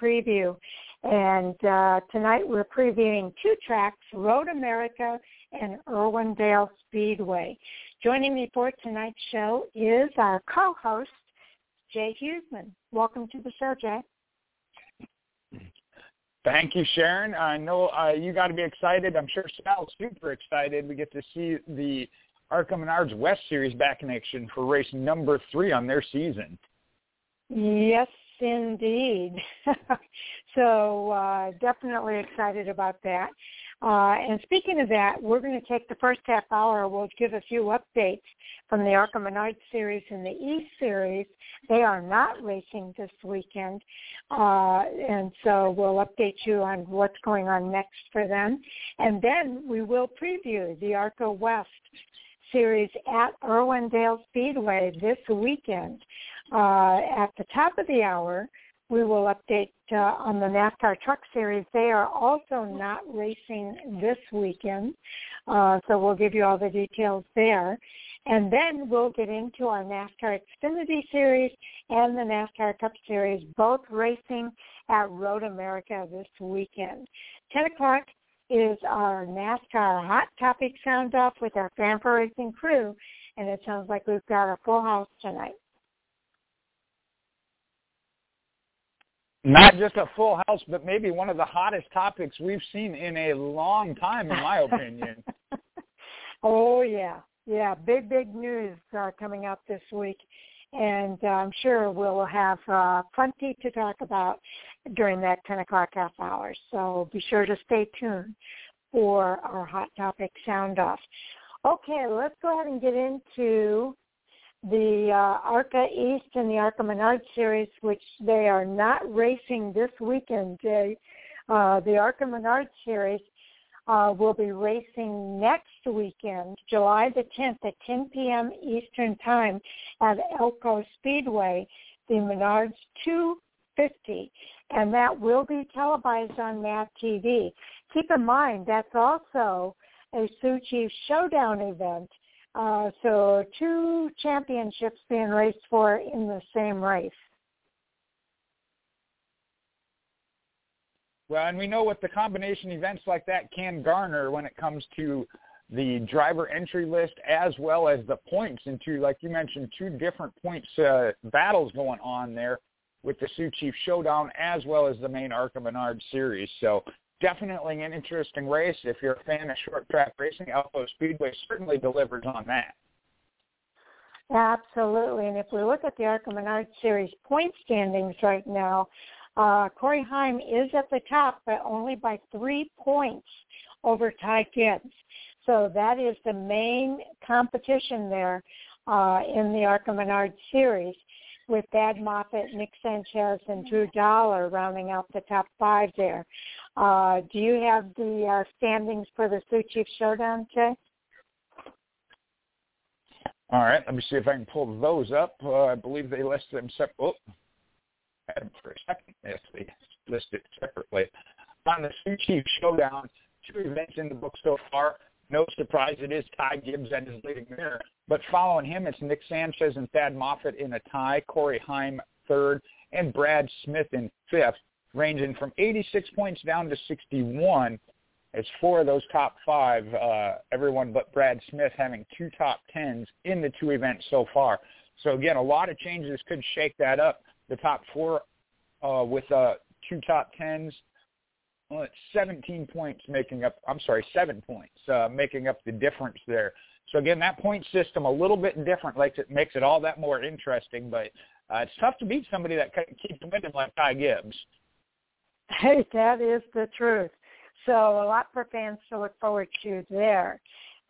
Preview. And uh, tonight we're previewing two tracks, Road America and Irwindale Speedway. Joining me for tonight's show is our co-host, Jay Husmann. Welcome to the show, Jay. Thank you, Sharon. I know uh, you got to be excited. I'm sure Sal's super excited. We get to see the ARCA Menards West Series back in action for race number three on their season. Yes, indeed. so uh, definitely excited about that. Uh, and speaking of that, we're going to take the first half hour. We'll give a few updates from the ARCA Menards series and the East series. They are not racing this weekend. Uh, and so we'll update you on what's going on next for them. And then we will preview the ARCA West series at Irwindale Speedway this weekend. Uh, at the top of the hour, we will update uh, on the NASCAR Truck Series. They are also not racing this weekend, uh, so we'll give you all the details there. And then we'll get into our NASCAR Xfinity Series and the NASCAR Cup Series, both racing at Road America this weekend. 10 o'clock is our NASCAR Hot Topic Sound Off with our for Racing crew, and it sounds like we've got a full house tonight. Not just a full house, but maybe one of the hottest topics we've seen in a long time, in my opinion. oh yeah, yeah, big big news uh, coming up this week, and uh, I'm sure we'll have uh, plenty to talk about during that 10 o'clock half hour. So be sure to stay tuned for our hot topic sound off. Okay, let's go ahead and get into the uh, ARCA East and the ARCA Menard series, which they are not racing this weekend. Uh, the ARCA Menard series uh, will be racing next weekend, July the 10th at 10 p.m. Eastern Time at Elko Speedway, the Menards 250 and that will be televised on MAV TV. Keep in mind that's also a Sioux Chief Showdown event. Uh, so two championships being raced for in the same race. Well, and we know what the combination events like that can garner when it comes to the driver entry list as well as the points into, like you mentioned, two different points uh, battles going on there with the Sioux Chief Showdown as well as the main ARCA Menard series. So definitely an interesting race. If you're a fan of short track racing, Elko Speedway certainly delivers on that. Absolutely. And if we look at the ARCA Menard series point standings right now, uh, Corey Heim is at the top, but only by three points over Ty Gibbs. So that is the main competition there uh, in the ARCA Menard series with Thad Moffitt, Nick Sanchez, and Drew Dollar rounding out the top five there. Uh, do you have the uh, standings for the Sioux Chief Showdown, Jay? All right, let me see if I can pull those up. Uh, I believe they listed them separate. Oh, had them for a second. Yes, they listed separately. On the Sioux Chief Showdown, two events in the book so far. No surprise, it is Ty Gibbs that is leading there. But following him, it's Nick Sanchez and Thad Moffitt in a tie, Corey Heim third, and Brad Smith in fifth, ranging from 86 points down to 61. It's four of those top five, uh, everyone but Brad Smith having two top tens in the two events so far. So again, a lot of changes could shake that up. The top four uh, with uh, two top tens, well, it's 17 points making up, I'm sorry, seven points uh, making up the difference there. So again, that point system a little bit different makes it makes it all that more interesting. But uh, it's tough to beat somebody that keeps winning like Ty Gibbs. Hey, that is the truth. So a lot for fans to look forward to there.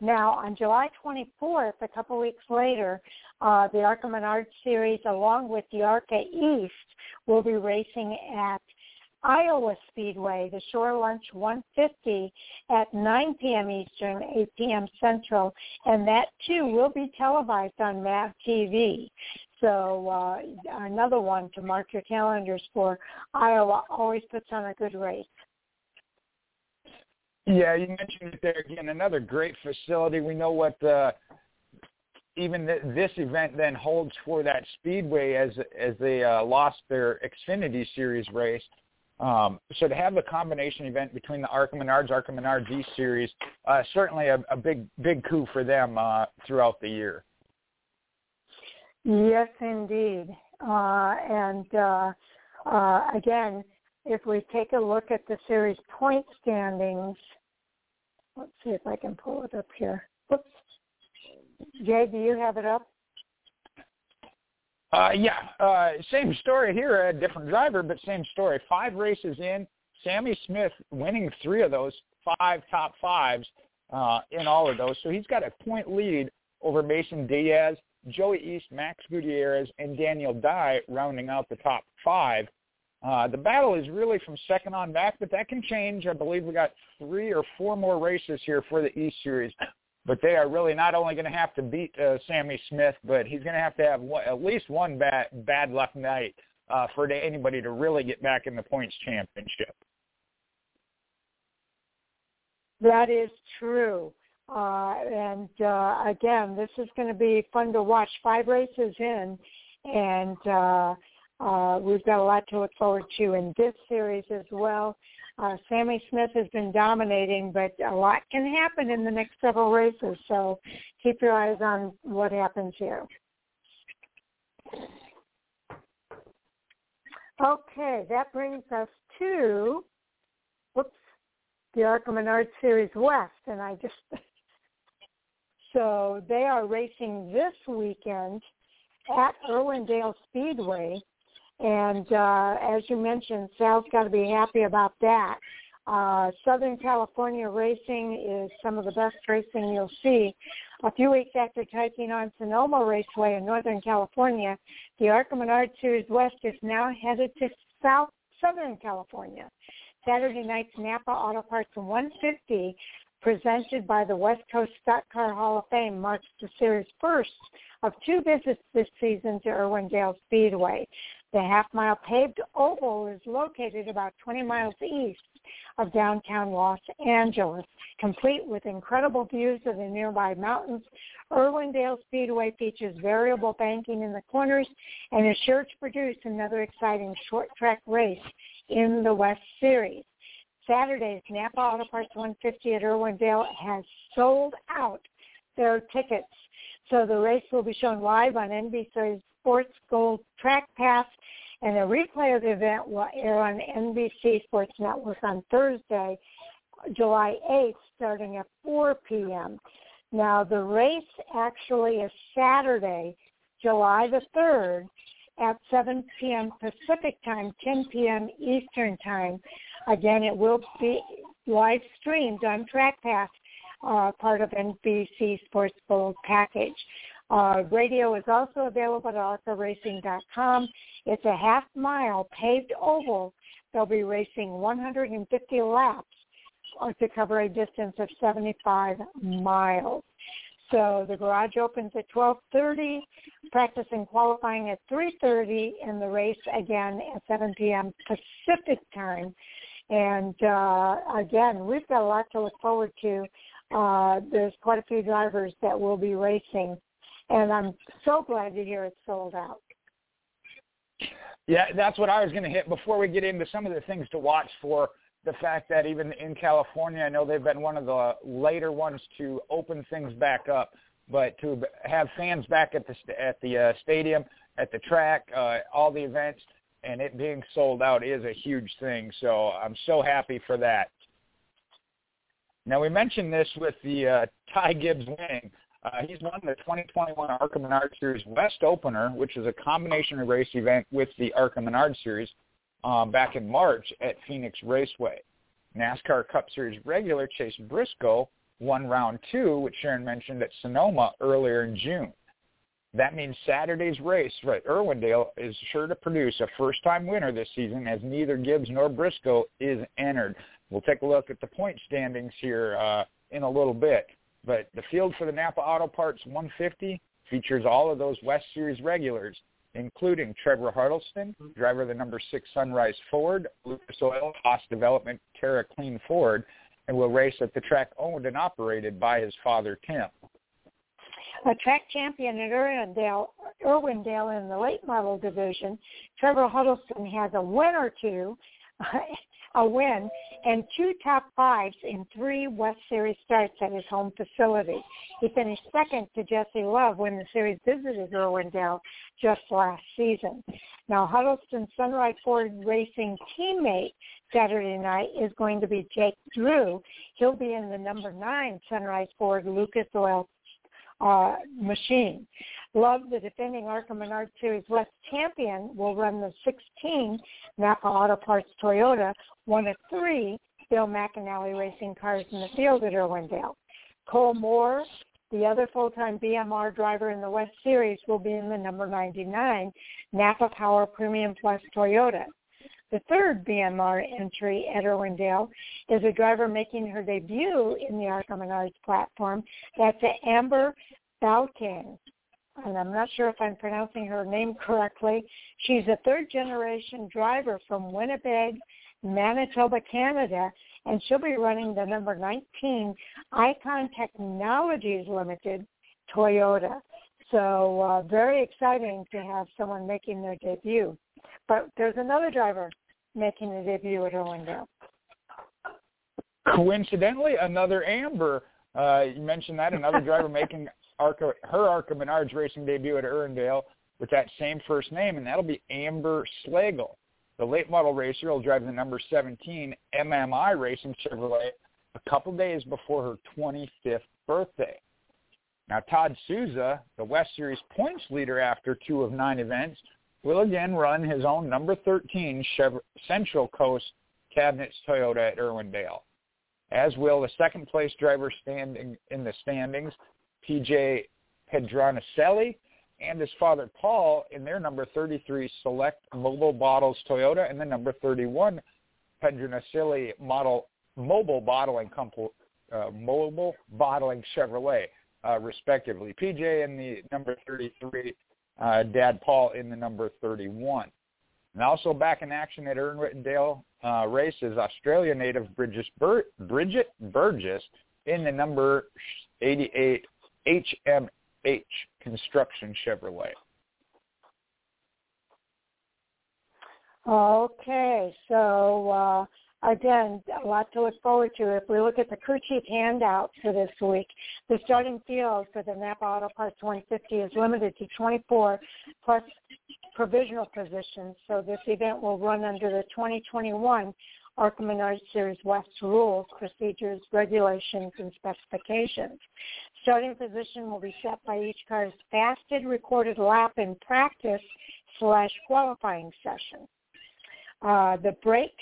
Now, on July 24th, a couple weeks later, uh, the ARCA Menard Series, along with the ARCA East, will be racing at Iowa Speedway, the Shore Lunch 150 at 9 p.m. Eastern, 8 p.m. Central, and that too will be televised on MAV TV. So uh, another one to mark your calendars for. Iowa always puts on a good race. Yeah, you mentioned it there again. Another great facility. We know what the even th- this event then holds for that speedway as as they uh, lost their Xfinity Series race. Um, so to have a combination event between the ARCA Menards, ARCA Menards E Series, uh, certainly a, a big big coup for them uh, throughout the year. Yes, indeed. Uh, and uh, uh, again, if we take a look at the series point standings, let's see if I can pull it up here. Oops. Jay, do you have it up? Uh, yeah, uh, same story here, a different driver, but same story. Five races in, Sammy Smith winning three of those five top fives uh, in all of those. So he's got a point lead over Mason Diaz, Joey Iest, Max Gutierrez, and Daniel Dye rounding out the top five. Uh, the battle is really from second on back, but that can change. I believe we got three or four more races here for the East Series. But they are really not only going to have to beat uh, Sammy Smith, but he's going to have to have one, at least one bad bad luck night uh, for anybody to really get back in the points championship. That is true. Uh, and uh, again, this is going to be fun to watch. Five races in, and uh, uh, we've got a lot to look forward to in this series as well. Uh, Sammy Smith has been dominating, but a lot can happen in the next several races. So keep your eyes on what happens here. Okay, that brings us to whoops, the ARCA Menard Series West, and I just so they are racing this weekend at Irwindale Speedway and uh, as you mentioned, Sal's got to be happy about that. Uh, Southern California racing is some of the best racing you'll see. A few weeks after taking on Sonoma Raceway in Northern California, the Menard Series West is now headed to South Southern California. Saturday night's Napa Auto Parts 150 presented by the West Coast Stock Car Hall of Fame marks the series' first of two visits this season to Irwindale Speedway. The half-mile paved oval is located about 20 miles east of downtown Los Angeles, complete with incredible views of the nearby mountains. Irwindale Speedway features variable banking in the corners and is sure to produce another exciting short track race in the West Series. Saturday's Napa Auto Parts 150 at Irwindale has sold out their tickets. So the race will be shown live on NBC Sports Gold Track Pass, and a replay of the event will air on NBC Sports Network on Thursday, July 8th, starting at 4 p.m. Now, the race actually is Saturday, July the 3rd, at 7 p.m. Pacific time, 10 p.m. Eastern time. Again, it will be live streamed on Track Pass, uh, part of NBC Sports Gold package. Uh, radio is also available at arcaracing.com. It's a half mile paved oval. They'll be racing 150 laps uh, to cover a distance of 75 miles. So the garage opens at 12:30, practice and qualifying at 3:30, and the race again at 7 p.m. Pacific time. And uh, again, we've got a lot to look forward to. Uh, there's quite a few drivers that will be racing and I'm so glad to hear it's sold out. Yeah, that's what I was going to hit before we get into some of the things to watch for. The fact that even in California, I know they've been one of the later ones to open things back up, but to have fans back at the at the uh, stadium, at the track, uh, all the events, and it being sold out is a huge thing. So I'm so happy for that. Now we mentioned this with the uh, Ty Gibbs winning. Uh, he's won the 2021 ARCA Menard Series West Opener, which is a combination race event with the ARCA Menard Series um, back in March at Phoenix Raceway. NASCAR Cup Series regular Chase Briscoe won round two, which Sharon mentioned at Sonoma earlier in June. That means Saturday's race at Irwindale is sure to produce a first-time winner this season as neither Gibbs nor Briscoe is entered. We'll take a look at the point standings here uh, in a little bit. But the field for the Napa Auto Parts 150 features all of those West Series regulars, including Trevor Huddleston, driver of the number six Sunrise Ford, Lucas Oil, Haas Development, Terra Clean Ford, and will race at the track owned and operated by his father, Tim. A track champion at Irwindale, Irwindale in the late model division, Trevor Huddleston has a win or two, a win, and two top fives in three West Series starts at his home facility. He finished second to Jesse Love when the series visited Irwindale just last season. Now, Huddleston's Sunrise Ford Racing teammate Saturday night is going to be Jake Drew. He'll be in the number nine Sunrise Ford Lucas Oil uh, machine. Love, the defending ARCA Menard Series West champion, will run the 16 Napa Auto Parts Toyota, one of three Bill McAnally racing cars in the field at Irwindale. Cole Moore, the other full-time BMR driver in the West Series, will be in the number 99 Napa Power Premium Plus Toyota. The third BMR entry at Irwindale is a driver making her debut in the ARCA Menards platform. That's Amber Balcaen. And I'm not sure if I'm pronouncing her name correctly. She's a third generation driver from Winnipeg, Manitoba, Canada, and she'll be running the number 19 Icon Technologies Limited Toyota. So uh, very exciting to have someone making their debut. But there's another driver making a debut at Irwindale. Coincidentally, another Amber. Uh, you mentioned that another driver making Arca, her Arca Menards racing debut at Irwindale with that same first name, and that'll be Amber Slagle. The late model racer will drive the number 17 MMI Racing Chevrolet a couple days before her 25th birthday. Now, Todd Souza, the West Series points leader after two of nine events, will again run his own number 13 Chevrolet Central Coast Cabinets Toyota at Irwindale, as will the second place driver standing in the standings, PJ Pedronicelli, and his father Paul in their number 33 Select Mobile Bottles Toyota and the number 31 Pedronicelli model Mobile Bottling Company, uh, Mobile Bottling Chevrolet uh, respectively. PJ in the number 33, uh, Dad Paul in the number 31. And also back in action at Irwindale uh, races, Australia native Bridget, Bur- Bridget Burgess in the number 88 HMH Construction Chevrolet. Okay, so uh, again, a lot to look forward to. If we look at the crew chief handout for this week, the starting field for the Napa Auto Parts 150 is limited to 24 plus provisional positions. So this event will run under the 2021 ARCA Menards Series West rules, procedures, regulations, and specifications. Starting position will be set by each car's fasted recorded lap in practice slash qualifying session. Uh, the brake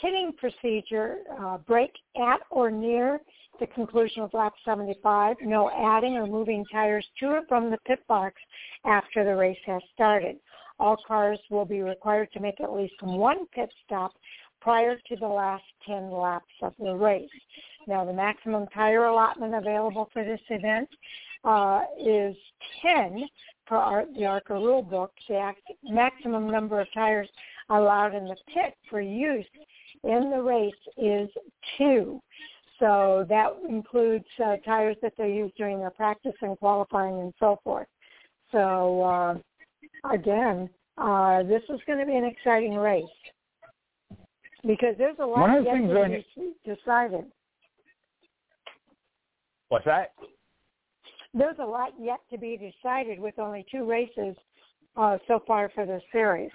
pitting procedure, uh, brake at or near the conclusion of lap 75, no adding or moving tires to or from the pit box after the race has started. All cars will be required to make at least one pit stop prior to the last 10 laps of the race. Now, the maximum tire allotment available for this event uh, is 10 per our, the ARCA rule book. The maximum number of tires allowed in the pit for use in the race is two. So that includes uh, tires that they use during their practice and qualifying and so forth. So uh, again, uh, this is going to be an exciting race because there's a lot One of yet to be decided. What's that? There's a lot yet to be decided with only two races uh, so far for the series.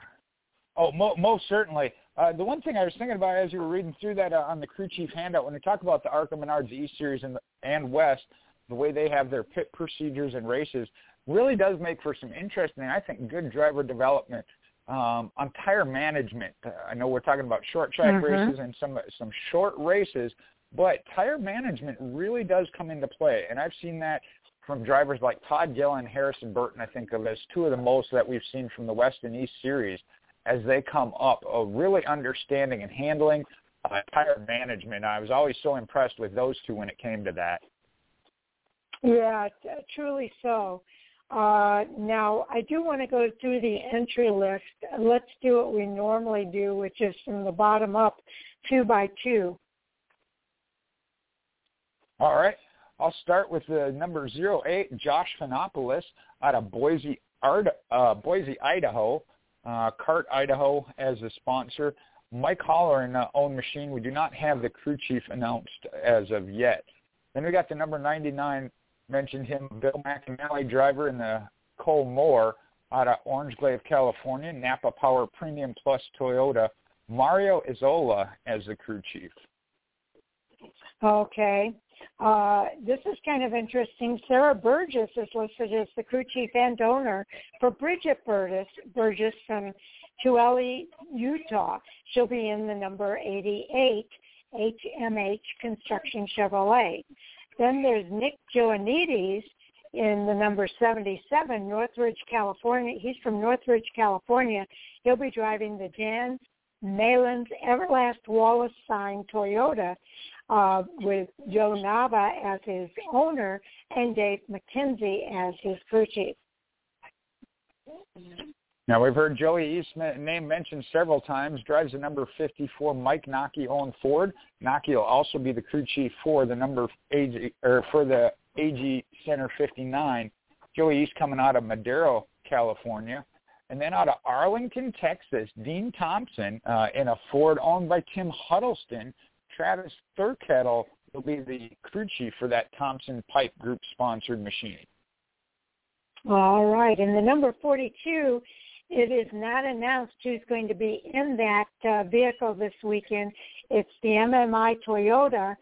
Oh, mo- most certainly. Uh, the one thing I was thinking about as you were reading through that uh, on the crew chief handout, when they talk about the ARCA Menards East Series and, and West, the way they have their pit procedures and races really does make for some interesting, I think, good driver development um, on tire management. Uh, I know we're talking about short track mm-hmm. races and some some short races, but tire management really does come into play, and I've seen that from drivers like Todd Gillen and Harrison Burton. I think of as two of the most that we've seen from the West and East Series as they come up, of really understanding and handling uh, tire management. I was always so impressed with those two when it came to that. Yeah, t- truly so. Uh, now, I do want to go through the entry list. Let's do what we normally do, which is from the bottom up, two by two. All right. I'll start with the number 08, Josh Fanopoulos out of Boise, uh, Boise Idaho. Uh, CART Idaho as a sponsor. Mike Holler in uh, own machine. We do not have the crew chief announced as of yet. Then we got the number 99, mentioned him, Bill McAnally driver in the Cole Moore out of Orange Grove, California, Napa Power Premium Plus Toyota. Mario Isola as the crew chief. Okay. Uh, this is kind of interesting. Sarah Burgess is listed as the crew chief and owner for Bridget Burgess, Burgess from Tooele, Utah. She'll be in the number 88 HMH Construction Chevrolet. Then there's Nick Joannides in the number 77, Northridge, California. He's from Northridge, California. He'll be driving the Jan Malin's Everlast Wallace signed Toyota uh, with Joe Nava as his owner and Dave McKenzie as his crew chief. Now we've heard Joey Iest's name mentioned several times. Drives the number 54 Mike Nocky owned Ford. Nocky will also be the crew chief for the number AG or for the AG Center 59. Joey Iest coming out of Madera, California. And then out of Arlington, Texas, Dean Thompson uh, in a Ford owned by Tim Huddleston Travis Thurkettle will be the crew chief for that Thompson Pipe Group sponsored machine. All right. And the number 42, it is not announced who's going to be in that uh, vehicle this weekend. It's the MMI Toyota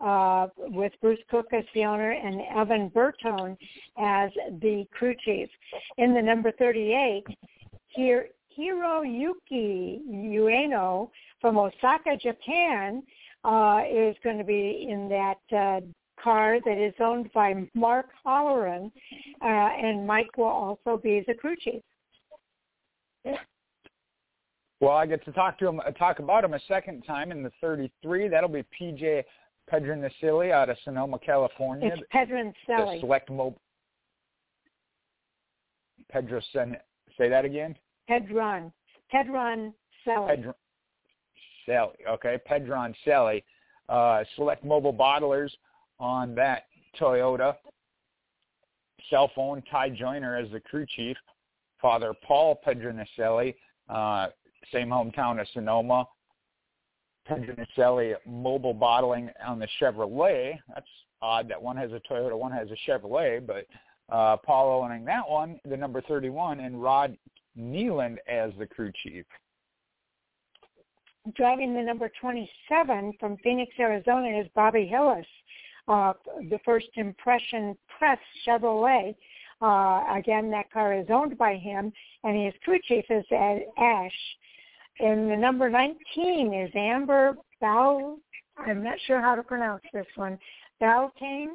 uh, with Bruce Cook as the owner and Evan Bertone as the crew chief. In the number 38, here, Hiroyuki Ueno from Osaka, Japan, uh, is going to be in that uh, car that is owned by Mark Holleran, uh, and Mike will also be the crew chief. Well, I get to talk to him, talk about him a second time in the 33. That'll be PJ Pedroncelli out of Sonoma, California. It's Pedroncelli. The select mobile. Pedro, say that again. Pedron. Pedron Selly. Pedron, Selly. Okay, Pedron Selly. Uh, select mobile bottlers on that Toyota. Cell phone, Ty Joyner as the crew chief. Father Paul Pedronacelli, uh, same hometown as Sonoma. Pedronacelli mobile bottling on the Chevrolet. That's odd that one has a Toyota, one has a Chevrolet, but uh, Paul owning that one, the number 31, and Rod Neeland as the crew chief driving the number 27 from Phoenix, Arizona is Bobby Hillis, uh, the first impression press Chevrolet. Uh, again, that car is owned by him, and his crew chief is Ed Ash. And the number 19 is Amber Bal. I'm not sure how to pronounce this one. Balcaen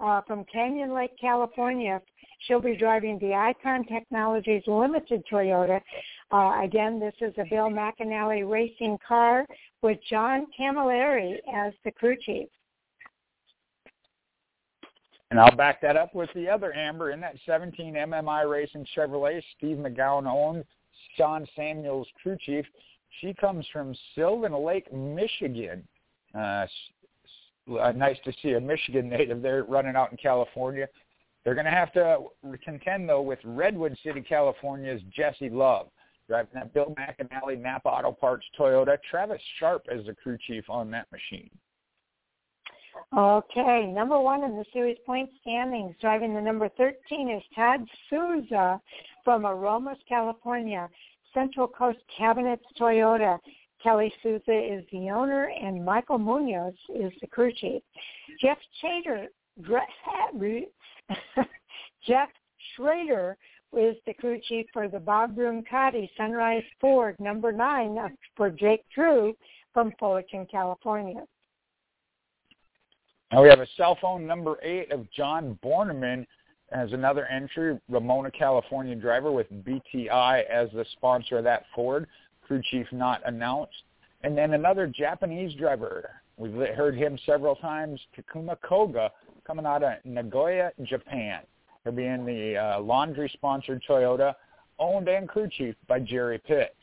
uh, from Canyon Lake, California. She'll be driving the Icon Technologies Limited Toyota. Uh, again, this is a Bill McAnally racing car with John Camilleri as the crew chief. And I'll back that up with the other Amber in that 17 MMI Racing Chevrolet, Steve McGowan owned, Sean Samuels crew chief. She comes from Sylvan Lake, Michigan. Uh, uh, nice to see a Michigan native there running out in California. They're going to have to contend, though, with Redwood City, California's Jesse Love. Driving that Bill McAnally Napa Auto Parts Toyota. Travis Sharp is the crew chief on that machine. Okay, number one in the series point standings, driving the number 13 is Todd Souza from Aromas, California. Central Coast Cabinets Toyota. Kelly Souza is the owner, and Michael Munoz is the crew chief. Jeff Chater, Jeff Schrader is the crew chief for the Bob Cotty Sunrise Ford number nine for Jake Drew from Fullerton, California. Now we have a cell phone number eight of John Borneman as another entry, Ramona, California driver with BTI as the sponsor of that Ford. Crew chief not announced. And then another Japanese driver. We've heard him several times, Takuma Koga, coming out of Nagoya, Japan. He'll be in the uh, laundry-sponsored Toyota, owned and crew chief by Jerry Pitts.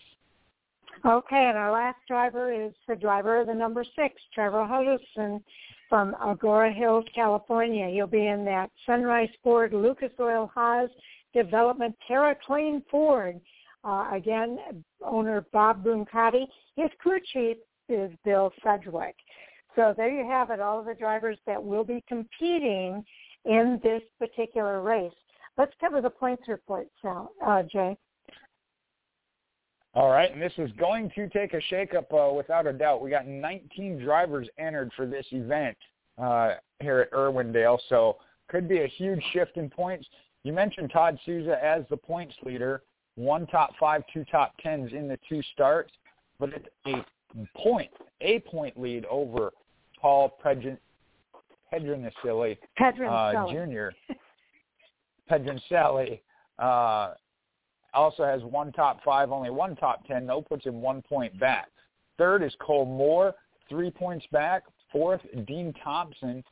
Okay, and our last driver is the driver of the number six, Trevor Huddleston from Agoura Hills, California. He'll be in that Sunrise Ford Lucas Oil Haas Development Terra Clean Ford. Uh, again, owner Bob Bruncati. His crew chief is Bill Sedgwick. So there you have it, all of the drivers that will be competing in this particular race. Let's cover the points report, Sal, uh, Jay. All right, and this is going to take a shakeup uh, without a doubt. We got 19 drivers entered for this event uh, here at Irwindale, so could be a huge shift in points. You mentioned Todd Souza as the points leader, one top five, two top tens in the two starts, but it's a point, a point lead over Paul Pedrin, Pedrincelli uh, Jr. Pedrincelli uh, also has one top five, only one top ten. No puts him one point back. Third is Cole Moore, three points back. Fourth, Dean Thompson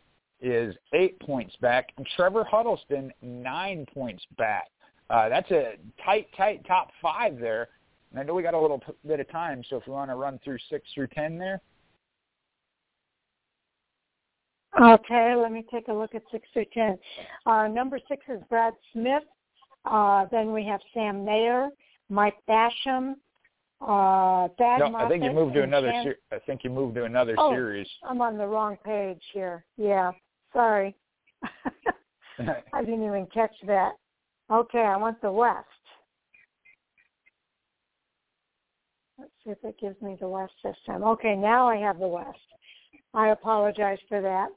is eight points back. And Trevor Huddleston, nine points back. Uh, that's a tight, tight top five there. And I know we got a little bit of time, so if we want to run through six through ten there. Okay, let me take a look at six through ten. Uh, number six is Brad Smith. Uh, then we have Sam Mayer, Mike Basham, uh, no, Moffitt, I think you moved to another. Ser- I think you moved to another oh, series. I'm on the wrong page here. Yeah, sorry. I didn't even catch that. Okay, I want the West. Let's see if it gives me the West this time. Okay, now I have the West. I apologize for that.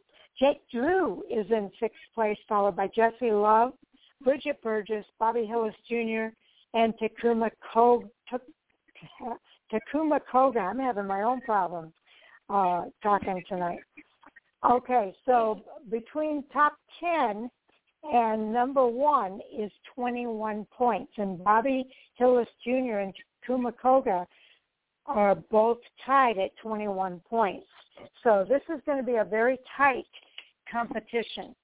Jake Drew is in sixth place, followed by Jesse Love, Bridget Burgess, Bobby Hillis Jr., and Takuma Koga. Takuma Koga. I'm having my own problems uh, talking tonight. Okay, so between top 10 and number one is 21 points, and Bobby Hillis Jr. and Takuma Koga are both tied at 21 points. So this is going to be a very tight competition.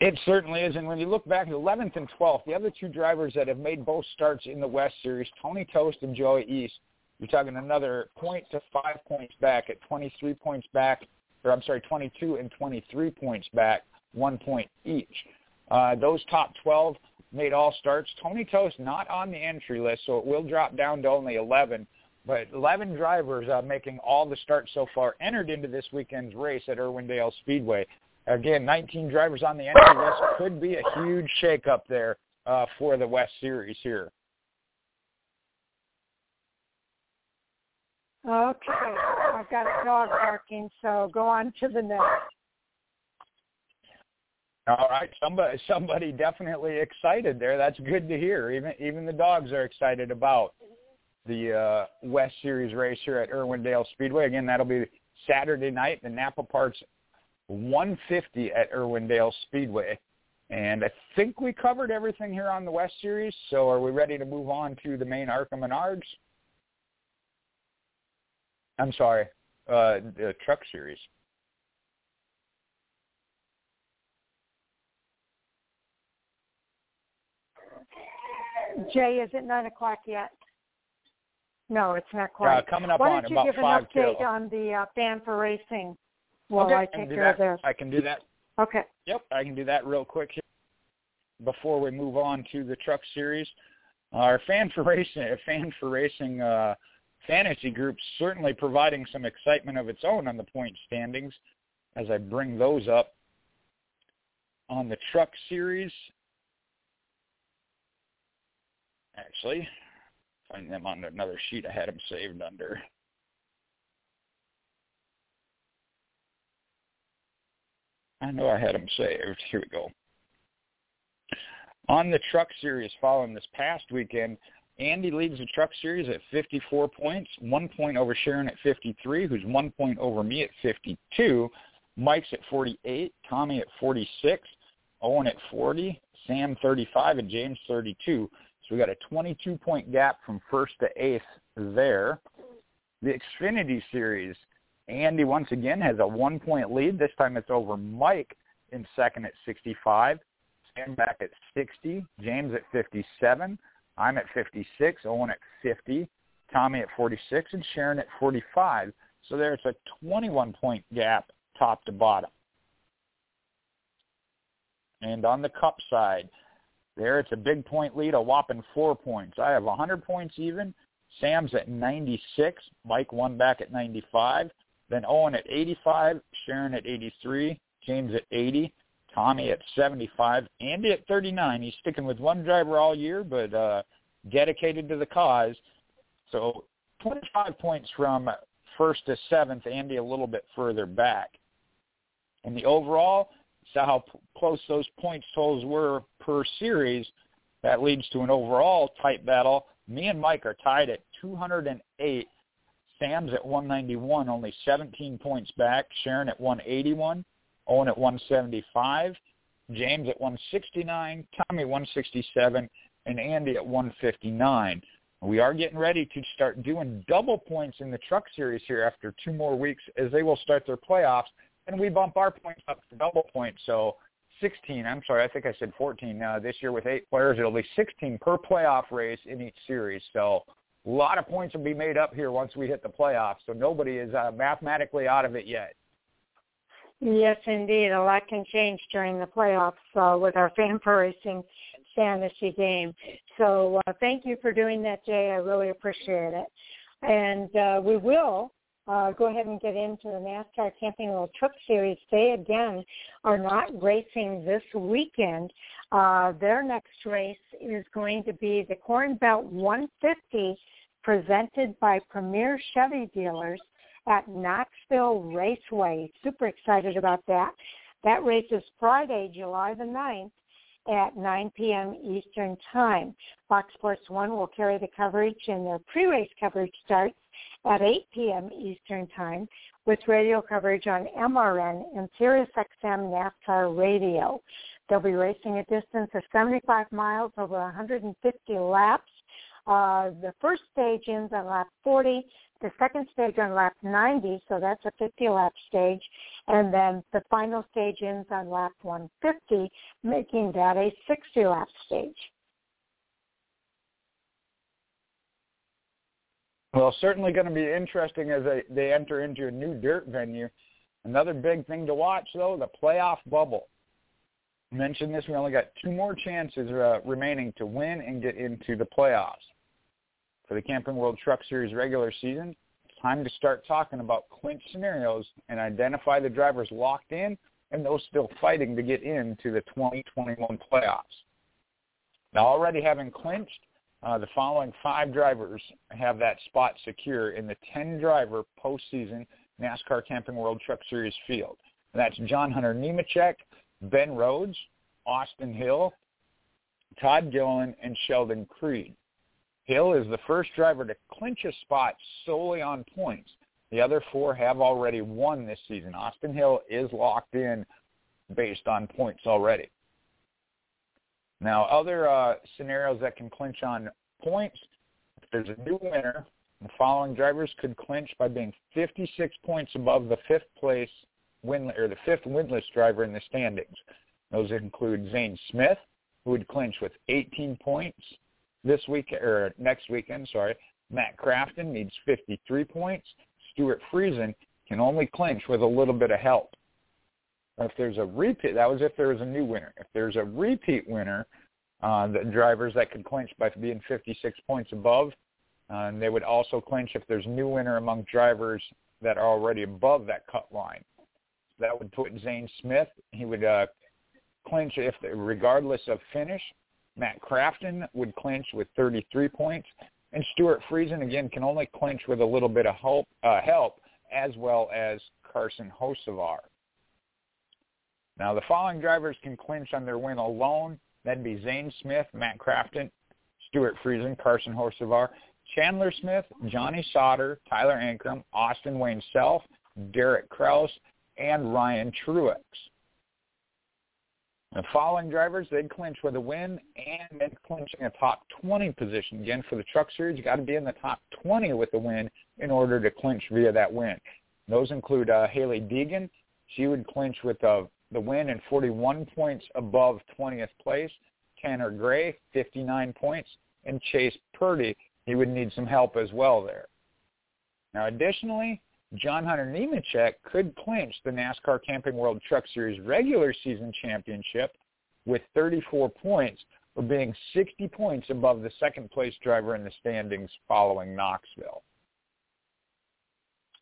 It certainly is. And when you look back at 11th and 12th, the other two drivers that have made both starts in the West Series, Tony Toste and Joey Iest, you're talking another point to five points back at 23 points back, or I'm sorry, 22 and 23 points back, one point each. Uh, those top 12 made all starts. Tony Toste not on the entry list, so it will drop down to only 11. But 11 drivers uh, making all the starts so far entered into this weekend's race at Irwindale Speedway. Again, 19 drivers on the entry list could be a huge shakeup there uh, for the West Series here. Okay, I've got a dog barking, so go on to the next. All right, somebody somebody definitely excited there. That's good to hear. Even even the dogs are excited about the uh, West Series race here at Irwindale Speedway. Again, that'll be Saturday night, the Napa Parts 150 at Irwindale Speedway. And I think we covered everything here on the West Series. So are we ready to move on to the main ARCA Menards? I'm sorry, uh, the Truck Series. Jay, is it nine o'clock yet? No, it's not quite. Uh, coming up Why on don't you give an update till. on the uh, Fan4Racing while okay, I take do care that. of this? I can do that. Okay. Yep, I can do that real quick here before we move on to the Truck Series. Our Fan4Racing, Fan4Racing uh, fantasy group certainly providing some excitement of its own on the point standings as I bring those up on the Truck Series. Actually, find them on another sheet I had them saved under. I know I had them saved. Here we go. On the Truck Series following this past weekend, Andy leads the Truck Series at 54 points, one point over Sharon at 53, who's one point over me at 52. Mike's at 48, Tommy at 46, Owen at 40, Sam 35, and James 32. So we got a 22-point gap from first to eighth there. The Xfinity Series, Andy once again has a one-point lead. This time it's over Mike in second at 65, Sam back at 60, James at 57, I'm at 56, Owen at 50, Tommy at 46, and Sharon at 45. So there it's a 21-point gap top to bottom. And on the cup side, there it's a big point lead, a whopping four points. I have 100 points even. Sam's at 96. Mike one back at 95. Then Owen at 85. Sharon at 83. James at 80. Tommy at 75. Andy at 39. He's sticking with one driver all year, but uh, dedicated to the cause. So 25 points from first to seventh. Andy a little bit further back. In the overall, saw how p- close those points totals were per series. That leads to an overall tight battle. Me and Mike are tied at 208. Sam's at 191, only 17 points back. Sharon at 181. Owen at 175. James at 169. Tommy 167. And Andy at 159. We are getting ready to start doing double points in the truck series here after two more weeks as they will start their playoffs and we bump our points up to double points. So 16, I'm sorry, I think I said 14. Uh, this year with eight players, it'll be 16 per playoff race in each series. So a lot of points will be made up here once we hit the playoffs. So nobody is uh, mathematically out of it yet. Yes, indeed. A lot can change during the playoffs uh, with our fan racing fantasy game. So uh, thank you for doing that, Jay. I really appreciate it. And uh, we will uh, go ahead and get into the NASCAR Camping World Truck Series. They again are not racing this weekend. Uh, their next race is going to be the Corn Belt 150 presented by Premier Chevy Dealers at Knoxville Raceway. Super excited about that. That race is Friday, July the 9th at 9 p.m. Eastern Time. Fox Sports 1 will carry the coverage and their pre-race coverage starts at 8 p.m. Eastern Time with radio coverage on MRN and SiriusXM NASCAR Radio. They'll be racing a distance of 75 miles over 150 laps. Uh, the first stage ends on lap 40, the second stage on lap 90, so that's a 50-lap stage, and then the final stage ends on lap 150, making that a 60-lap stage. Well, certainly going to be interesting as they, they enter into a new dirt venue. Another big thing to watch, though, the playoff bubble. I mentioned this, we only got two more chances uh, remaining to win and get into the playoffs. For the Camping World Truck Series regular season, it's time to start talking about clinch scenarios and identify the drivers locked in and those still fighting to get into the 2021 playoffs. Now, already having clinched, uh, the following five drivers have that spot secure in the 10-driver postseason NASCAR Camping World Truck Series field. And that's John Hunter Nemechek, Ben Rhodes, Austin Hill, Todd Gilliland, and Sheldon Creed. Hill is the first driver to clinch a spot solely on points. The other four have already won this season. Austin Hill is locked in based on points already. Now, other uh, scenarios that can clinch on points, if there's a new winner, the following drivers could clinch by being 56 points above the fifth place win or the fifth winless driver in the standings. Those include Zane Smith, who would clinch with 18 points this week or next weekend. Sorry, Matt Crafton needs 53 points. Stewart Friesen can only clinch with a little bit of help. If there's a repeat, that was if there was a new winner. If there's a repeat winner, uh, the drivers that could clinch by being 56 points above, uh, and they would also clinch if there's new winner among drivers that are already above that cut line. That would put Zane Smith. He would uh, clinch if, regardless of finish. Matt Crafton would clinch with 33 points, and Stewart Friesen again can only clinch with a little bit of help, uh, help as well as Carson Hocevar. Now, the following drivers can clinch on their win alone. That'd be Zane Smith, Matt Crafton, Stewart Friesen, Carson Hocevar, Chandler Smith, Johnny Sauter, Tyler Ankrum, Austin Wayne Self, Derek Kraus, and Ryan Truex. The following drivers, they'd clinch with a win and then clinching a top 20 position. Again, for the Truck Series, you got to be in the top 20 with a win in order to clinch via that win. Those include uh, Hailie Deegan. She would clinch with a the win and 41 points above 20th place. Tanner Gray, 59 points. And Chase Purdy, he would need some help as well there. Now, additionally, John Hunter Nemechek could clinch the NASCAR Camping World Truck Series regular season championship with 34 points, or being 60 points above the second place driver in the standings following Knoxville.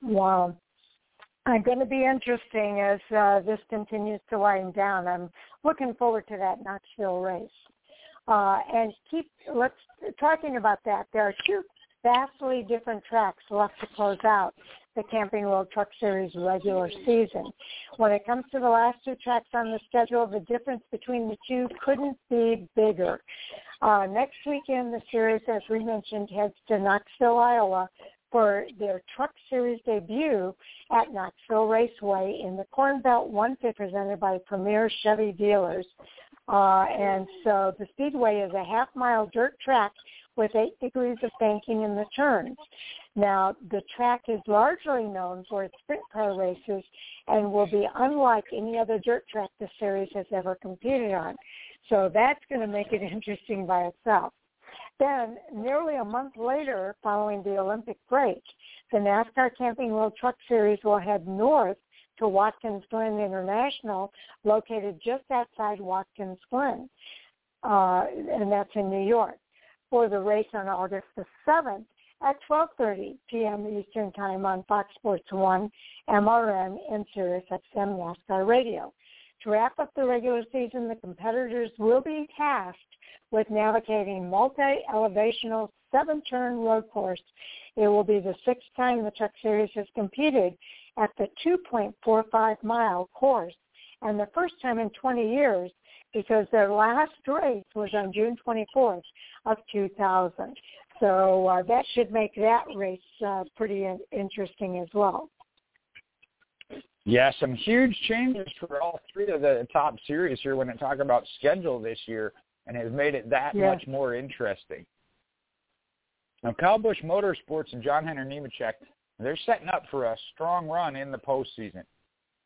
Wow. I'm going to be interesting as uh, this continues to wind down. I'm looking forward to that Knoxville race. Uh, and keep let's talking about that. There are two vastly different tracks left to close out the Camping World Truck Series regular season. When it comes to the last two tracks on the schedule, the difference between the two couldn't be bigger. Uh, next weekend, the series, as we mentioned, heads to Knoxville, Iowa for their Truck Series debut at Knoxville Raceway in the Corn Belt 150 presented by Premier Chevy Dealers. Uh, and so the Speedway is a half-mile dirt track with eight degrees of banking in the turns. Now, the track is largely known for its sprint car races and will be unlike any other dirt track the series has ever competed on. So that's going to make it interesting by itself. Then, nearly a month later, following the Olympic break, the NASCAR Camping World Truck Series will head north to Watkins Glen International, located just outside Watkins Glen, uh, and that's in New York, for the race on August the 7th at 12.30 p.m. Eastern Time on Fox Sports 1, MRN, and Sirius XM NASCAR Radio. To wrap up the regular season, the competitors will be tasked with navigating multi-elevational seven-turn road course. It will be the sixth time the Truck Series has competed at the 2.45 mile course and the first time in 20 years because their last race was on June 24th of 2000. So uh, that should make that race uh, pretty in- interesting as well. Yeah, some huge changes for all three of the top series here when I talk about schedule this year and has made it that yeah. much more interesting. Now, Kyle Busch Motorsports and John Hunter Nemechek, they're setting up for a strong run in the postseason.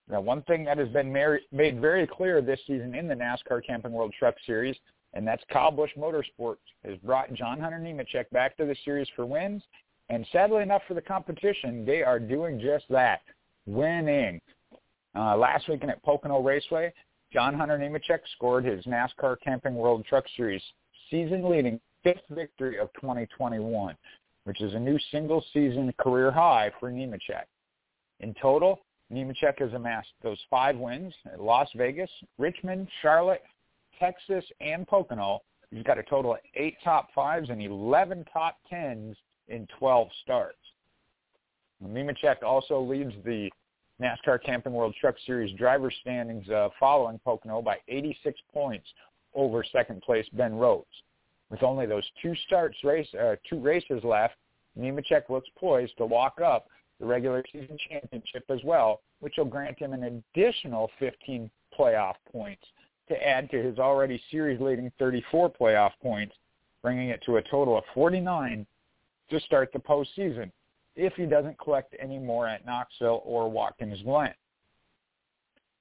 Now, one thing that has been made very clear this season in the NASCAR Camping World Truck Series, and that's Kyle Busch Motorsports, has brought John Hunter Nemechek back to the series for wins. And sadly enough for the competition, they are doing just that, winning. Uh, last weekend at Pocono Raceway, John Hunter Nemechek scored his NASCAR Camping World Truck Series season-leading fifth victory of 2021, which is a new single-season career high for Nemechek. In total, Nemechek has amassed those five wins at Las Vegas, Richmond, Charlotte, Texas, and Pocono. He's got a total of eight top fives and 11 top tens in 12 starts. Nemechek also leads the NASCAR Camping World Truck Series driver standings uh, following Pocono by 86 points over second place Ben Rhodes. With only those two starts race, uh, two races left, Nemechek looks poised to lock up the regular season championship as well, which will grant him an additional 15 playoff points to add to his already series-leading 34 playoff points, bringing it to a total of 49 to start the postseason if he doesn't collect any more at Knoxville or Watkins Glen.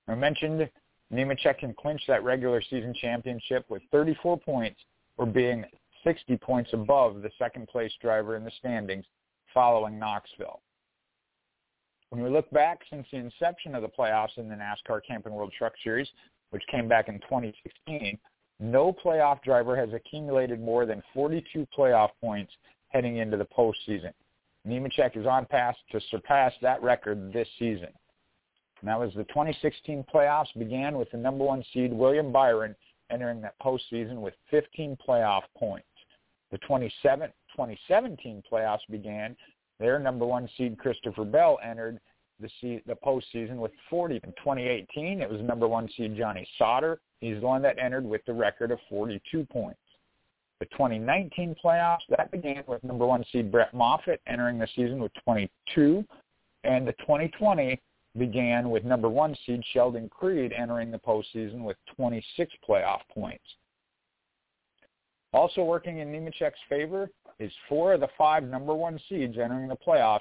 I mentioned Nemechek can clinch that regular season championship with 34 points or being 60 points above the second place driver in the standings following Knoxville. When we look back since the inception of the playoffs in the NASCAR Camping World Truck Series, which came back in 2016, no playoff driver has accumulated more than 42 playoff points heading into the postseason. Nemechek is on path to surpass that record this season. Now, as the 2016 playoffs began with the number one seed William Byron entering that postseason with 15 playoff points. The 2017 playoffs began. Their number one seed Christopher Bell entered the, the postseason with 40. In 2018, it was number one seed Johnny Sauter. He's the one that entered with the record of 42 points. The 2019 playoffs, that began with number one seed Brett Moffitt entering the season with 22. And the 2020 began with number one seed Sheldon Creed entering the postseason with 26 playoff points. Also working in Nemechek's favor is four of the five number one seeds entering the playoffs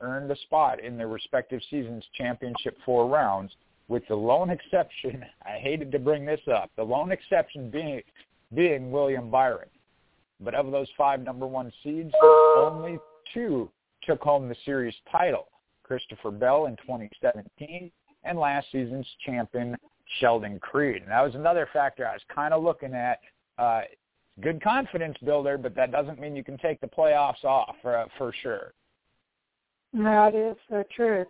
earned a spot in their respective season's championship four rounds, with the lone exception, I hated to bring this up, the lone exception being being William Byron. But of those five number one seeds, only two took home the series title. Christopher Bell in 2017, and last season's champion Sheldon Creed. And that was another factor I was kind of looking at. Uh, good confidence builder, but that doesn't mean you can take the playoffs off uh, for sure. That is the truth.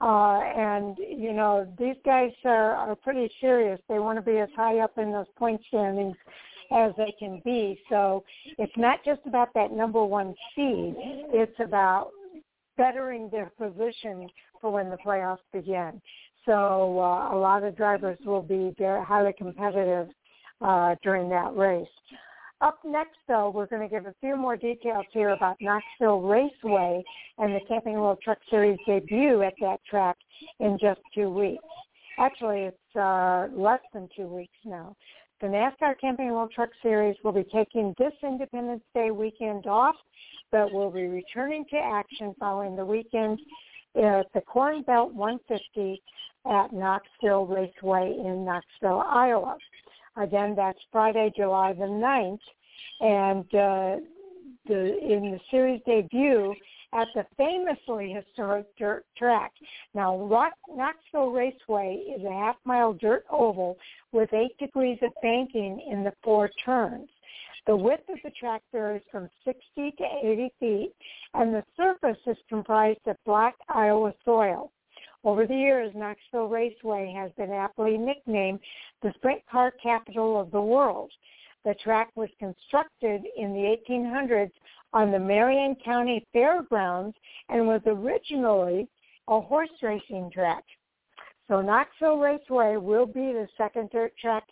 Uh, and, you know, these guys are, are pretty serious. They want to be as high up in those point standings as they can be. So it's not just about that number one seed. It's about bettering their position for when the playoffs begin. So uh, a lot of drivers will be very highly competitive uh, during that race. Up next, though, we're going to give a few more details here about Knoxville Raceway and the Camping World Truck Series debut at that track in just two weeks. Actually, it's uh, less than two weeks now. The NASCAR Camping World Truck Series will be taking this Independence Day weekend off, but will be returning to action following the weekend at the Corn Belt 150 at Knoxville Raceway in Knoxville, Iowa. Again, that's Friday, July the 9th. And uh, the, in the series debut at the famously historic dirt track. Now, Rock, Knoxville Raceway is a half-mile dirt oval with eight degrees of banking in the four turns. The width of the track varies from 60 to 80 feet, and the surface is comprised of black Iowa soil. Over the years, Knoxville Raceway has been aptly nicknamed the sprint car capital of the world. The track was constructed in the 1800s on the Marion County Fairgrounds and was originally a horse racing track. So Knoxville Raceway will be the second dirt track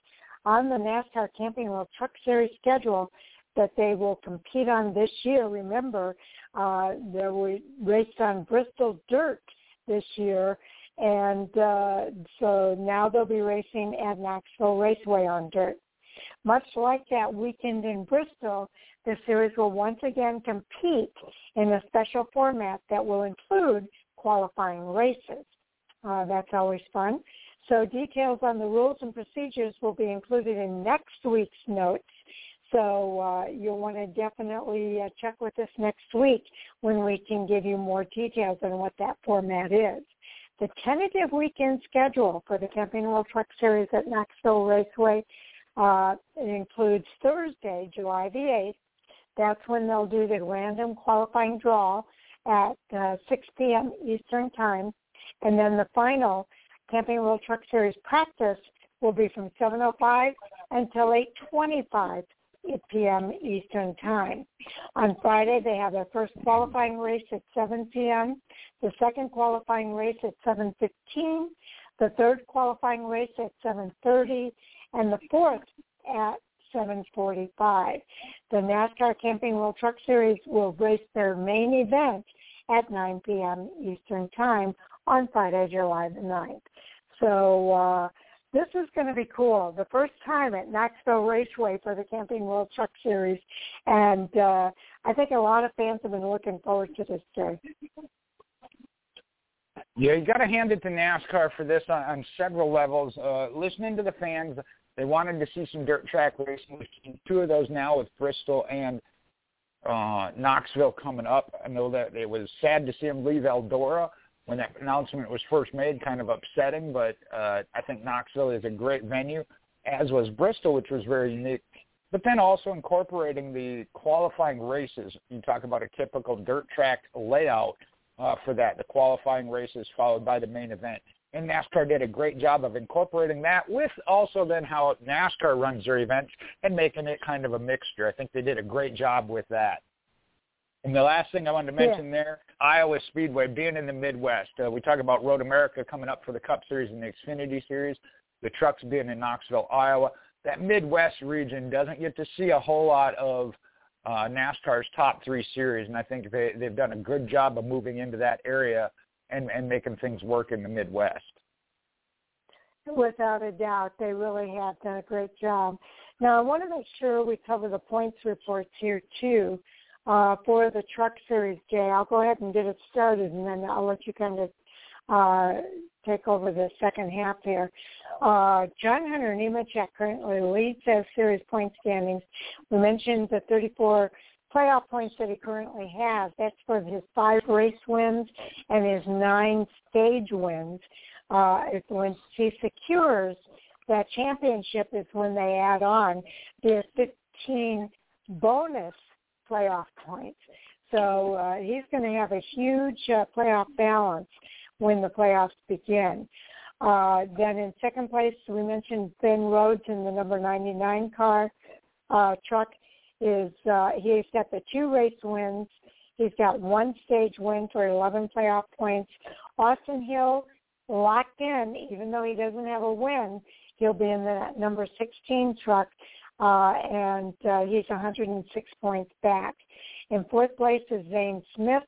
on the NASCAR Camping World Truck Series schedule that they will compete on this year. Remember, uh, they were raced on Bristol dirt this year. And uh, so now they'll be racing at Knoxville Raceway on dirt. Much like that weekend in Bristol, the series will once again compete in a special format that will include qualifying races. Uh, that's always fun. So details on the rules and procedures will be included in next week's notes. So uh, you'll want to definitely uh, check with us next week when we can give you more details on what that format is. The tentative weekend schedule for the Camping World Truck Series at Knoxville Raceway uh, includes Thursday, July the 8th. That's when they'll do the random qualifying draw at uh, 6 p.m. Eastern Time. And then the final Camping World Truck Series practice will be from 7.05 until 8.25 p.m. Eastern Time. On Friday, they have their first qualifying race at 7 p.m., the second qualifying race at 7.15, the third qualifying race at 7.30, and the fourth at 7.45. The NASCAR Camping World Truck Series will race their main event at 9 p.m. Eastern Time on Friday, July the 9th. So uh, this is going to be cool. The first time at Knoxville Raceway for the Camping World Truck Series, and uh, I think a lot of fans have been looking forward to this day. Yeah, you got to hand it to NASCAR for this on, on several levels. Uh, listening to the fans, they wanted to see some dirt track racing. We've seen two of those now with Bristol and uh, Knoxville coming up. I know that it was sad to see them leave Eldora when that announcement was first made, kind of upsetting, but uh, I think Knoxville is a great venue, as was Bristol, which was very unique. But then also incorporating the qualifying races. You talk about a typical dirt track layout uh, for that, the qualifying races followed by the main event. And NASCAR did a great job of incorporating that with also then how NASCAR runs their events and making it kind of a mixture. I think they did a great job with that. And the last thing I wanted to mention yeah. there, Iowa Speedway being in the Midwest. Uh, we talk about Road America coming up for the Cup Series and the Xfinity Series. The trucks being in Knoxville, Iowa. That Midwest region doesn't get to see a whole lot of uh, NASCAR's top three series, and I think they, they've done a good job of moving into that area and, and making things work in the Midwest. Without a doubt, they really have done a great job. Now, I want to make sure we cover the points reports here too uh, for the truck series, Jay. I'll go ahead and get it started, and then I'll let you kind of uh, take over the second half here. Uh, John Hunter Nemechek currently leads the series point standings. We mentioned the 34 playoff points that he currently has. That's for his five race wins and his nine stage wins. Uh, when he secures that championship is when they add on the 15 bonus playoff points. So uh, he's going to have a huge uh, playoff balance when the playoffs begin. Uh, then in second place, we mentioned Ben Rhodes in the number 99 car uh, truck. Is uh, he's got the two race wins. He's got one stage win for 11 playoff points. Austin Hill locked in, even though he doesn't have a win. He'll be in the number 16 truck, uh, and uh, he's 106 points back. In fourth place is Zane Smith,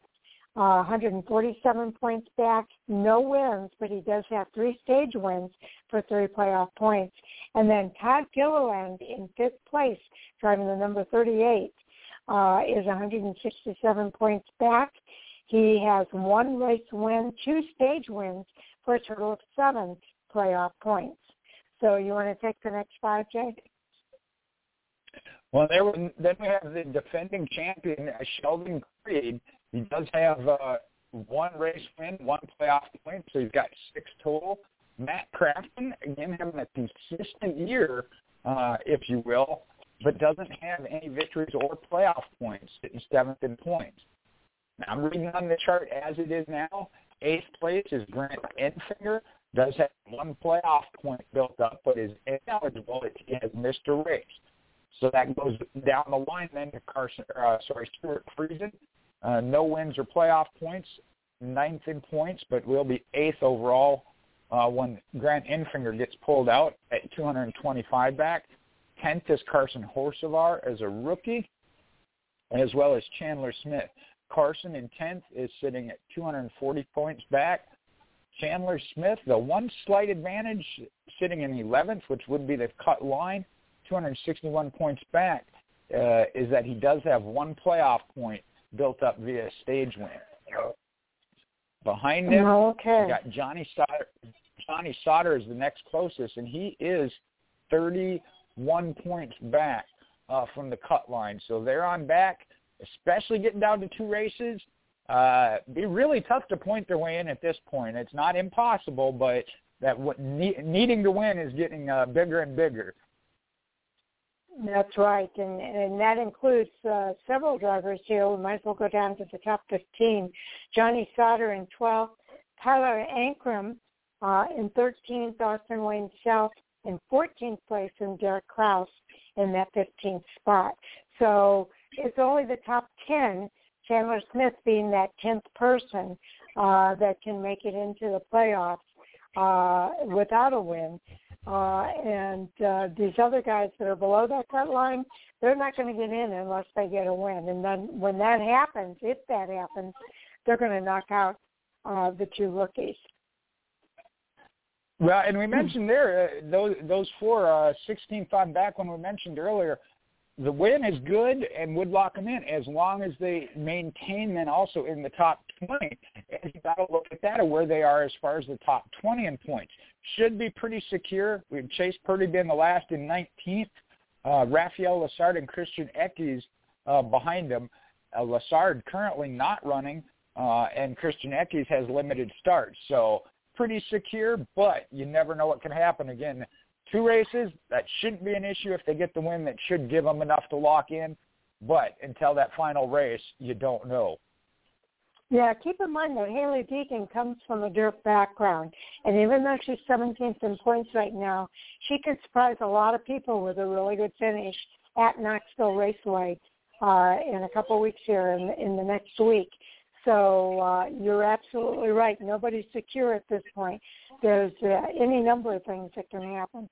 uh, 147 points back, no wins, but he does have three stage wins for three playoff points. And then Todd Gilliland in fifth place, driving the number 38, uh, is 167 points back. He has one race win, two stage wins for a total of seven playoff points. So you want to take the next five, Jay? Well, there, then we have the defending champion, Sheldon Creed. He does have uh, one race win, one playoff point, so he's got six total. Matt Crafton, again, having a consistent year, uh, if you will, but doesn't have any victories or playoff points, sitting seventh in points. Now, I'm reading on the chart as it is now. Eighth place is Grant Enfinger, does have one playoff point built up, but is ineligible if he has missed a race. So that goes down the line then to Carson, uh, sorry, Stewart Friesen. Uh, no wins or playoff points, ninth in points, but will be eighth overall uh, when Grant Enfinger gets pulled out at 225 back. Tenth is Carson Hocevar as a rookie, as well as Chandler Smith. Carson in 10th is sitting at 240 points back. Chandler Smith, the one slight advantage, sitting in 11th, which would be the cut line, 261 points back, uh, is that he does have one playoff point built up via stage win. Behind him, okay. got Johnny Sauter. Johnny Sauter is the next closest, and he is 31 points back uh, from the cut line. So they're on back, especially getting down to two races. Uh, be really tough to point their way in at this point. It's not impossible, but that what ne- needing to win is getting uh, bigger and bigger. That's right, and and that includes uh, several drivers here. We might as well go down to the top 15. Johnny Sauter in 12th, Tyler Ankrum uh, in 13th, Austin Wayne Self in 14th place, and Derek Kraus in that 15th spot. So it's only the top 10, Chandler Smith being that 10th person uh, that can make it into the playoffs uh, without a win. Uh, and uh, these other guys that are below that cut line, they're not going to get in unless they get a win. And then when that happens, if that happens, they're going to knock out uh, the two rookies. Well, and we mentioned there uh, those those four uh, 16-5 back when we mentioned earlier, the win is good and would lock them in as long as they maintain then also in the top 20. And you got to look at that of where they are as far as the top 20 in points should be pretty secure. We've Chase Purdy been the last in 19th. Uh, Raphael Lessard and Christian Eckes uh, behind them. Uh, Lessard currently not running, uh, and Christian Eckes has limited starts. So pretty secure, but you never know what can happen. Again, two races, that shouldn't be an issue. If they get the win, that should give them enough to lock in. But until that final race, you don't know. Yeah, keep in mind that Hailie Deegan comes from a dirt background, and even though she's 17th in points right now, she could surprise a lot of people with a really good finish at Knoxville Raceway uh, in a couple of weeks here in, in the next week. So uh, you're absolutely right. Nobody's secure at this point. There's uh, any number of things that can happen.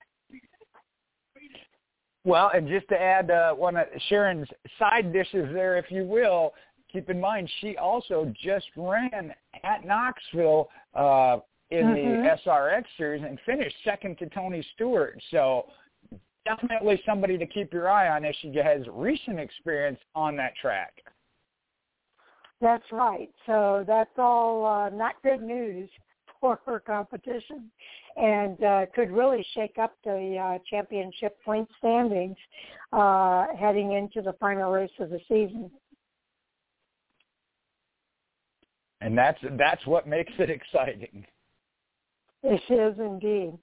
Well, and just to add uh, one of Sharon's side dishes there, if you will, keep in mind she also just ran at Knoxville uh, in mm-hmm. the SRX series and finished second to Tony Stewart. So definitely somebody to keep your eye on as she has recent experience on that track. That's right. So that's all uh, not good news for her competition. And uh, could really shake up the uh, championship point standings uh, heading into the final race of the season. And that's that's what makes it exciting. It is indeed.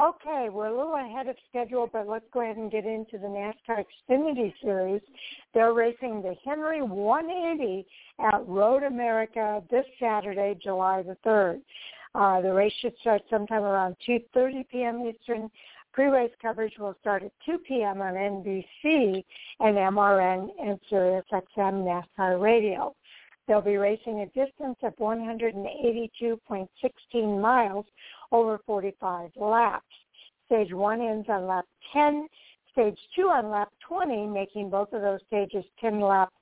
Okay, we're a little ahead of schedule, but let's go ahead and get into the NASCAR Xfinity Series. They're racing the Henry 180 at Road America this Saturday, July the 3rd. Uh, the race should start sometime around 2.30 p.m. Eastern. Pre-race coverage will start at 2 p.m. on NBC and MRN and SiriusXM NASCAR Radio. They'll be racing a distance of 182.16 miles over 45 laps. Stage 1 ends on lap 10, stage 2 on lap 20, making both of those stages 10-lap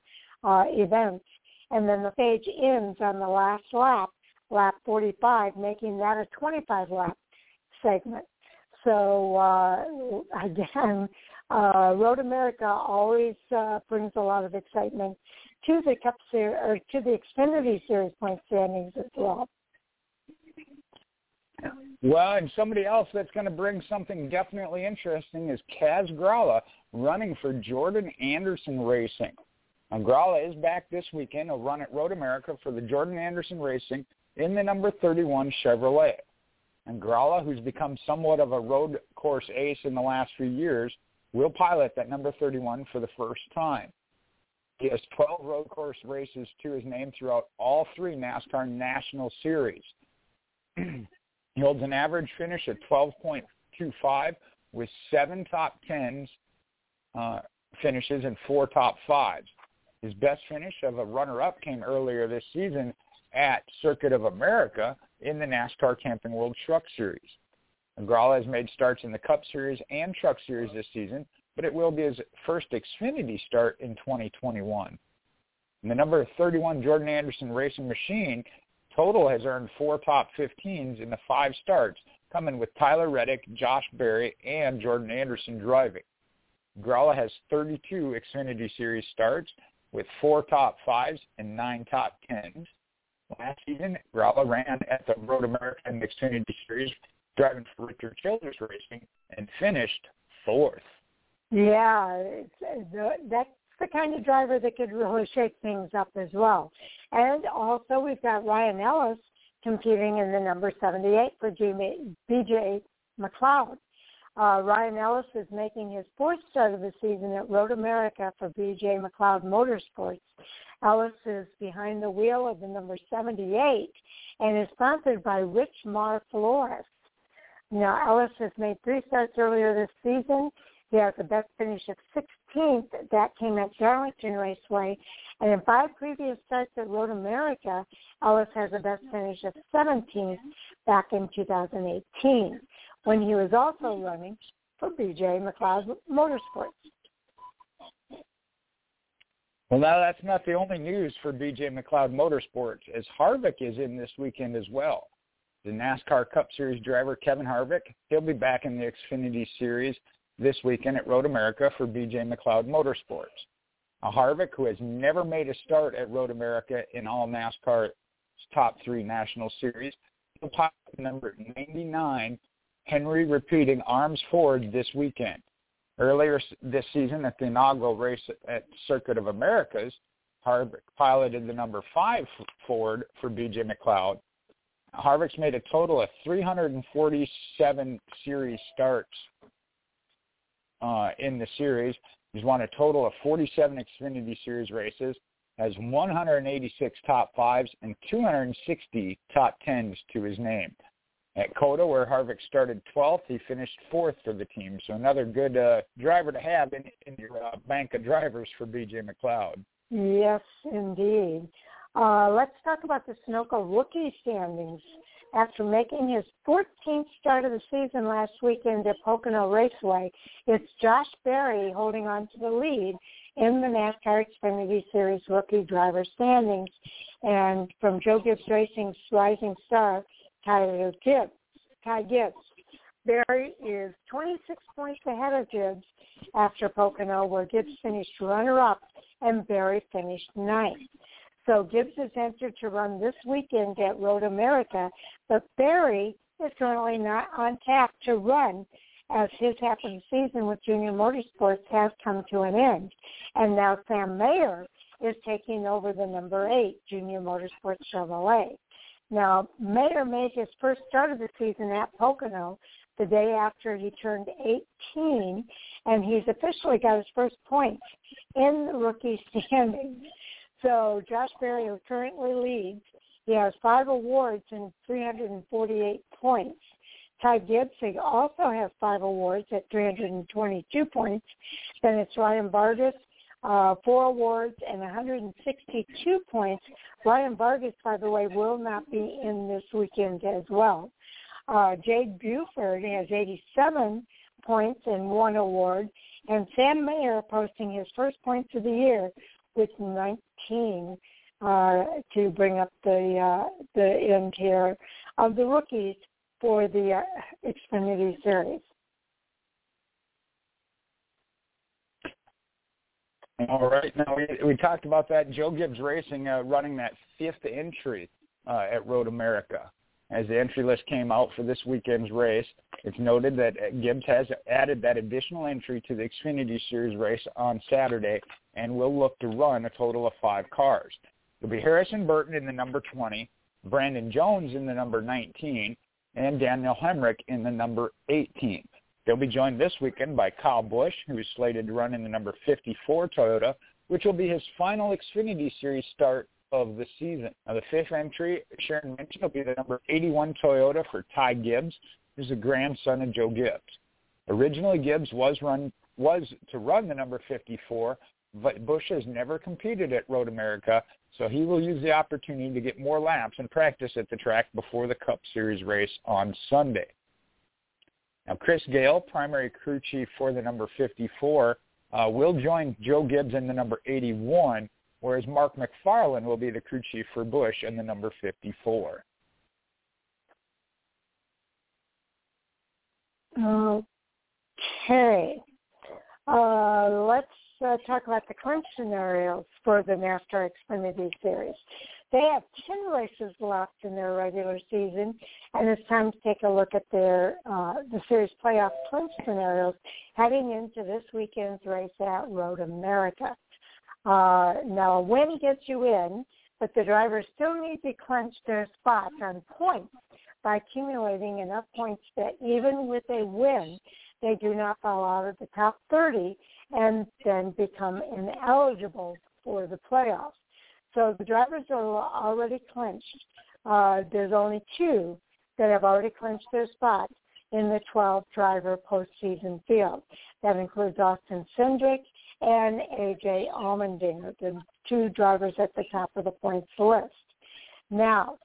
uh, events. And then the stage ends on the last lap, lap 45, making that a 25-lap segment. So uh, again, uh, Road America always uh, brings a lot of excitement to the Cup Series or to the Xfinity Series point standings as well. Well, and somebody else that's going to bring something definitely interesting is Kaz Grala running for Jordan Anderson Racing. Now, Grala is back this weekend. He'll run at Road America for the Jordan Anderson Racing in the number 31 Chevrolet. And Grala, who's become somewhat of a road course ace in the last few years, will pilot that number 31 for the first time. He has 12 road course races to his name throughout all three NASCAR National Series. he holds an average finish at 12.25 with seven top tens uh, finishes and four top fives. His best finish of a runner-up came earlier this season at Circuit of America in the NASCAR Camping World Truck Series. Grala has made starts in the Cup Series and Truck Series this season, but it will be his first Xfinity start in 2021. And the number 31 Jordan Anderson Racing Machine total has earned four top 15s in the five starts, coming with Tyler Reddick, Josh Berry, and Jordan Anderson driving. Grala has 32 Xfinity Series starts with four top fives and nine top tens. Last season, Grala ran at the Road American Xfinity Series, driving for Richard Childress Racing, and finished fourth. Yeah, it's, uh, that's the kind of driver that could really shake things up as well. And also we've got Ryan Ellis competing in the number 78 for BJ McLeod. Uh, Ryan Ellis is making his fourth start of the season at Road America for BJ McLeod Motorsports. Ellis is behind the wheel of the number 78 and is sponsored by Rich Mar Flores. Now, Ellis has made three starts earlier this season. He has the best finish of 16th. That came at Darlington Raceway. And in five previous starts at Road America, Ellis has the best finish of 17th back in 2018 when he was also running for BJ McLeod Motorsports. Well, now that's not the only news for BJ McLeod Motorsports, as Harvick is in this weekend as well. The NASCAR Cup Series driver Kevin Harvick, he'll be back in the Xfinity Series this weekend at Road America for BJ McLeod Motorsports. A Harvick who has never made a start at Road America in all NASCAR's top three national series. He'll pilot number 99 Henry repeating Arms Ford this weekend. Earlier this season at the inaugural race at Circuit of Americas, Harvick piloted the number five Ford for BJ McLeod. Harvick's made a total of 347 series starts uh, in the series. He's won a total of 47 Xfinity Series races, has 186 top fives and 260 top tens to his name. At COTA, where Harvick started 12th, he finished fourth for the team. So another good uh, driver to have in, in your uh, bank of drivers for BJ McLeod. Yes, indeed. Uh, let's talk about the Sunoco rookie standings after making his 14th start of the season last weekend at Pocono Raceway. It's Josh Berry holding on to the lead in the NASCAR Xfinity Series rookie driver standings. And from Joe Gibbs Racing's rising star, Tyler Gibbs, Ty Gibbs. Berry is 26 points ahead of Gibbs after Pocono, where Gibbs finished runner-up and Berry finished ninth. So Gibbs is entered to run this weekend at Road America, but Berry is currently not on tap to run as his half of the season with Junior Motorsports has come to an end. And now Sam Mayer is taking over the number eight Junior Motorsports Chevrolet. Now, Mayer his first started the season at Pocono the day after he turned 18, and he's officially got his first point in the rookie standings. So Josh Berry, who currently leads, he has five awards and 348 points. Ty Gibbs also has five awards at 322 points. Then it's Ryan Vargas, uh, four awards and 162 points. Ryan Vargas, by the way, will not be in this weekend as well. Uh, Jade Buford has 87 points and one award, and Sam Mayer posting his first points of the year with 19 uh, to bring up the uh, the end here of the rookies for the uh, Xfinity Series. All right. Now we, we talked about that. Joe Gibbs Racing uh, running that fifth entry uh, at Road America. As the entry list came out for this weekend's race, it's noted that Gibbs has added that additional entry to the Xfinity Series race on Saturday and will look to run a total of five cars. It'll be Harrison Burton in the number 20, Brandon Jones in the number 19, and Daniel Hemric in the number 18. They'll be joined this weekend by Kyle Busch, who is slated to run in the number 54 Toyota, which will be his final Xfinity Series start of the season. Now, the fifth entry, Sharon mentioned, will be the number 81 Toyota for Ty Gibbs, who's the grandson of Joe Gibbs. Originally, Gibbs was run was to run the number 54, but Busch has never competed at Road America, so he will use the opportunity to get more laps and practice at the track before the Cup Series race on Sunday. Now, Chris Gayle, primary crew chief for the number 54, uh, will join Joe Gibbs in the number 81, whereas Mark McFarland will be the crew chief for Busch in the number 54. Okay. Uh, let's uh, talk about the crunch scenarios for the NASCAR Xfinity Series. They have 10 races left in their regular season, and it's time to take a look at their uh, the series playoff clinch scenarios heading into this weekend's race at Road America. Uh, now, a win gets you in, but the drivers still need to clinch their spots on points by accumulating enough points that even with a win, they do not fall out of the top 30 and then become ineligible for the playoffs. So the drivers are already clinched. Uh, there's only two that have already clinched their spots in the 12 driver postseason field. That includes Austin Cindric and AJ Allmendinger, the two drivers at the top of the points list. Now,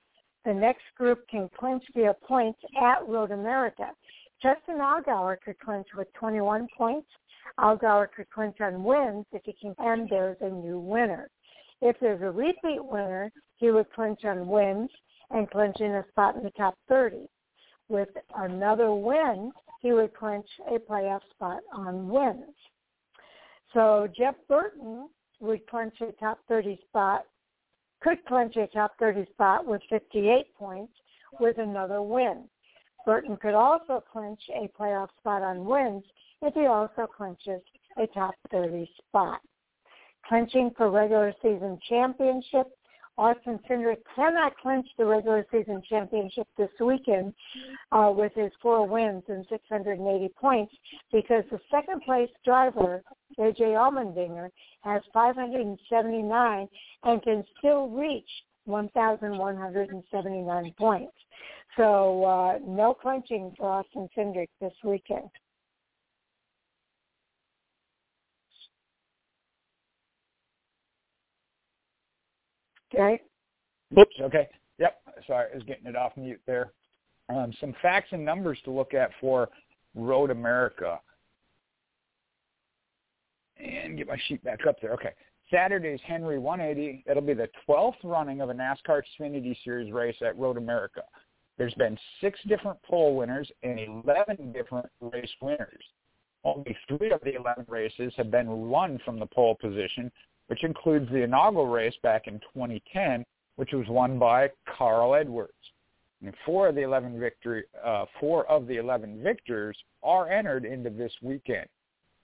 the next group can clinch via points at Road America. Justin Allgaier could clinch with 21 points. Allgaier could clinch on wins if he can, and there's a new winner. If there's a repeat winner, he would clinch on wins and clinch in a spot in the top 30. With another win, he would clinch a playoff spot on wins. So Jeff Burton would clinch a top 30 spot, could clinch a top 30 spot with 58 points with another win. Burton could also clinch a playoff spot on wins if he also clinches a top 30 spot. Clinching for regular season championship Austin Cindric cannot clinch the regular season championship this weekend uh, with his four wins and 680 points because the second place driver, AJ Allmendinger, has 579 and can still reach 1,179 points. So uh, no clinching for Austin Cindric this weekend. Okay. Oops. Okay. Yep. Sorry, I was getting it off mute there. Um, some facts and numbers to look at for Road America. And get my sheet back up there. Okay. Saturday's Henry 180. It'll be the 12th running of a NASCAR Xfinity Series race at Road America. There's been six different pole winners and 11 different race winners. Only three of the 11 races have been won from the pole position, which includes the inaugural race back in 2010, which was won by Carl Edwards. And four of the 11 victory, uh, four of the 11 victors are entered into this weekend.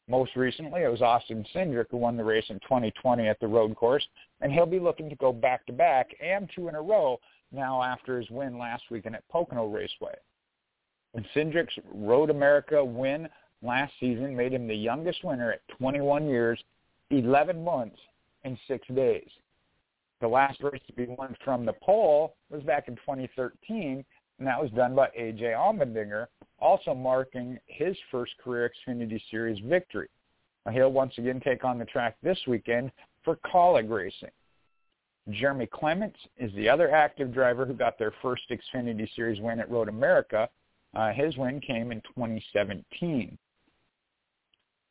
Most recently, it was Austin Cindric who won the race in 2020 at the road course, and he'll be looking to go back-to-back and two in a row now after his win last weekend at Pocono Raceway. And Cindric's Road America win last season made him the youngest winner at 21 years, 11 months, and six days. The last race to be won from the pole was back in 2013, and that was done by A.J. Allmendinger, also marking his first career Xfinity Series victory. Now, he'll once again take on the track this weekend for Kaulig Racing. Jeremy Clements is the other active driver who got their first Xfinity Series win at Road America. Uh, his win came in 2017.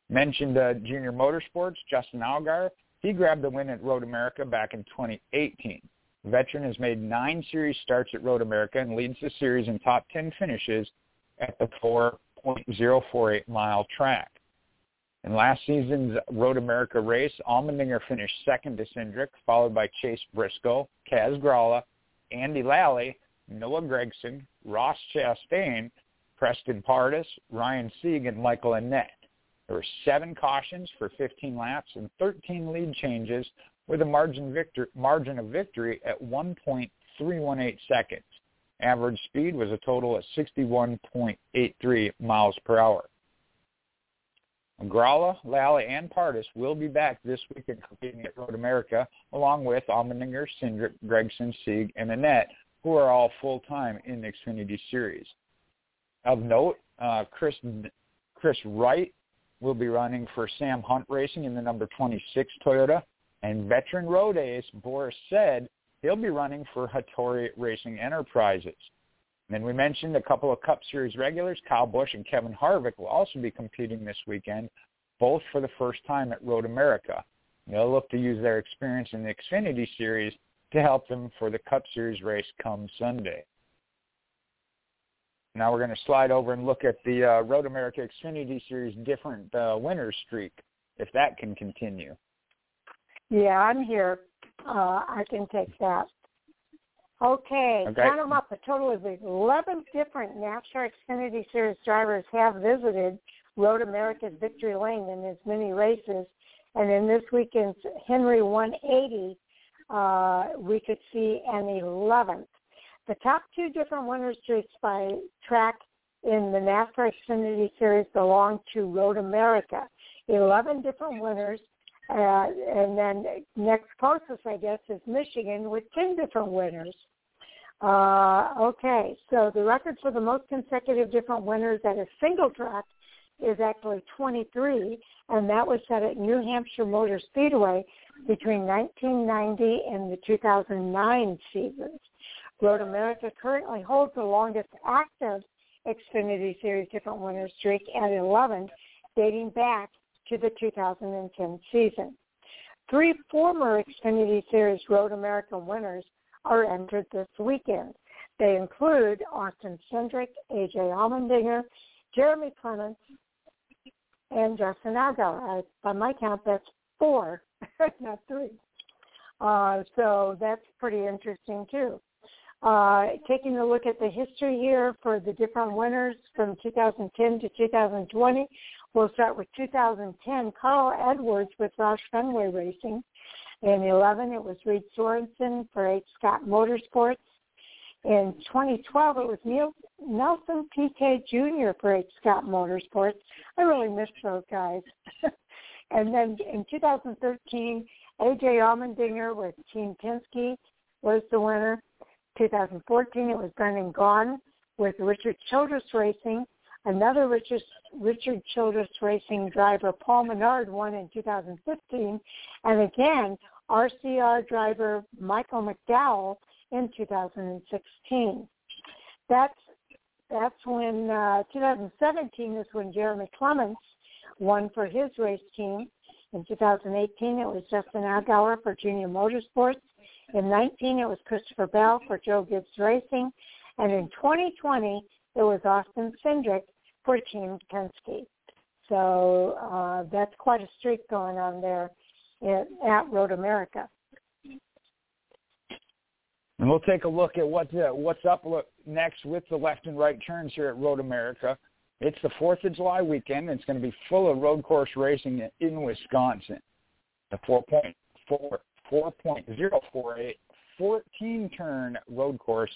Mentioned uh, Junior Motorsports, Justin Allgaier. He grabbed the win at Road America back in 2018. The veteran has made nine series starts at Road America and leads the series in top 10 finishes at the 4.048 mile track. In last season's Road America race, Allmendinger finished second to Cindric, followed by Chase Briscoe, Kaz Grala, Andy Lally, Noah Gragson, Ross Chastain, Preston Pardus, Ryan Sieg, and Michael Annett. There were seven cautions for 15 laps and 13 lead changes with a margin, victor, margin of victory at 1.318 seconds. Average speed was a total of 61.83 miles per hour. Grala, Lally, and Pardus will be back this weekend competing at Road America, along with Allmendinger, Cindric, Gragson, Sieg, and Annett, who are all full-time in the Xfinity Series. Of note, uh, Kris Kris Wright will be running for Sam Hunt Racing in the number 26 Toyota, and veteran road ace Boris Said he'll be running for Hattori Racing Enterprises. And then we mentioned a couple of Cup Series regulars, Kyle Busch and Kevin Harvick, will also be competing this weekend, both for the first time at Road America. They'll look to use their experience in the Xfinity Series to help them for the Cup Series race come Sunday. Now we're going to slide over and look at the uh, Road America Xfinity Series different uh, winners streak, if that can continue. Yeah, I'm here. Uh, I can take that. Okay, okay. count them up. A total of 11 different NASCAR Xfinity Series drivers have visited Road America's Victory Lane in as many races. And in this weekend's Henry 180, uh, we could see an 11th. The top two different winners streaks by track in the NASCAR Xfinity Series belong to Road America. 11 different winners. Uh, and then next closest, I guess, is Michigan with 10 different winners. Uh, okay, so the record for the most consecutive different winners at a single track is actually 23, and that was set at New Hampshire Motor Speedway between 1990 and the 2009 seasons. Road America currently holds the longest active Xfinity Series different winner streak at 11, dating back to the 2010 season. Three former Xfinity Series Road America winners are entered this weekend. They include Austin Cindric, AJ Allmendinger, Jeremy Clements, and Justin Allgaier. By my count, that's four, not three. Uh, so that's pretty interesting too. Uh, taking a look at the history here for the different winners from 2010 to 2020, we'll start with 2010. Carl Edwards with Roush Fenway Racing. In 11, it was Reed Sorenson for H. Scott Motorsports. In 2012, it was Nelson Piquet Jr. for H. Scott Motorsports. I really miss those guys. and then in 2013, A.J. Allmendinger with Team Penske was the winner. 2014, it was Brendan Gaughan with Richard Childress Racing. Another Richard, Richard Childress Racing driver, Paul Menard, won in 2015. And again, RCR driver Michael McDowell in 2016. That's that's when uh, 2017 is when Jeremy Clements won for his race team. In 2018, it was Justin Allgaier for Junior Motorsports. In 19, it was Christopher Bell for Joe Gibbs Racing. And in 2020, it was Austin Cindric for Team Penske. So uh, that's quite a streak going on there at Road America. And we'll take a look at what the, what's up next with the left and right turns here at Road America. It's the 4th of July weekend. And it's going to be full of road course racing in Wisconsin. The 4.4, 4.048 14-turn road course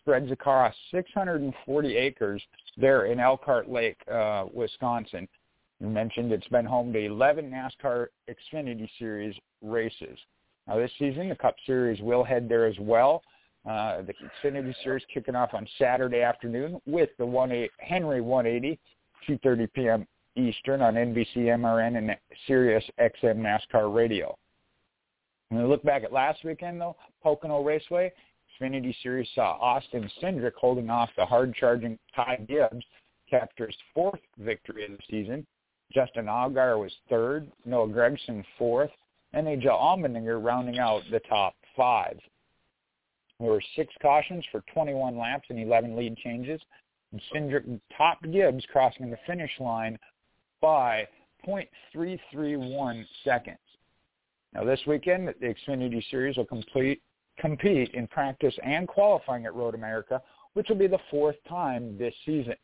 spreads across 640 acres there in Elkhart Lake, uh, Wisconsin. You mentioned it's been home to 11 NASCAR Xfinity Series races. Now this season, the Cup Series will head there as well. Uh, the Xfinity Series kicking off on Saturday afternoon with the 1 Henry 180, 2:30 p.m. Eastern on NBC MRN and Sirius XM NASCAR Radio. When we look back at last weekend, though, Pocono Raceway, Xfinity Series saw Austin Cindric holding off the hard-charging Ty Gibbs, capture his fourth victory of the season. Justin Allgaier was third, Noah Gragson fourth, and AJ Allmendinger rounding out the top five. There were six cautions for 21 laps and 11 lead changes. And Cindric topped Gibbs, crossing the finish line by 0.331 seconds. Now this weekend, the Xfinity Series will complete, compete in practice and qualifying at Road America, which will be the fourth time this season.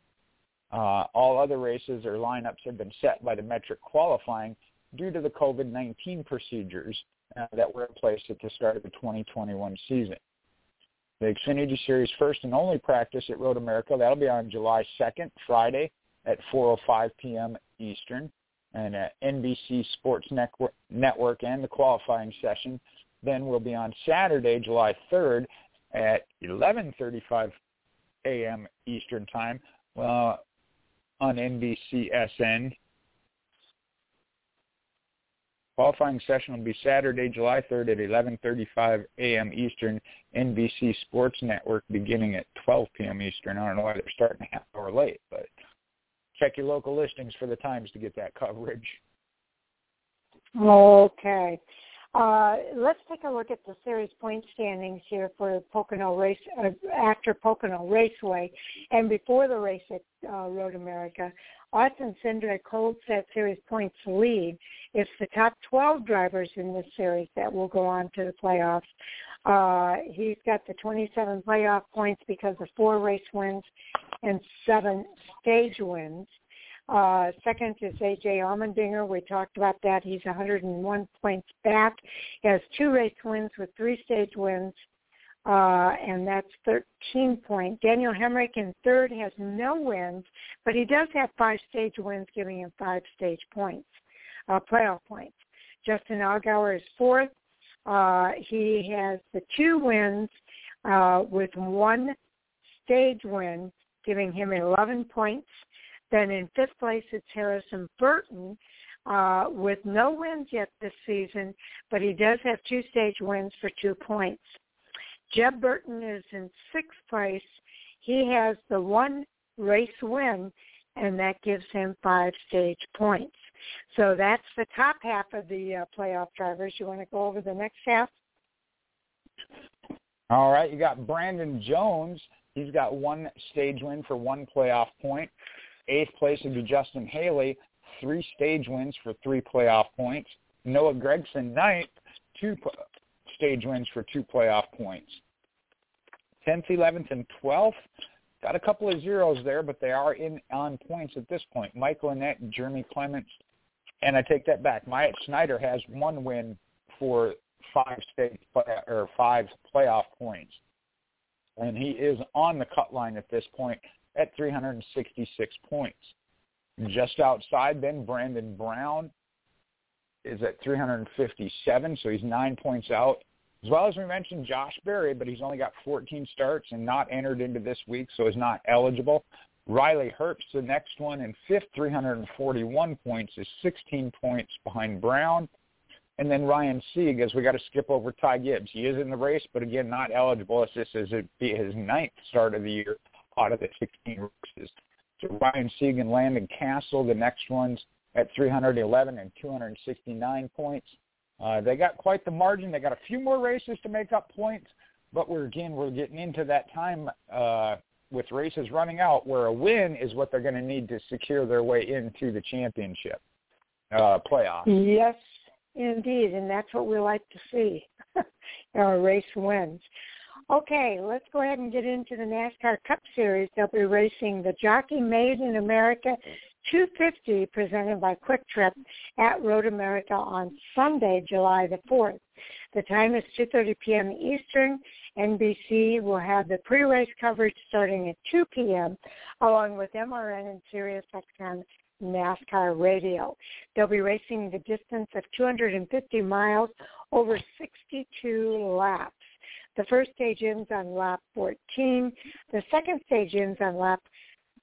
Uh, all other races or lineups have been set by the metric qualifying due to the COVID-19 procedures uh, that were in place at the start of the 2021 season. The Xfinity Series first and only practice at Road America, that'll be on July 2nd, Friday at 4.05 p.m. Eastern and uh, NBC Sports Network, Network and the qualifying session then will be on Saturday, July 3rd at 11:35 a.m. Eastern Time uh, on NBCSN. Qualifying session will be Saturday, July 3rd at 11:35 a.m. Eastern, NBC Sports Network, beginning at 12 p.m. Eastern. I don't know why they're starting a half hour late, but check your local listings for the times to get that coverage. Okay. Uh, let's take a look at the series point standings here for Pocono Race uh, after Pocono Raceway and before the race at uh, Road America. Austin Cindric holds that series points lead. It's the top 12 drivers in this series that will go on to the playoffs. Uh, he's got the 27 playoff points because of four race wins and seven stage wins. Uh, second is AJ Allmendinger. We talked about that. He's 101 points back. He has two race wins with three stage wins, uh, and that's 13 points. Daniel Hemric in third has no wins, but he does have five stage wins, giving him five stage points, uh, playoff points. Justin Allgaier is fourth. Uh, he has the two wins uh, with one stage win, giving him 11 points. Then in fifth place, it's Harrison Burton uh, with no wins yet this season, but he does have two stage wins for two points. Jeb Burton is in sixth place. He has the one race win, and that gives him five stage points. So that's the top half of the uh, playoff drivers. You want to go over the next half? All right, you got Brandon Jones. He's got one stage win for one playoff point. Eighth place would be Justin Haley, three stage wins for three playoff points. Noah Gragson, ninth, two stage wins for two playoff points. 10th, 11th, and 12th, got a couple of zeros there, but they are in on points at this point. Mike and Jeremy Clements, and I take that back. Myatt Snider has one win for five stage play, or five playoff points, and he is on the cut line at this point at 366 points. Just outside then, Brandon Brown is at 357, so he's nine points out. As well as we mentioned Josh Berry, but he's only got 14 starts and not entered into this week, so is not eligible. Riley Herbst, the next one in fifth, 341 points, is 16 points behind Brown. And then Ryan Sieg, as we got to skip over Ty Gibbs. He is in the race, but again, not eligible as this is his ninth start of the year out of the 16 races. So Ryan Sieg and Landon Cassill, the next ones at 311 and 269 points. Uh, they got quite the margin. They got a few more races to make up points, but we're again we're getting into that time uh, with races running out where a win is what they're going to need to secure their way into the championship uh, playoff. Yes, indeed, and that's what we like to see. Our race wins. Okay, let's go ahead and get into the NASCAR Cup Series. They'll be racing the Jockey Made in America 250 presented by Kwik Trip at Road America on Sunday, July the 4th. The time is 2.30 p.m. Eastern. NBC will have the pre-race coverage starting at 2 p.m. along with MRN and SiriusXM NASCAR Radio. They'll be racing the distance of 250 miles over 62 laps. The first stage ends on lap 14. The second stage ends on lap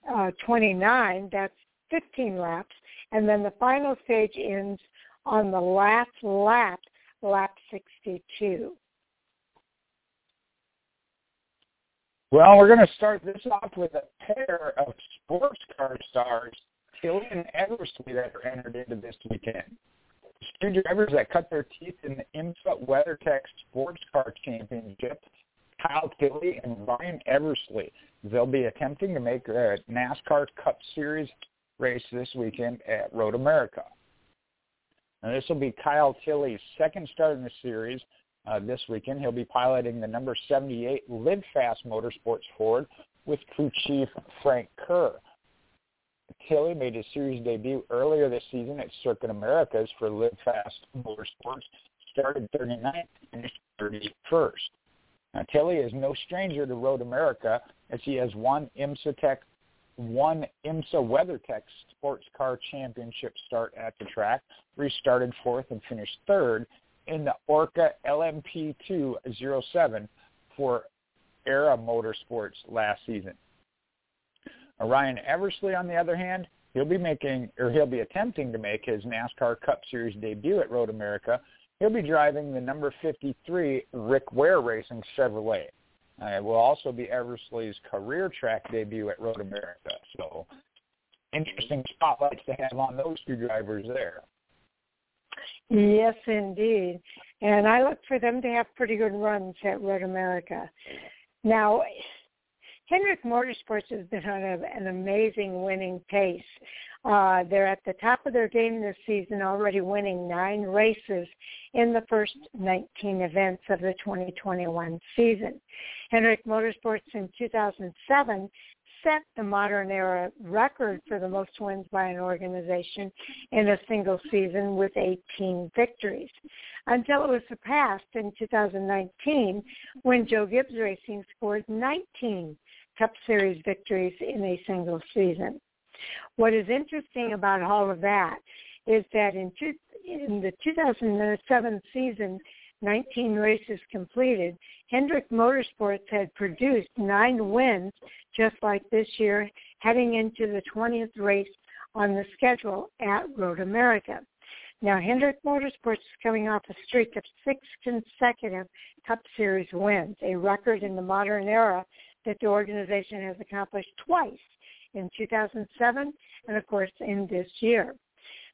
uh, 29. That's 15 laps. And then the final stage ends on the last lap, lap 62. Well, we're going to start this off with a pair of sports car stars, Tilley and Eversley, that are entered into this weekend two drivers that cut their teeth in the IMSA WeatherTech Sports Car Championship, Kyle Tilley and Ryan Eversley. They'll be attempting to make a NASCAR Cup Series race this weekend at Road America. Now, this will be Kyle Tilley's second start in the series uh, this weekend. He'll be piloting the number 78 Live Fast Motorsports Ford with crew chief Frank Kerr. Tilley made his series debut earlier this season at Circuit Americas for Live Fast Motorsports, started 39th finished 31st. Now, Tilley is no stranger to Road America as he has won IMSA Tech, won IMSA WeatherTech Sports Car Championship start at the track, restarted fourth and finished third in the Oreca LMP207 for Era Motorsports last season. Ryan Eversley, on the other hand, he'll be making or he'll be attempting to make his NASCAR Cup Series debut at Road America. He'll be driving the number 53 Rick Ware Racing Chevrolet. Uh, it will also be Eversley's career track debut at Road America. So interesting spotlights to have on those two drivers there. Yes, indeed. And I look for them to have pretty good runs at Road America. Now, Hendrick Motorsports has been on a, an amazing winning pace. Uh, they're at the top of their game this season, already winning nine races in the first 19 events of the 2021 season. Hendrick Motorsports in 2007 set the modern era record for the most wins by an organization in a single season with 18 victories until it was surpassed in 2019 when Joe Gibbs Racing scored 19 Cup Series victories in a single season. What is interesting about all of that is that in, two, in the 2007 season, 19 races completed, Hendrick Motorsports had produced nine wins just like this year, heading into the 20th race on the schedule at Road America. Now, Hendrick Motorsports is coming off a streak of six consecutive Cup Series wins, a record in the modern era that the organization has accomplished twice in 2007 and of course in this year.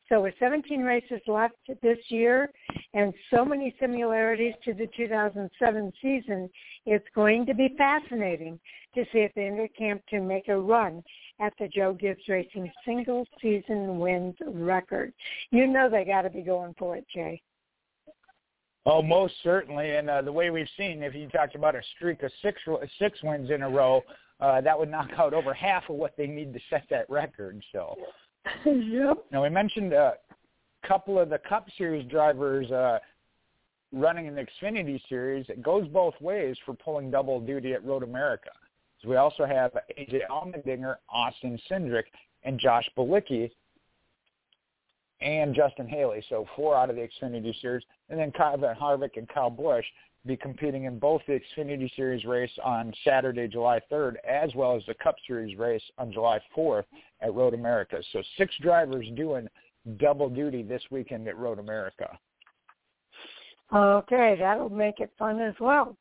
So with 17 races left this year and so many similarities to the 2007 season, it's going to be fascinating to see if the Hendrick camp can make a run at the Joe Gibbs Racing single season wins record. You know they got to be going for it, Jay. Oh, most certainly. And uh, the way we've seen, if you talked about a streak of six six wins in a row, uh, that would knock out over half of what they need to set that record. So, yep. Now we mentioned a couple of the Cup Series drivers uh, running in the Xfinity Series. It goes both ways for pulling double duty at Road America. So we also have AJ Allmendinger, Austin Cindric, and Josh Bilicki and Justin Haley. So four out of the Xfinity Series. And then Kevin Harvick and Kyle Busch be competing in both the Xfinity Series race on Saturday, July 3rd, as well as the Cup Series race on July 4th at Road America. So six drivers doing double duty this weekend at Road America. Okay, that'll make it fun as well.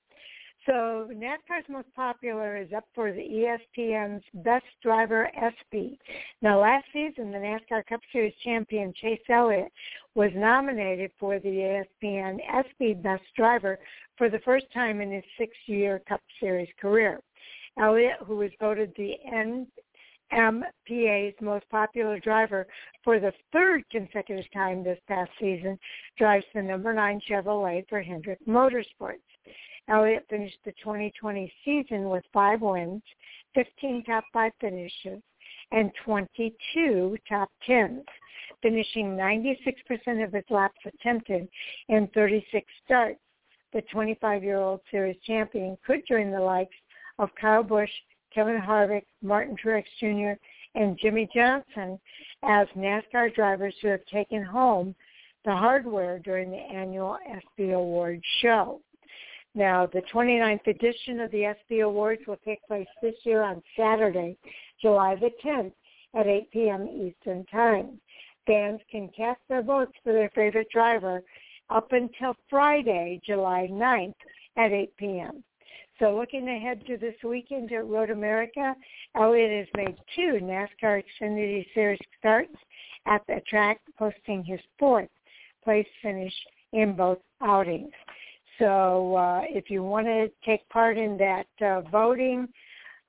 So NASCAR's most popular is up for the ESPN's Best Driver ESPY. Now, last season, the NASCAR Cup Series champion Chase Elliott was nominated for the ESPN ESPY Best Driver for the first time in his six-year Cup Series career. Elliott, who was voted the NMPA's most popular driver for the third consecutive time this past season, drives the number nine Chevrolet for Hendrick Motorsports. Elliott finished the 2020 season with five wins, 15 top five finishes, and 22 top tens, finishing 96% of his laps attempted in 36 starts. The 25-year-old series champion could join the likes of Kyle Busch, Kevin Harvick, Martin Truex Jr., and Jimmie Johnson as NASCAR drivers who have taken home the hardware during the annual ESPY Awards show. Now, the 29th edition of the ESPY Awards will take place this year on Saturday, July the 10th at 8 p.m. Eastern Time. Fans can cast their votes for their favorite driver up until Friday, July 9th at 8 p.m. So looking ahead to this weekend at Road America, Elliott has made two NASCAR Xfinity Series starts at the track, posting his fourth place finish in both outings. So uh, if you want to take part in that uh, voting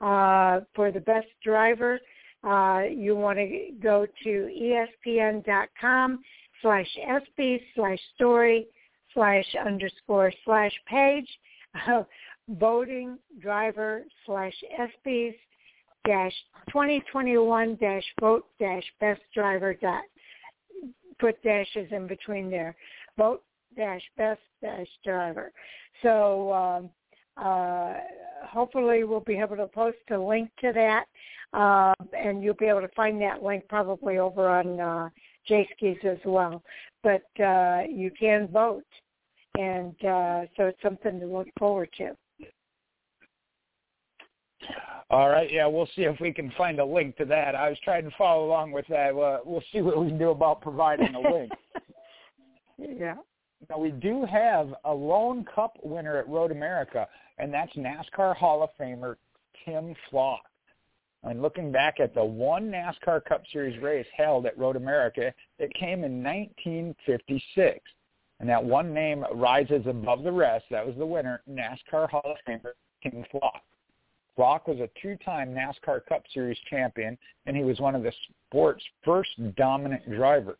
uh, for the best driver, uh, you want to go to espn.com slash sp slash story slash underscore slash page voting driver slash SPs dash 2021 dash vote dash best driver dot put dashes in between there. Vote dash best dash driver so um, uh, hopefully we'll be able to post a link to that uh, and you'll be able to find that link probably over on uh, JSKI's as well but uh, you can vote and uh, so it's something to look forward to all right, yeah, we'll see if we can find a link to that. I was trying to follow along with that. Uh, we'll see what we can do about providing a link. yeah. Now we do have a lone cup winner at Road America, and that's NASCAR Hall of Famer Tim Flock. And looking back at the one NASCAR Cup Series race held at Road America, it came in 1956. And that one name rises above the rest. That was the winner, NASCAR Hall of Famer Tim Flock. Flock was a two-time NASCAR Cup Series champion, and he was one of the sport's first dominant drivers.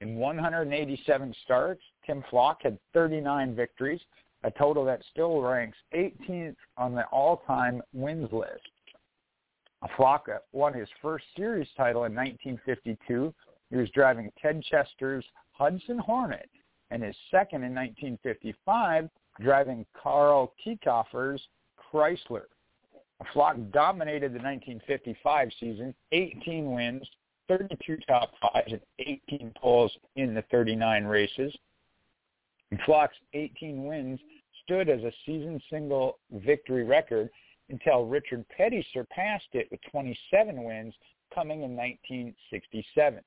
In 187 starts, Tim Flock had 39 victories, a total that still ranks 18th on the all-time wins list. Flock won his first series title in 1952. He was driving Ted Chester's Hudson Hornet, and his second in 1955 driving Carl Kiekhaefer's Chrysler. Flock dominated the 1955 season, 18 wins, 32 top fives, and 18 poles in the 39 races. Flock's 18 wins stood as a season single victory record until Richard Petty surpassed it with 27 wins coming in 1967.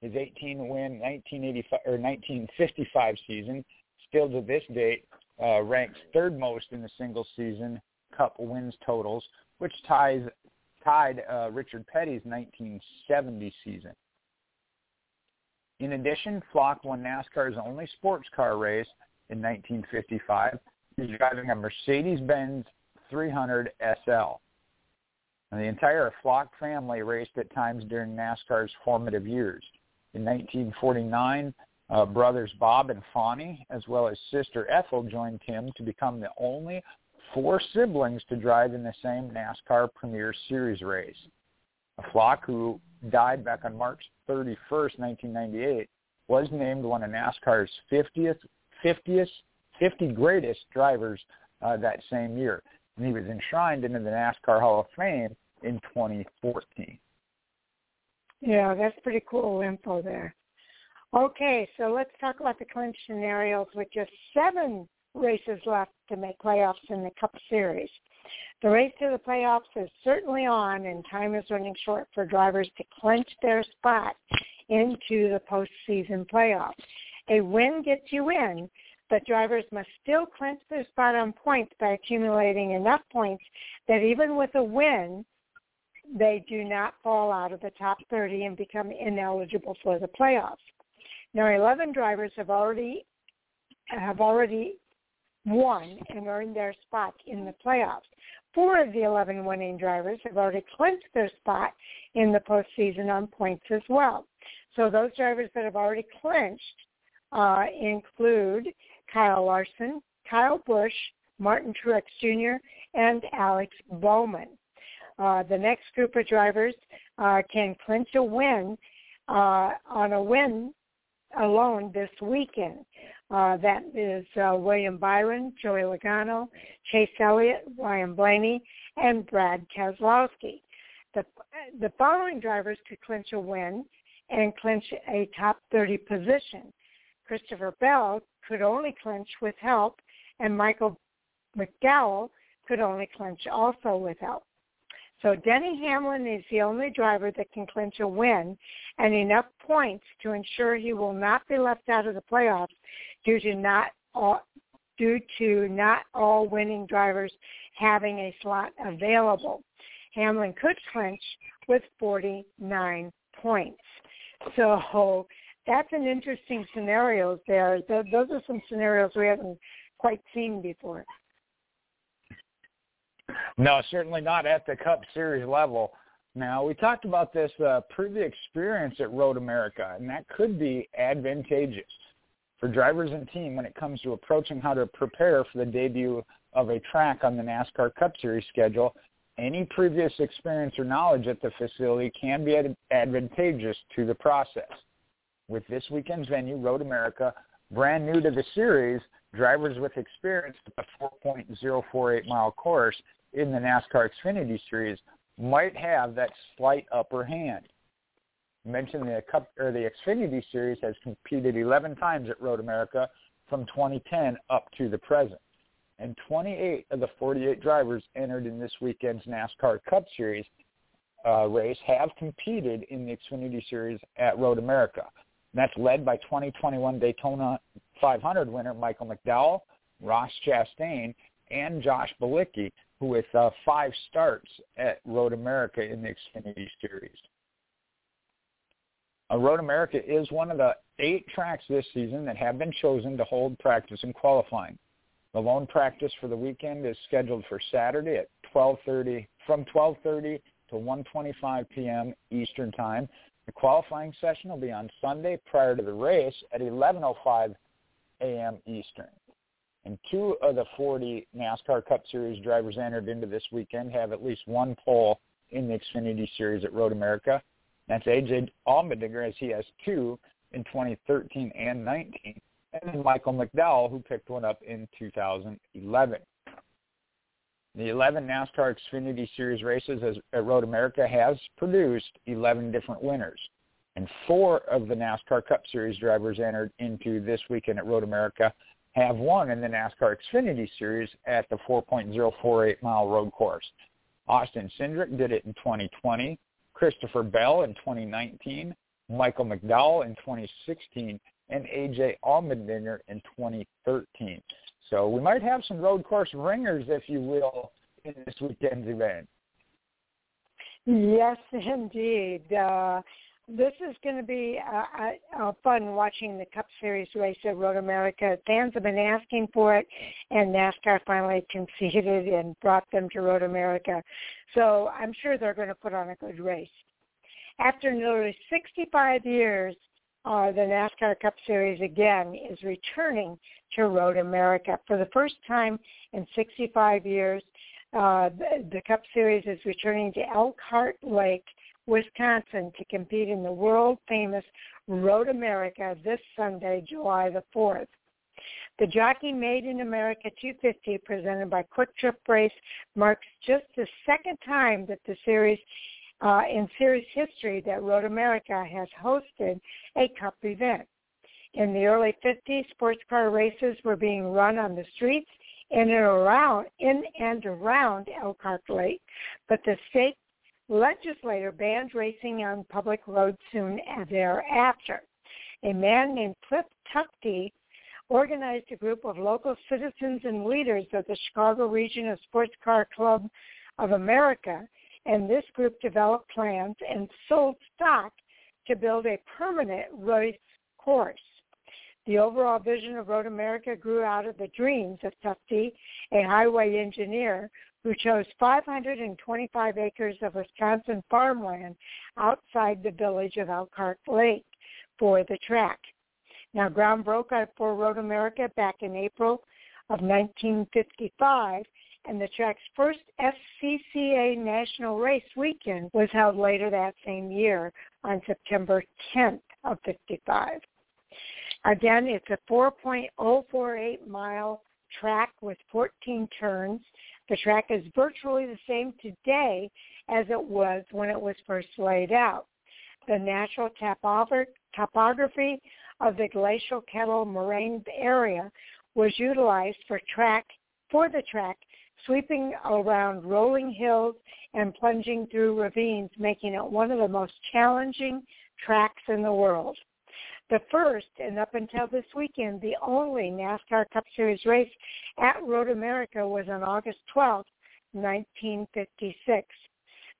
His 18-win 1985 or 1955 season, still to this date, uh, ranks third most in the single season Cup wins totals, which ties tied uh, Richard Petty's 1970 season. In addition, Flock won NASCAR's only sports car race in 1955. He's driving a Mercedes-Benz 300 SL. And the entire Flock family raced at times during NASCAR's formative years. In 1949, uh, brothers Bob and Fonnie, as well as sister Ethel, joined Tim to become the only four siblings to drive in the same NASCAR Premier Series race. A Flock, who died back on March 31st, 1998, was named one of NASCAR's 50th, 50th, 50 greatest drivers uh, that same year. And he was enshrined into the NASCAR Hall of Fame in 2014. Yeah, that's pretty cool info there. Okay, so let's talk about the clinch scenarios with just seven races left to make playoffs in the Cup Series. The race to the playoffs is certainly on, and time is running short for drivers to clinch their spot into the postseason playoffs. A win gets you in, but drivers must still clinch their spot on points by accumulating enough points that even with a win, they do not fall out of the top 30 and become ineligible for the playoffs. Now, 11 drivers have already have already won and earned their spot in the playoffs. Four of the 11 winning drivers have already clinched their spot in the postseason on points as well. So those drivers that have already clinched uh, include Kyle Larson, Kyle Busch, Martin Truex Jr., and Alex Bowman. Uh, the next group of drivers uh, can clinch a win uh, on a win alone this weekend. Uh, that is uh, William Byron, Joey Logano, Chase Elliott, Ryan Blaney, and Brad Keselowski. The, the following drivers could clinch a win and clinch a top 30 position. Christopher Bell could only clinch with help, and Michael McDowell could only clinch also with help. So Denny Hamlin is the only driver that can clinch a win and enough points to ensure he will not be left out of the playoffs due to not all, due to not all winning drivers having a slot available. Hamlin could clinch with 49 points. So that's an interesting scenario there. Those are some scenarios we haven't quite seen before. No, certainly not at the Cup Series level. Now, we talked about this uh, previous experience at Road America, and that could be advantageous for drivers and team when it comes to approaching how to prepare for the debut of a track on the NASCAR Cup Series schedule. Any previous experience or knowledge at the facility can be ad- advantageous to the process. With this weekend's venue, Road America, brand new to the series, drivers with experience at the 4.048 mile course in the NASCAR Xfinity Series might have that slight upper hand. I mentioned the Cup or the Xfinity Series has competed 11 times at Road America from 2010 up to the present, and 28 of the 48 drivers entered in this weekend's NASCAR Cup Series uh, race have competed in the Xfinity Series at Road America. And that's led by 2021 Daytona 500 winner Michael McDowell, Ross Chastain, and Josh Bilicki, with uh, five starts at Road America in the Xfinity Series. Uh, Road America is one of the eight tracks this season that have been chosen to hold practice and qualifying. The lone practice for the weekend is scheduled for Saturday at 12:30 from 12:30 to 1:25 p.m. Eastern Time. The qualifying session will be on Sunday prior to the race at 11:05 a.m. Eastern. And two of the 40 NASCAR Cup Series drivers entered into this weekend have at least one pole in the Xfinity Series at Road America. That's AJ Allmendinger, as he has two in 2013 and 19, and then Michael McDowell, who picked one up in 2011. The 11 NASCAR Xfinity Series races at Road America has produced 11 different winners. And four of the NASCAR Cup Series drivers entered into this weekend at Road America have won in the NASCAR Xfinity Series at the 4.048 mile road course. Austin Cindric did it in 2020, Christopher Bell in 2019, Michael McDowell in 2016, and AJ Allmendinger in 2013. So we might have some road course ringers, if you will, in this weekend's event. Yes, indeed. Uh, this is going to be fun watching the Cup Series race at Road America. Fans have been asking for it, and NASCAR finally conceded and brought them to Road America. So I'm sure they're going to put on a good race. After nearly 65 years, uh, the NASCAR Cup Series again is returning to Road America. For the first time in 65 years, uh, the, the Cup Series is returning to Elkhart Lake Wisconsin to compete in the world-famous Road America this Sunday, July the 4th. The Jockey Made in America 250 presented by Kwik Trip Race marks just the second time that the series uh, in series history that Road America has hosted a cup event. In the early 50s, sports car races were being run on the streets in and around in and around Elkhart Lake, but the state legislator banned racing on public roads soon thereafter. A man named Cliff Tufte organized a group of local citizens and leaders of the Chicago Region of Sports Car Club of America, and this group developed plans and sold stock to build a permanent race course. The overall vision of Road America grew out of the dreams of Tufte, a highway engineer who chose 525 acres of Wisconsin farmland outside the village of Elkhart Lake for the track. Now, ground broke for Road America back in April of 1955, and the track's first SCCA national race weekend was held later that same year on September 10th of 55. Again, it's a 4.048 mile track with 14 turns. The track is virtually the same today as it was when it was first laid out. The natural topography of the glacial kettle moraine area was utilized for track for the track, sweeping around rolling hills and plunging through ravines, making it one of the most challenging tracks in the world. The first, and up until this weekend, the only NASCAR Cup Series race at Road America was on August 12, 1956.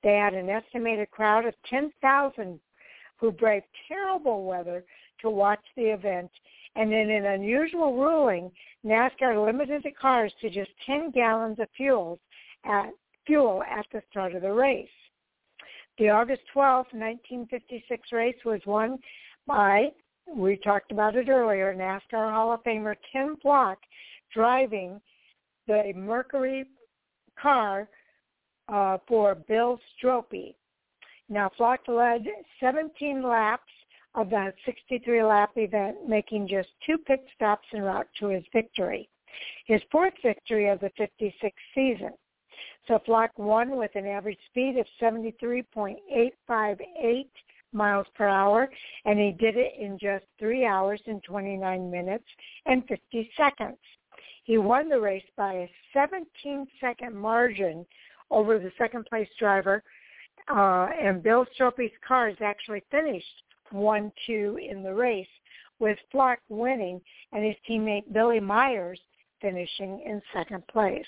They had an estimated crowd of 10,000 who braved terrible weather to watch the event, and in an unusual ruling, NASCAR limited the cars to just 10 gallons of fuel at, fuel at the start of the race. The August 12, 1956 race was won by we talked about it earlier, NASCAR Hall of Famer Tim Flock driving the Mercury car uh, for Bill Stroppe. Now, Flock led 17 laps of that 63-lap event, making just two pit stops en route to his victory, his fourth victory of the 56 season. So Flock won with an average speed of 73.858 miles per hour, and he did it in just 3 hours and 29 minutes and 50 seconds. He won the race by a 17-second margin over the second place driver, uh, and Bill Stroppe's cars actually finished 1-2 in the race, with Flock winning and his teammate Billy Myers finishing in second place.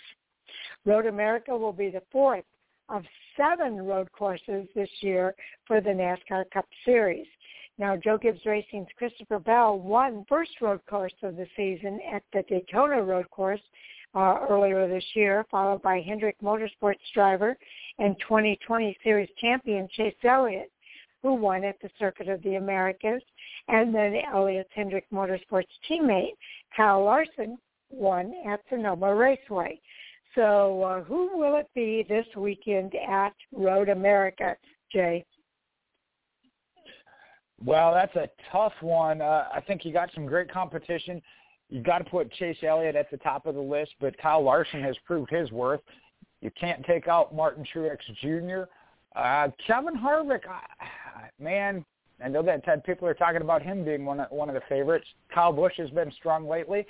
Road America will be the fourth of seven road courses this year for the NASCAR Cup Series. Now, Joe Gibbs Racing's Christopher Bell won first road course of the season at the Daytona Road Course uh, earlier this year, followed by Hendrick Motorsports driver and 2020 Series champion Chase Elliott, who won at the Circuit of the Americas, and then Elliott's Hendrick Motorsports teammate Kyle Larson won at Sonoma Raceway. So uh, who will it be this weekend at Road America, Jay? Well, that's a tough one. Uh, I think you got some great competition. You got to put Chase Elliott at the top of the list, but Kyle Larson has proved his worth. You can't take out Martin Truex Jr. Uh, Kevin Harvick, uh, man, I know that Ted people are talking about him being one of, one of the favorites. Kyle Busch has been strong lately.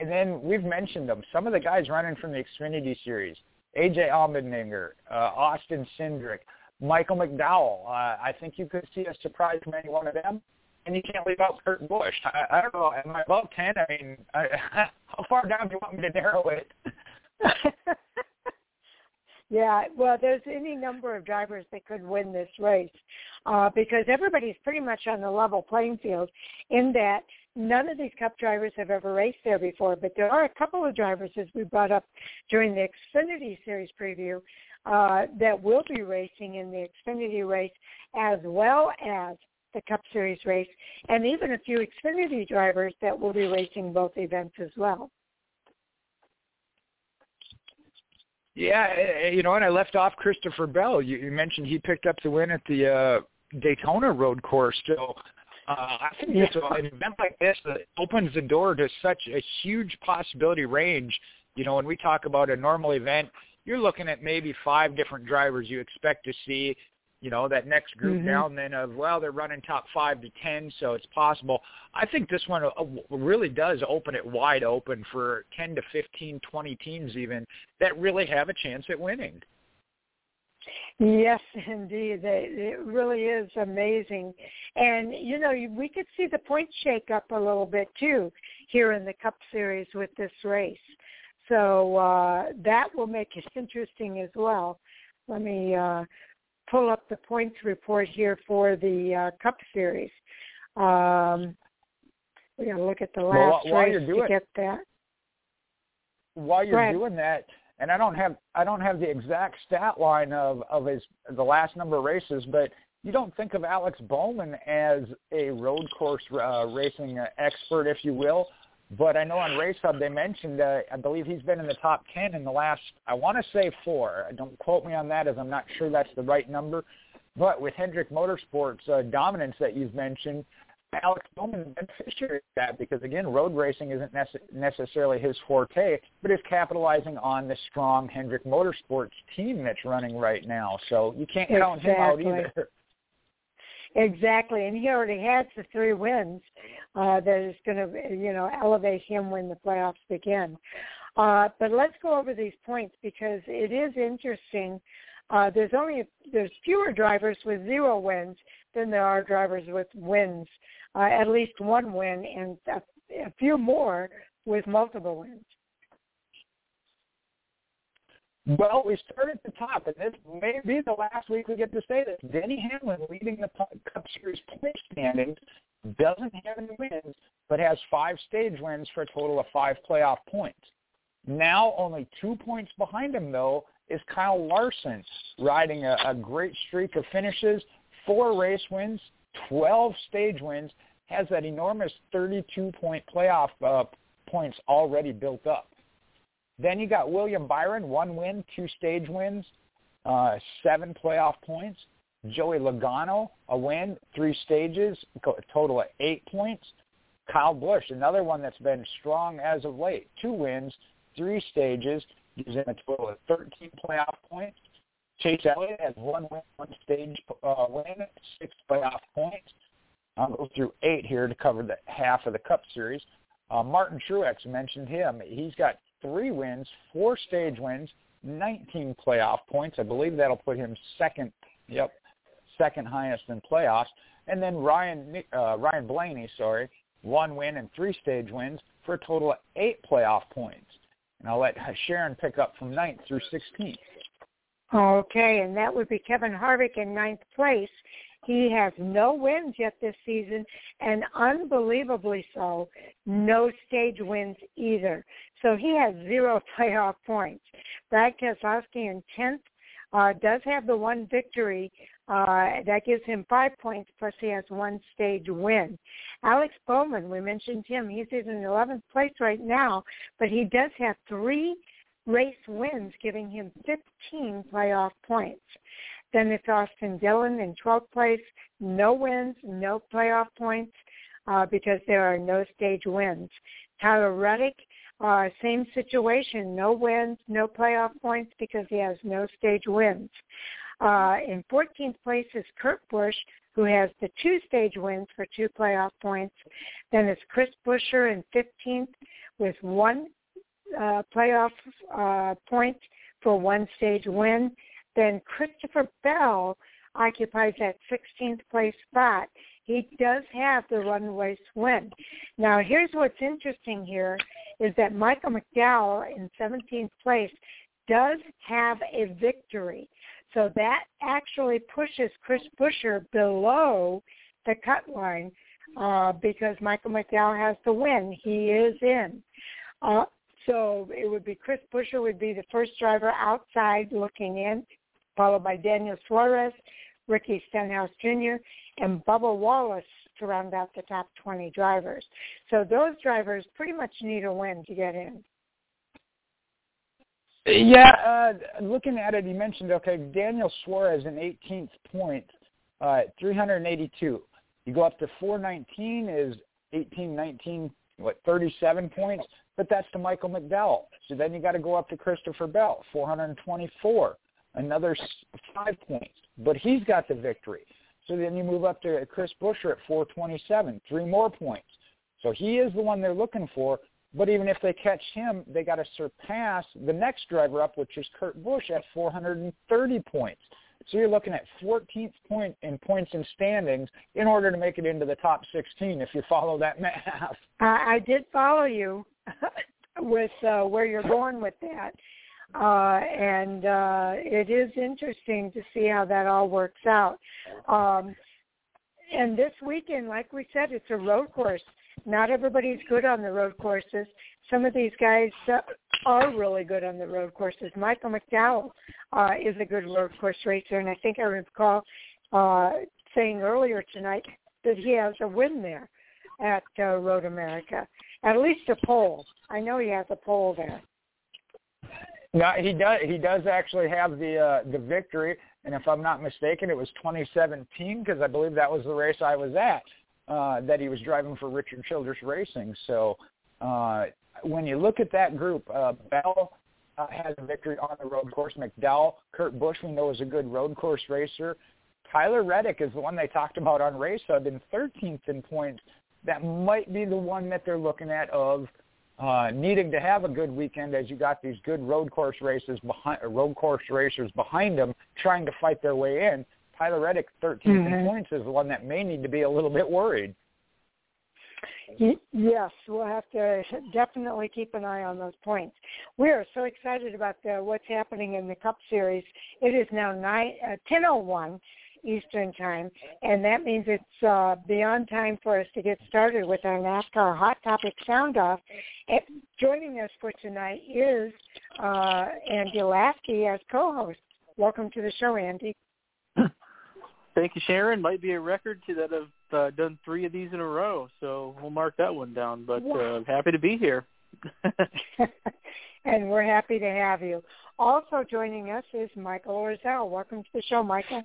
And then we've mentioned them. Some of the guys running from the Xfinity Series, AJ Allmendinger, uh, Austin Cindric, Michael McDowell. Uh, I think you could see a surprise from any one of them. And you can't leave out Kurt Busch. I, I don't know. Am I above 10? I mean, I, how far down do you want me to narrow it? yeah, well, there's any number of drivers that could win this race uh, because everybody's pretty much on the level playing field in that none of these cup drivers have ever raced there before, but there are a couple of drivers, as we brought up during the Xfinity Series preview, uh, that will be racing in the Xfinity race as well as the Cup Series race, and even a few Xfinity drivers that will be racing both events as well. Yeah, eh, eh, you know, and I left off Christopher Bell. You, you mentioned he picked up the win at the uh, Daytona Road Course. So uh, I think yeah. this, an event like this that opens the door to such a huge possibility range. You know, when we talk about a normal event, you're looking at maybe five different drivers you expect to see. You know, that next group mm-hmm. down then of, well, they're running top five to ten, so it's possible. I think this one uh, really does open it wide open for 10 to 15, 20 teams even that really have a chance at winning. Yes, indeed. It really is amazing. And, you know, we could see the points shake up a little bit too here in the Cup Series with this race. So uh, that will make it interesting as well. Let me uh, pull up the points report here for the uh, Cup Series. Um, we got to look at the last well, while race you're doing, to get that. While you're doing that, and I don't have I don't have the exact stat line of of his the last number of races, but you don't think of Alex Bowman as a road course uh, racing expert, if you will. But I know on Race Hub they mentioned, uh, I believe he's been in the top 10 in the last, I want to say four. Don't quote me on that as I'm not sure that's the right number. But with Hendrick Motorsports' uh, dominance that you've mentioned, Alex Bowman beneficiary of that because again, road racing isn't nece- necessarily his forte, but is capitalizing on the strong Hendrick Motorsports team that's running right now. So you can't exactly. count him out either. Exactly, and he already has the three wins uh, that is going to, you know, elevate him when the playoffs begin. Uh, but let's go over these points because it is interesting. Uh, there's only there's fewer drivers with zero wins than there are drivers with wins, uh, at least one win, and a, a few more with multiple wins. Well, we start at the top, and this may be the last week we get to say this. Denny Hamlin, leading the Cup Series point standings, doesn't have any wins, but has five stage wins for a total of five playoff points. Now, only two points behind him, though, is Kyle Larson, riding a, a great streak of finishes, four race wins, 12 stage wins, has that enormous 32-point playoff uh, points already built up. Then you got William Byron, one win, two stage wins, uh, seven playoff points. Joey Logano, a win, three stages, a total of eight points. Kyle Busch, another one that's been strong as of late, two wins, three stages, gives him a total of 13 playoff points. Chase Elliott has one win, one stage uh, win, six playoff points. I'll go through eight here to cover the half of the Cup Series. Uh, Martin Truex mentioned him. He's got three wins, four stage wins, 19 playoff points. I believe that'll put him second. Yep, second highest in playoffs. And then Ryan uh, Ryan Blaney, sorry, one win and three stage wins for a total of eight playoff points. And I'll let Sharon pick up from ninth through 16th. Okay, and that would be Kevin Harvick in ninth place. He has no wins yet this season, and unbelievably so, no stage wins either. So he has zero playoff points. Brad Keselowski in 10th uh, does have the one victory. Uh, that gives him five points, plus he has one stage win. Alex Bowman, we mentioned him. He's in 11th place right now, but he does have three race wins, giving him 15 playoff points. Then it's Austin Dillon in 12th place, no wins, no playoff points uh, because there are no stage wins. Tyler Reddick, uh, same situation, no wins, no playoff points because he has no stage wins. Uh, in 14th place is Kurt Busch, who has the two stage wins for two playoff points. Then it's Chris Buescher in 15th with one uh, playoff uh, point for one stage win. Then Christopher Bell occupies that 16th place spot. He does have the runaway win. Now, here's what's interesting here is that Michael McDowell in 17th place does have a victory. So that actually pushes Chris Buescher below the cut line uh, because Michael McDowell has the win. He is in. Uh, so it would be Chris Buescher would be the first driver outside looking in, followed by Daniel Suarez, Ricky Stenhouse Jr., and Bubba Wallace to round out the top 20 drivers. So those drivers pretty much need a win to get in. Yeah, uh, looking at it, you mentioned okay, Daniel Suarez in 18th point, uh, 382. You go up to 419 is 18, 19, what 37 points, but that's to Michael McDowell. So then you got to go up to Christopher Bell, 424, another five points, but he's got the victory. So then you move up to Chris Buescher at 427, three more points. So he is the one they're looking for. But even if they catch him, they got to surpass the next driver up, which is Kurt Busch at 430 points. So you're looking at 14th point in points and standings in order to make it into the top 16 if you follow that math. I did follow you with uh, where you're going with that. Uh, and uh, it is interesting to see how that all works out. Um, and this weekend, like we said, it's a road course. Not everybody's good on the road courses. Some of these guys uh, are really good on the road courses. Michael McDowell uh, is a good road course racer, and I think I recall uh, saying earlier tonight that he has a win there at uh, Road America. At least a pole. I know he has a pole there. No, he does. He does actually have the uh, the victory, and if I'm not mistaken, it was 2017 because I believe that was the race I was at uh, that he was driving for Richard Childress Racing. So uh, when you look at that group, uh, Bell uh, has a victory on the road course. McDowell, Kurt Busch, we know is a good road course racer. Tyler Reddick is the one they talked about on Race Hub in 13th in points. That might be the one that they're looking at of uh, needing to have a good weekend as you got these good road course races behind, road course racers behind them trying to fight their way in. Tyler Reddick, 13th mm-hmm. in points, is the one that may need to be a little bit worried. Yes, we'll have to definitely keep an eye on those points. We are so excited about the, what's happening in the Cup Series. It is now nine, uh, 10.01 Eastern Time, and that means it's uh, beyond time for us to get started with our NASCAR Hot Topic Sound Off. And joining us for tonight is uh, Andy Lasky as co-host. Welcome to the show, Andy. Thank you, Sharon. Might be a record to that have uh, done three of these in a row, so we'll mark that one down. But uh, happy to be here. and we're happy to have you. Also joining us is Michael Orzel. Welcome to the show, Michael.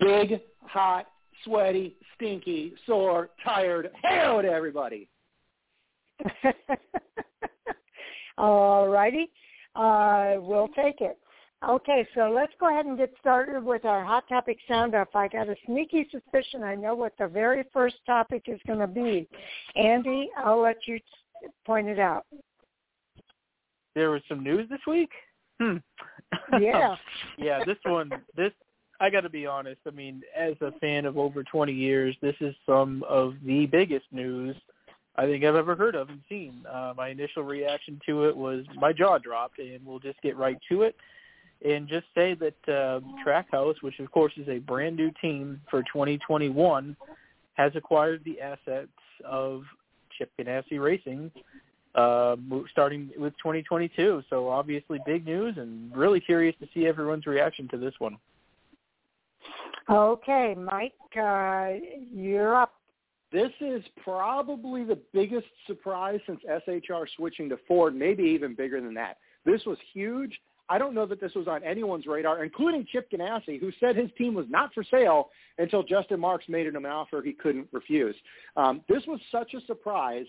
Big, hot, sweaty, stinky, sore, tired. Hello to everybody. All righty. Uh, we'll take it. Okay, so let's go ahead and get started with our hot topic sound off. I got a sneaky suspicion I know what the very first topic is going to be. Andy, I'll let you point it out. There was some news this week. Hmm. Yeah. yeah, this one. This I got to be honest. I mean, as a fan of over 20 years, this is some of the biggest news I think I've ever heard of and seen. Uh, my initial reaction to it was my jaw dropped, and we'll just get right to it and just say that uh, Trackhouse, which of course is a brand new team for 2021, has acquired the assets of Chip Ganassi Racing, uh, starting with 2022. So obviously big news, and really curious to see everyone's reaction to this one. Okay, Mike, uh, you're up. This is probably the biggest surprise since SHR switching to Ford, maybe even bigger than that. This was huge. I don't know that this was on anyone's radar, including Chip Ganassi, who said his team was not for sale until Justin Marks made him an offer he couldn't refuse. Um, this was such a surprise.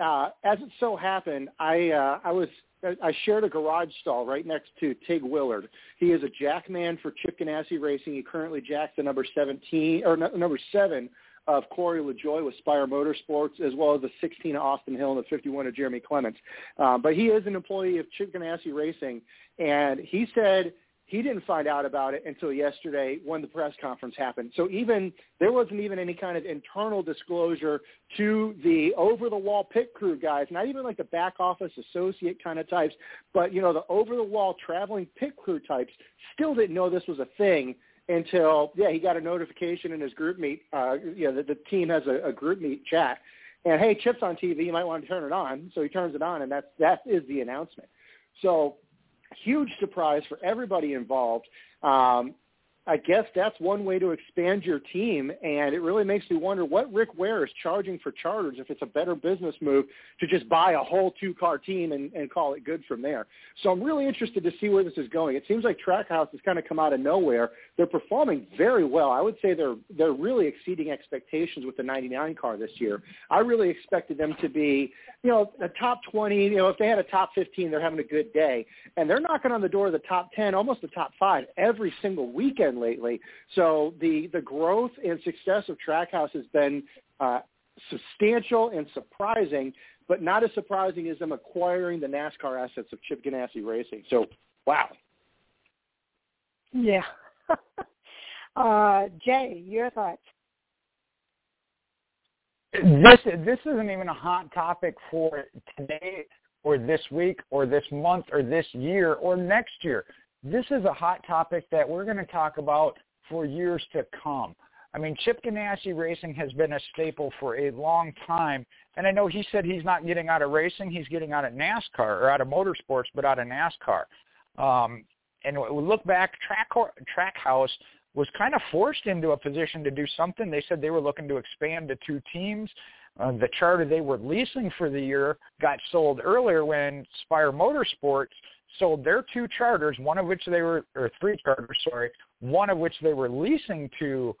Uh, as it so happened, I uh, I was I shared a garage stall right next to Tig Willard. He is a jackman for Chip Ganassi Racing. He currently jacks the number 17 or number seven of Corey LaJoie with Spire Motorsports, as well as the 16 of Austin Hill and the 51 of Jeremy Clements. Uh, but he is an employee of Chip Ganassi Racing, and he said he didn't find out about it until yesterday when the press conference happened. So even there wasn't even any kind of internal disclosure to the over the wall pit crew guys, not even like the back office associate kind of types, but you know the over the wall traveling pit crew types still didn't know this was a thing until yeah he got a notification in his GroupMe. Uh, you know the, the team has a, a meet chat, and hey, Chip's on TV. You might want to turn it on. So he turns it on, and that's that is the announcement. So huge surprise for everybody involved. Um, I guess that's one way to expand your team, and it really makes me wonder what Rick Ware is charging for charters. If it's a better business move to just buy a whole two-car team and, and call it good from there. So I'm really interested to see where this is going. It seems like Trackhouse has kind of come out of nowhere. They're performing very well. I would say they're they're really exceeding expectations with the 99 car this year. I really expected them to be, you know, a top 20. You know, if they had a top 15, they're having a good day, and they're knocking on the door of the top 10, almost the top five every single weekend lately. So the the growth and success of Trackhouse has been uh, substantial and surprising, but not as surprising as them acquiring the NASCAR assets of Chip Ganassi Racing. So, wow. Yeah. uh, Jay, your thoughts? This this isn't even a hot topic for today or this week or this month or this year or next year. This is a hot topic that we're going to talk about for years to come. I mean, Chip Ganassi Racing has been a staple for a long time. And I know he said he's not getting out of racing. He's getting out of NASCAR or out of motorsports, but out of NASCAR. Um, and we look back, Track, Trackhouse was kind of forced into a position to do something. They said they were looking to expand to two teams. Uh, the charter they were leasing for the year got sold earlier when Spire Motorsports sold their two charters, one of which they were, or three charters, sorry, one of which they were leasing to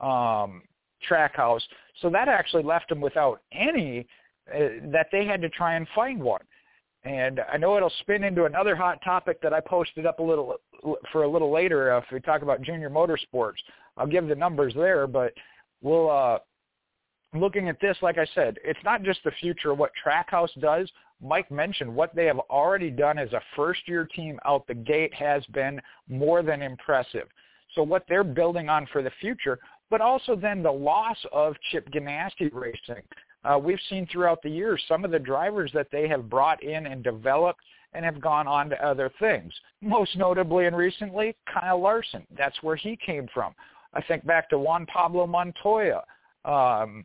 um, Trackhouse. So that actually left them without any, uh, that they had to try and find one. And I know it'll spin into another hot topic that I posted up a little for a little later. Uh, if we talk about junior motorsports, I'll give the numbers there. But we'll uh, looking at this, like I said, it's not just the future of what Trackhouse does. Mike mentioned what they have already done as a first-year team out the gate has been more than impressive. So what they're building on for the future, but also then the loss of Chip Ganassi Racing uh, we've seen throughout the years some of the drivers that they have brought in and developed and have gone on to other things. Most notably and recently, Kyle Larson. That's where he came from. I think back to Juan Pablo Montoya. Um,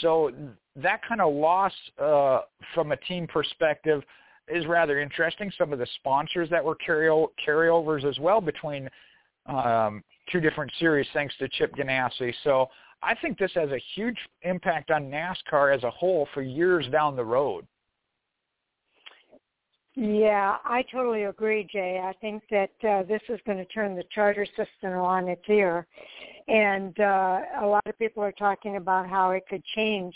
so that kind of loss uh, from a team perspective is rather interesting. Some of the sponsors that were carry- carryovers as well between um, two different series, thanks to Chip Ganassi. So I think this has a huge impact on NASCAR as a whole for years down the road. Yeah, I totally agree, Jay. I think that uh, this is going to turn the charter system on its ear, and uh, a lot of people are talking about how it could change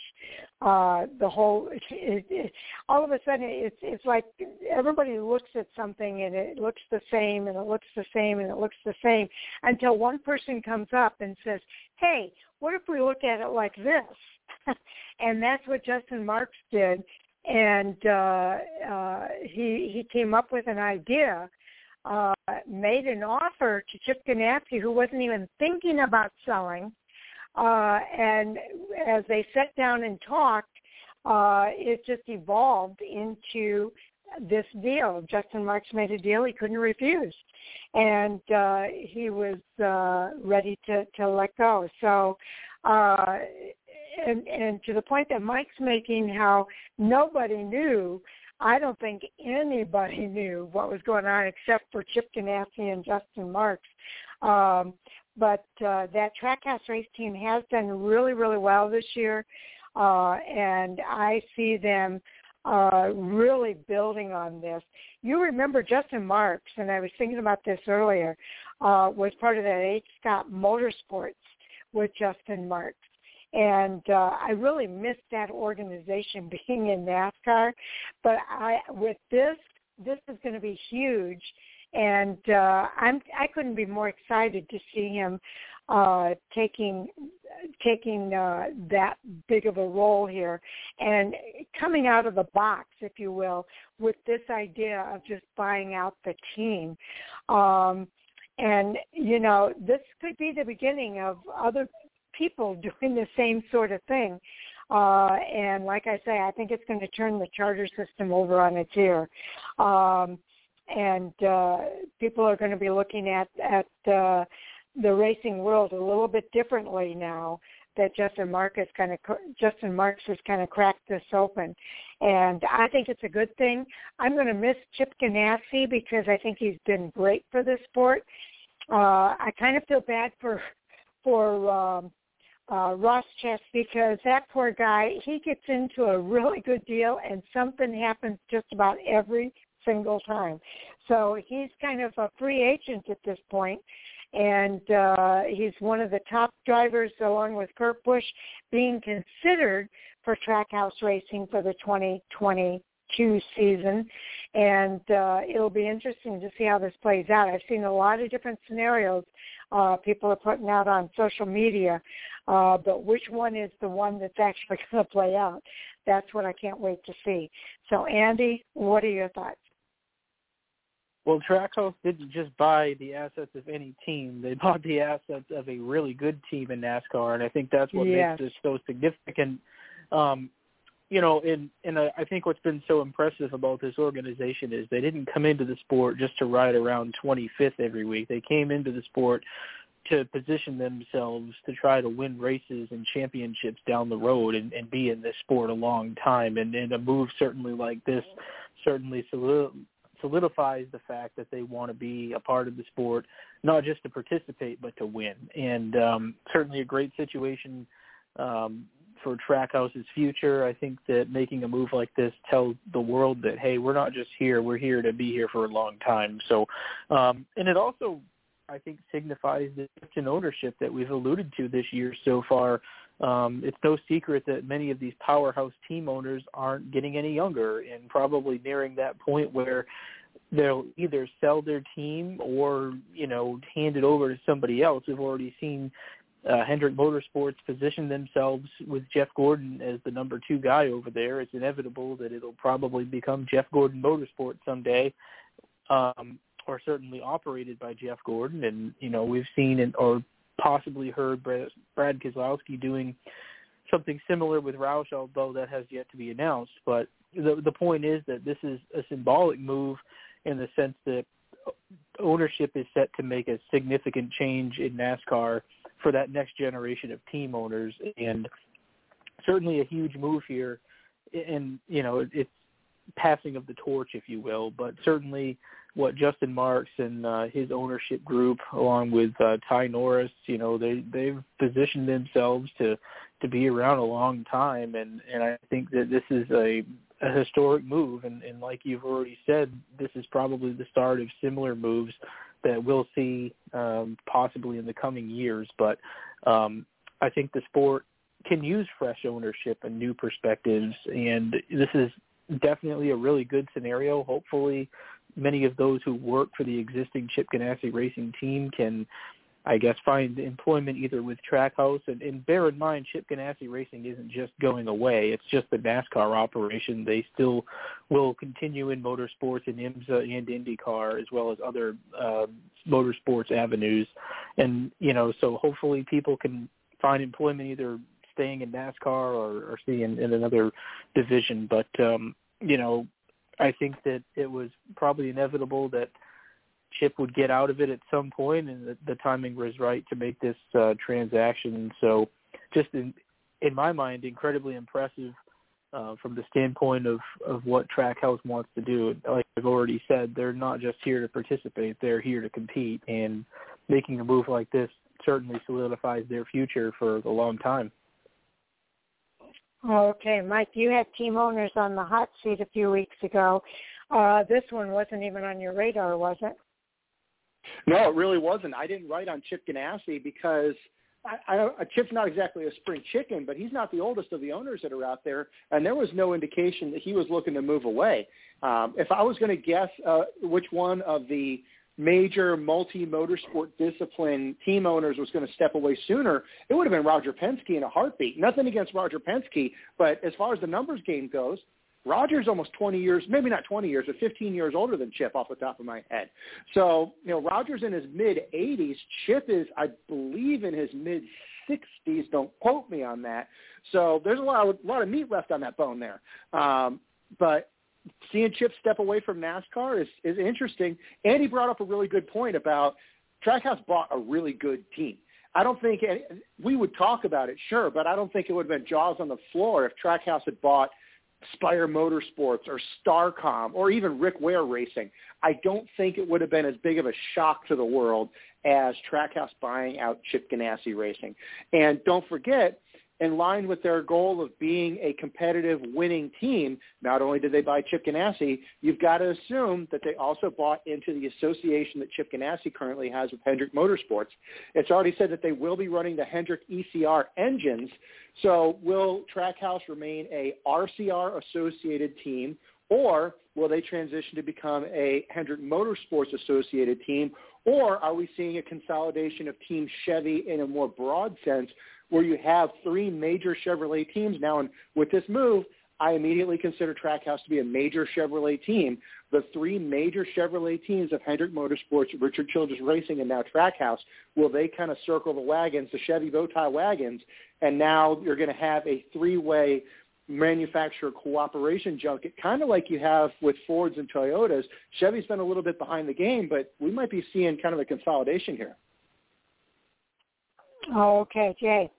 uh, the whole. It, it, all of a sudden, it's it's like everybody looks at something and it looks the same, and it looks the same, and it looks the same, until one person comes up and says, "Hey, what if we look at it like this?" and that's what Justin Marks did and uh, uh, he he came up with an idea, uh, made an offer to Chip Ganassi, who wasn't even thinking about selling, uh, and as they sat down and talked, uh, it just evolved into this deal. Justin Marks made a deal he couldn't refuse, and uh, he was uh, ready to to let go. So uh, and and to the point that Mike's making, how nobody knew. I don't think anybody knew what was going on except for Chip Ganassi and Justin Marks. Um, but uh, that Trackhouse race team has done really, really well this year, uh, and I see them uh, really building on this. You remember Justin Marks, and I was thinking about this earlier, uh, was part of that H. Scott Motorsports with Justin Marks and uh, I really miss that organization being in NASCAR. But I, with this, this is going to be huge, and uh, I'm I couldn't be more excited to see him uh, taking taking uh, that big of a role here and coming out of the box, if you will, with this idea of just buying out the team. Um, and you know, this could be the beginning of other people doing the same sort of thing. Uh, and like I say, I think it's going to turn the charter system over on its ear. Um, and uh, people are going to be looking at at uh, the racing world a little bit differently now that Justin Marcus kind of Justin Marks has kind of cracked this open, and I think it's a good thing. I'm going to miss Chip Ganassi because I think he's been great for the sport. Uh, I kind of feel bad for for um, uh, Ross Chastain because that poor guy, he gets into a really good deal and something happens just about every single time. So he's kind of a free agent at this point and uh, he's one of the top drivers along with Kurt Busch being considered for Trackhouse Racing for the 2022 season. And uh, it'll be interesting to see how this plays out. I've seen a lot of different scenarios uh, people are putting out on social media. Uh, but which one is the one that's actually going to play out? That's what I can't wait to see. So, Andy, what are your thoughts? Well, Trackhouse didn't just buy the assets of any team; they bought the assets of a really good team in NASCAR, and I think that's what yes. makes this so significant. Um, you know, and and I think what's been so impressive about this organization is they didn't come into the sport just to ride around 25th every week. They came into the sport to position themselves to try to win races and championships down the road and, and be in this sport a long time. And, and a move certainly like this certainly solidifies the fact that they want to be a part of the sport, not just to participate but to win. And um, certainly a great situation um, for Trackhouse's future. I think that making a move like this tells the world that hey, we're not just here; we're here to be here for a long time. So, um, and it also, I think, signifies the shift in ownership that we've alluded to this year so far. Um, it's no secret that many of these powerhouse team owners aren't getting any younger and probably nearing that point where they'll either sell their team or you know hand it over to somebody else. We've already seen uh, Hendrick Motorsports position themselves with Jeff Gordon as the number two guy over there. It's inevitable that it'll probably become Jeff Gordon Motorsports someday, um, or certainly operated by Jeff Gordon. And you know we've seen and or possibly heard Brad, Brad Keselowski doing something similar with Roush, although that has yet to be announced. But the the point is that this is a symbolic move in the sense that ownership is set to make a significant change in NASCAR for that next generation of team owners, and certainly a huge move here. And you know, it's passing of the torch, if you will, but certainly what Justin Marks and uh, his ownership group, along with uh, Ty Norris, you know, they they've positioned themselves to to be around a long time, and and I think that this is a a historic move, and, and like you've already said, this is probably the start of similar moves that we'll see um, possibly in the coming years. But um, I think the sport can use fresh ownership and new perspectives, and this is definitely a really good scenario. Hopefully, many of those who work for the existing Chip Ganassi Racing team can I guess, find employment either with Trackhouse. And, and bear in mind, Chip Ganassi Racing isn't just going away. It's just the NASCAR operation. They still will continue in motorsports in IMSA and IndyCar as well as other uh, motorsports avenues. And, you know, so hopefully people can find employment either staying in NASCAR or, or in another division. But, um, you know, I think that it was probably inevitable that – Chip would get out of it at some point, and the, the timing was right to make this uh, transaction. So, just in in my mind, incredibly impressive uh, from the standpoint of of what Trackhouse wants to do. Like I've already said, they're not just here to participate; they're here to compete. And making a move like this certainly solidifies their future for a long time. Okay, Mike, you had team owners on the hot seat a few weeks ago. Uh, this one wasn't even on your radar, was it? No, it really wasn't. I didn't write on Chip Ganassi because I, I, Chip's not exactly a spring chicken, but he's not the oldest of the owners that are out there, and there was no indication that he was looking to move away. Um, if I was going to guess uh, which one of the major multi-motorsport discipline team owners was going to step away sooner, it would have been Roger Penske in a heartbeat. Nothing against Roger Penske, but as far as the numbers game goes, Roger's almost 20 years, maybe not 20 years, but 15 years older than Chip off the top of my head. So, you know, Roger's in his mid 80s. Chip is, I believe, in his mid 60s. Don't quote me on that. So there's a lot of, a lot of meat left on that bone there. Um, but seeing Chip step away from NASCAR is, is interesting. And he brought up a really good point about Trackhouse bought a really good team. I don't think we would talk about it, sure, but I don't think it would have been jaws on the floor if Trackhouse had bought – Spire Motorsports or Starcom or even Rick Ware Racing, I don't think it would have been as big of a shock to the world as Trackhouse buying out Chip Ganassi Racing. And don't forget, in line with their goal of being a competitive winning team, not only did they buy Chip Ganassi, you've got to assume that they also bought into the association that Chip Ganassi currently has with Hendrick Motorsports. It's already said that they will be running the Hendrick ECR engines. So will Trackhouse remain a RCR associated team or will they transition to become a Hendrick Motorsports associated team? Or are we seeing a consolidation of Team Chevy in a more broad sense where you have three major Chevrolet teams now. And with this move, I immediately consider Trackhouse to be a major Chevrolet team. The three major Chevrolet teams of Hendrick Motorsports, Richard Childress Racing, and now Trackhouse, will they kind of circle the wagons, the Chevy bow tie wagons, and now you're going to have a three-way manufacturer cooperation junket, kind of like you have with Fords and Toyotas. Chevy's been a little bit behind the game, but we might be seeing kind of a consolidation here. Oh, okay, Jay.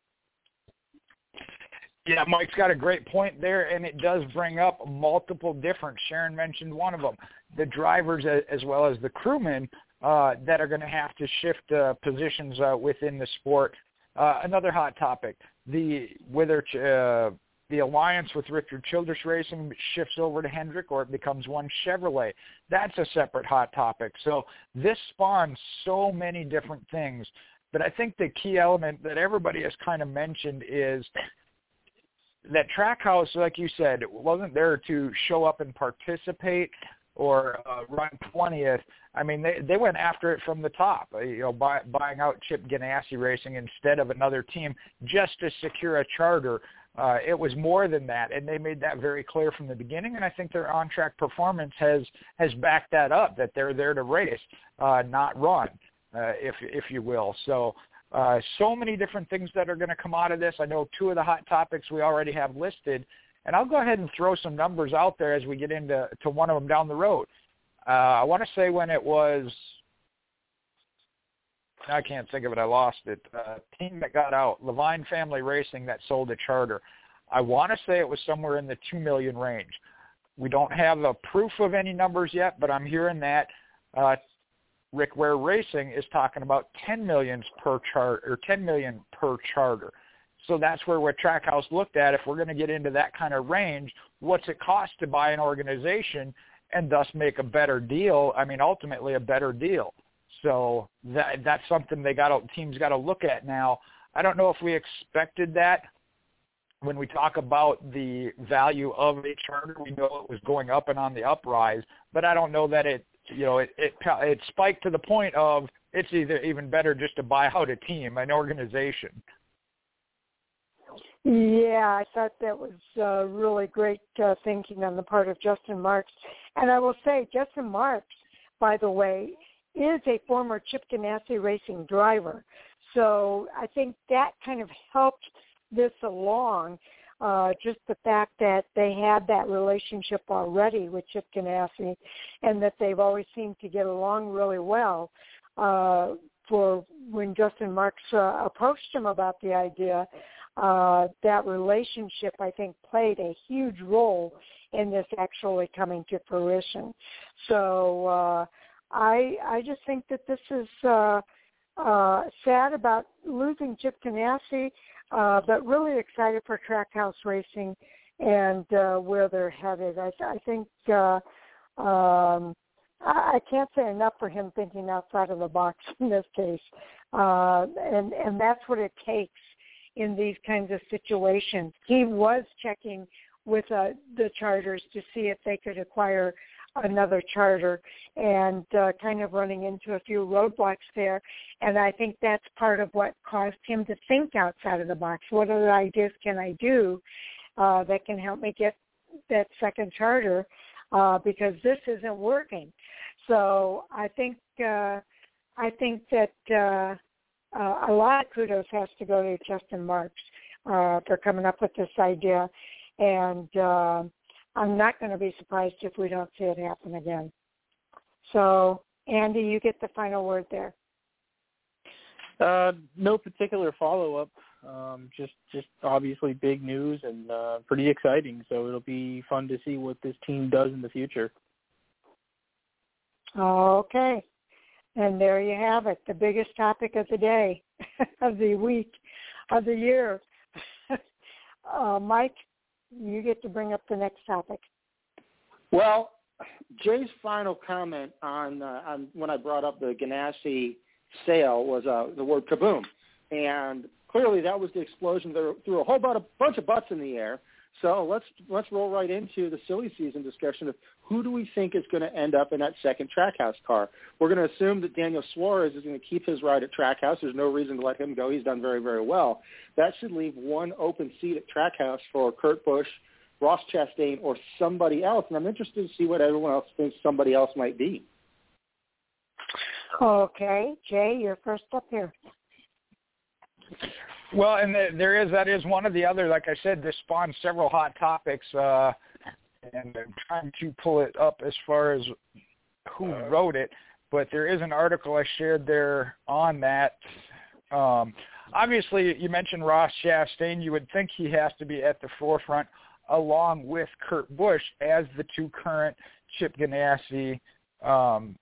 Yeah, Mike's got a great point there, and it does bring up multiple different. Sharon mentioned one of them: the drivers as well as the crewmen uh, that are going to have to shift uh, positions uh, within the sport. Uh, another hot topic: the whether uh, the alliance with Richard Childress Racing shifts over to Hendrick or it becomes one Chevrolet. That's a separate hot topic. So this spawns so many different things. But I think the key element that everybody has kind of mentioned is that Trackhouse, like you said, wasn't there to show up and participate or uh, run 20th. I mean, they they went after it from the top. Uh, you know, buy, buying out Chip Ganassi Racing instead of another team just to secure a charter. Uh, it was more than that, and they made that very clear from the beginning. And I think their on-track performance has has backed that up. That they're there to race, uh, not run, uh, if if you will. So uh, so many different things that are going to come out of this. I know two of the hot topics we already have listed, and I'll go ahead and throw some numbers out there as we get into to one of them down the road. Uh, I want to say when it was, I can't think of it. I lost it. Uh, team that got out, Leavine Family Racing, that sold a charter. I want to say it was somewhere in the two million range. We don't have a proof of any numbers yet, but I'm hearing that uh, Rick Ware Racing is talking about 10 millions per chart or 10 million per charter. So that's where what Trackhouse looked at. If we're going to get into that kind of range, what's it cost to buy an organization and thus make a better deal? I mean, ultimately a better deal. So that that's something they got teams got to look at now. I don't know if we expected that when we talk about the value of a charter. We know it was going up and on the uprise, but I don't know that it you know, it, it it spiked to the point of it's either even better just to buy out a team, an organization. Yeah, I thought that was uh, really great uh, thinking on the part of Justin Marks. And I will say, Justin Marks, by the way, is a former Chip Ganassi racing driver. So I think that kind of helped this along uh, just the fact that they had that relationship already with Chip Ganassi and that they've always seemed to get along really well. Uh, for when Justin Marks uh, approached him about the idea, uh, that relationship I think played a huge role in this actually coming to fruition. So uh, I I just think that this is uh, uh, sad about losing Chip Ganassi uh, but really excited for Trackhouse Racing and uh, where they're headed. I, I think uh, um, I, I can't say enough for him thinking outside of the box in this case, uh, and and that's what it takes in these kinds of situations. He was checking with uh, the charters to see if they could acquire another charter and uh, kind of running into a few roadblocks there. And I think that's part of what caused him to think outside of the box. What other ideas can I do uh, that can help me get that second charter? Uh, because this isn't working. So I think uh, I think that uh, uh, a lot of kudos has to go to Justin Marks uh, for coming up with this idea, and uh, I'm not going to be surprised if we don't see it happen again. So, Andy, you get the final word there. Uh, no particular follow up. Um, just, just obviously big news and uh, pretty exciting. So it'll be fun to see what this team does in the future. Okay, and there you have it, the biggest topic of the day, of the week, of the year. uh, Mike, you get to bring up the next topic. Well, Jay's final comment on uh, on when I brought up the Ganassi sale was uh, the word kaboom, and clearly that was the explosion that threw a whole bunch of butts in the air. So let's let's roll right into the silly season discussion of who do we think is going to end up in that second Trackhouse car. We're going to assume that Daniel Suarez is going to keep his ride at Trackhouse. There's no reason to let him go. He's done very very well. That should leave one open seat at Trackhouse for Kurt Busch, Ross Chastain, or somebody else. And I'm interested to see what everyone else thinks somebody else might be. Okay, Jay, you're first up here. Well, and there is that is one of the other. Like I said, this spawned several hot topics, uh, and I'm trying to pull it up as far as who wrote it. But there is an article I shared there on that. Um, obviously, you mentioned Ross Chastain. You would think he has to be at the forefront, along with Kurt Busch as the two current Chip Ganassi um,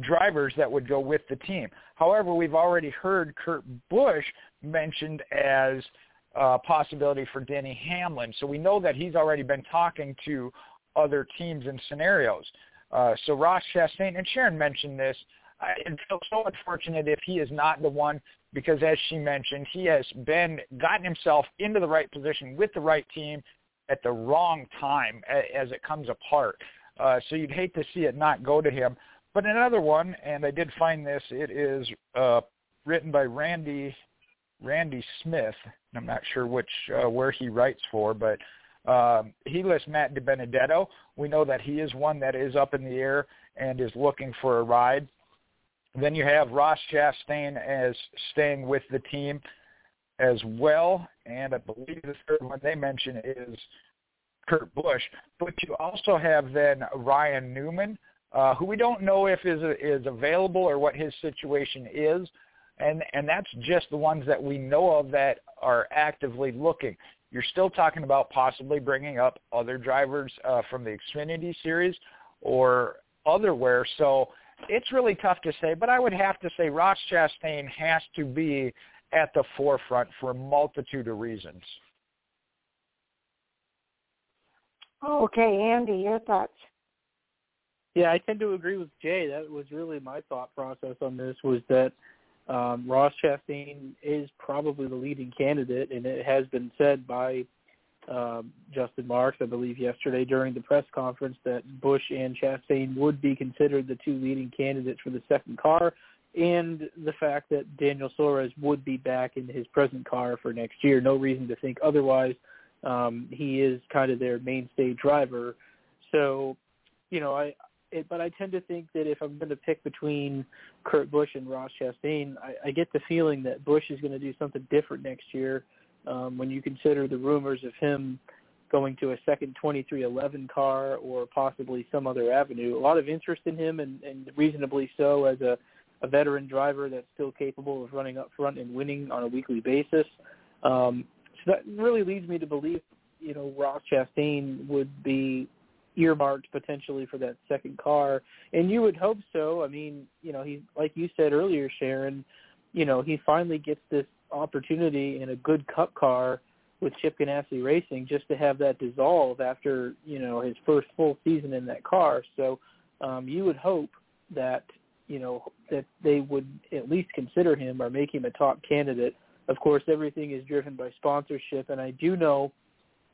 drivers that would go with the team. However, we've already heard Kurt Busch mentioned as a possibility for Denny Hamlin. So we know that he's already been talking to other teams and scenarios. Uh, so Ross Chastain, and Sharon mentioned this, I feel so unfortunate if he is not the one because as she mentioned, he has been gotten himself into the right position with the right team at the wrong time as it comes apart. Uh, so you'd hate to see it not go to him. But another one, and I did find this, it is uh, written by Randy Randy Smith. I'm not sure which uh, where he writes for, but um, he lists Matt DiBenedetto. We know that he is one that is up in the air and is looking for a ride. Then you have Ross Chastain as staying with the team as well, and I believe the third one they mention is Kurt Busch. But you also have then Ryan Newman, uh, who we don't know if is is available or what his situation is, and and that's just the ones that we know of that are actively looking. You're still talking about possibly bringing up other drivers uh, from the Xfinity series or otherwhere. So it's really tough to say, but I would have to say Ross Chastain has to be at the forefront for a multitude of reasons. Okay, Andy, your thoughts? Yeah, I tend to agree with Jay. That was really my thought process on this was that um, Ross Chastain is probably the leading candidate, and it has been said by um, Justin Marks, I believe, yesterday during the press conference that Busch and Chastain would be considered the two leading candidates for the second car and the fact that Daniel Suarez would be back in his present car for next year. No reason to think otherwise. Um, he is kind of their mainstay driver. So, you know, I, it, but I tend to think that if I'm going to pick between Kurt Busch and Ross Chastain, I, I get the feeling that Busch is going to do something different next year. Um, when you consider the rumors of him going to a second 23XI car or possibly some other avenue, a lot of interest in him, and, and reasonably so as a a veteran driver that's still capable of running up front and winning on a weekly basis. Um, so that really leads me to believe, you know, Ross Chastain would be earmarked potentially for that second car, and you would hope so. I mean, you know, he like you said earlier, Sharon, you know, he finally gets this opportunity in a good Cup car with Chip Ganassi Racing just to have that dissolve after you know his first full season in that car. So um, you would hope that you know that they would at least consider him or make him a top candidate. Of course, everything is driven by sponsorship, and I do know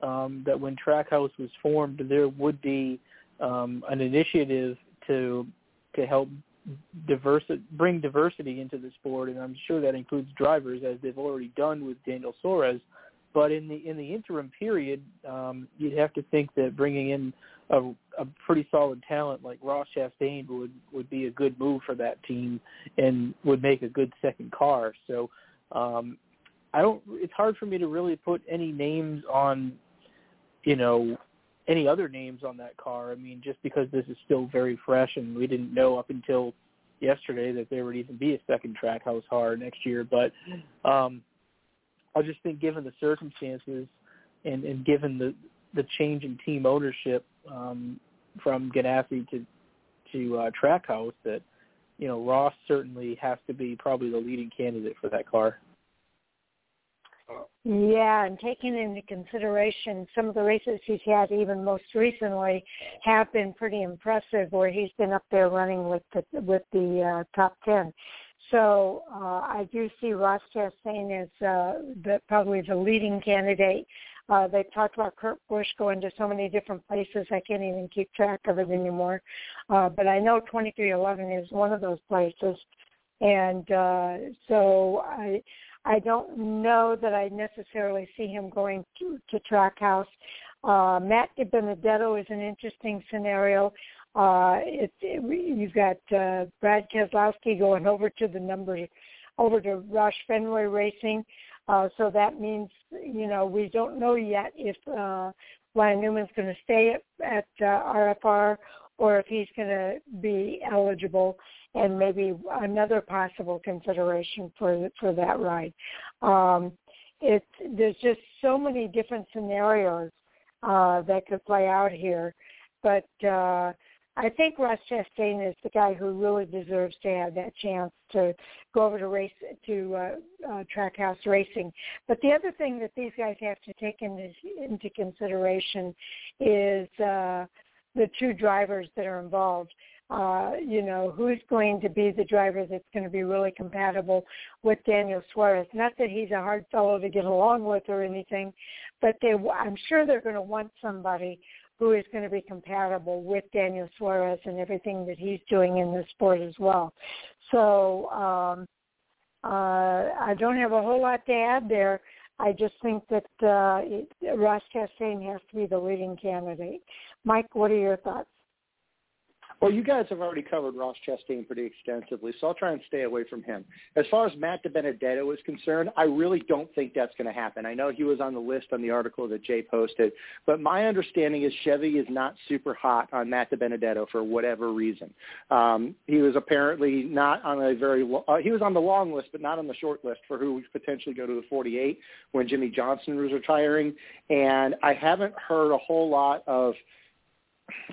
um, that when Trackhouse was formed, there would be um, an initiative to to help diversi- bring diversity into the sport, and I'm sure that includes drivers, as they've already done with Daniel Suarez. But in the in the interim period, um, you'd have to think that bringing in a, a pretty solid talent like Ross Chastain would would be a good move for that team and would make a good second car. So um, I don't. It's hard for me to really put any names on, you know, any other names on that car. I mean, just because this is still very fresh and we didn't know up until yesterday that there would even be a second Trackhouse car next year. But um, I just think given the circumstances and, and given the the change in team ownership um, from Ganassi to to uh, Trackhouse, that you know Ross certainly has to be probably the leading candidate for that car. Yeah, and taking into consideration some of the races he's had, even most recently, have been pretty impressive. Where he's been up there running with the with the uh, top ten. So uh, I do see Ross Chastain as uh, the, probably the leading candidate. Uh, they've talked about Kurt Busch going to so many different places, I can't even keep track of it anymore. Uh, but I know 23XI is one of those places. And uh, so I, I don't know that I necessarily see him going to, to Trackhouse. Uh, Matt DiBenedetto is an interesting scenario. Uh, it, it, you've got uh, Brad Keselowski going over to the number, over to Roush Fenway Racing. Uh, so that means, you know, we don't know yet if uh, Ryan Newman's going to stay at, at uh, RFR or if he's going to be eligible and maybe another possible consideration for for that ride. Um, it there's just so many different scenarios uh, that could play out here, but uh, I think Ross Chastain is the guy who really deserves to have that chance to go over to race to uh, uh, Trackhouse Racing. But the other thing that these guys have to take into, into consideration is uh, the two drivers that are involved. Uh, you know, who's going to be the driver that's going to be really compatible with Daniel Suarez. Not that he's a hard fellow to get along with or anything, but they, I'm sure they're going to want somebody who is going to be compatible with Daniel Suarez and everything that he's doing in the sport as well. So um, uh, I don't have a whole lot to add there. I just think that uh, Ross Chastain has to be the leading candidate. Mike, what are your thoughts? Well, you guys have already covered Ross Chastain pretty extensively, so I'll try and stay away from him. As far as Matt DiBenedetto is concerned, I really don't think that's going to happen. I know he was on the list on the article that Jay posted, but my understanding is Chevy is not super hot on Matt DiBenedetto for whatever reason. Um, he was apparently not on a very lo- uh, he was on the long list, but not on the short list for who would potentially go to the 48 when Jimmie Johnson was retiring, and I haven't heard a whole lot of –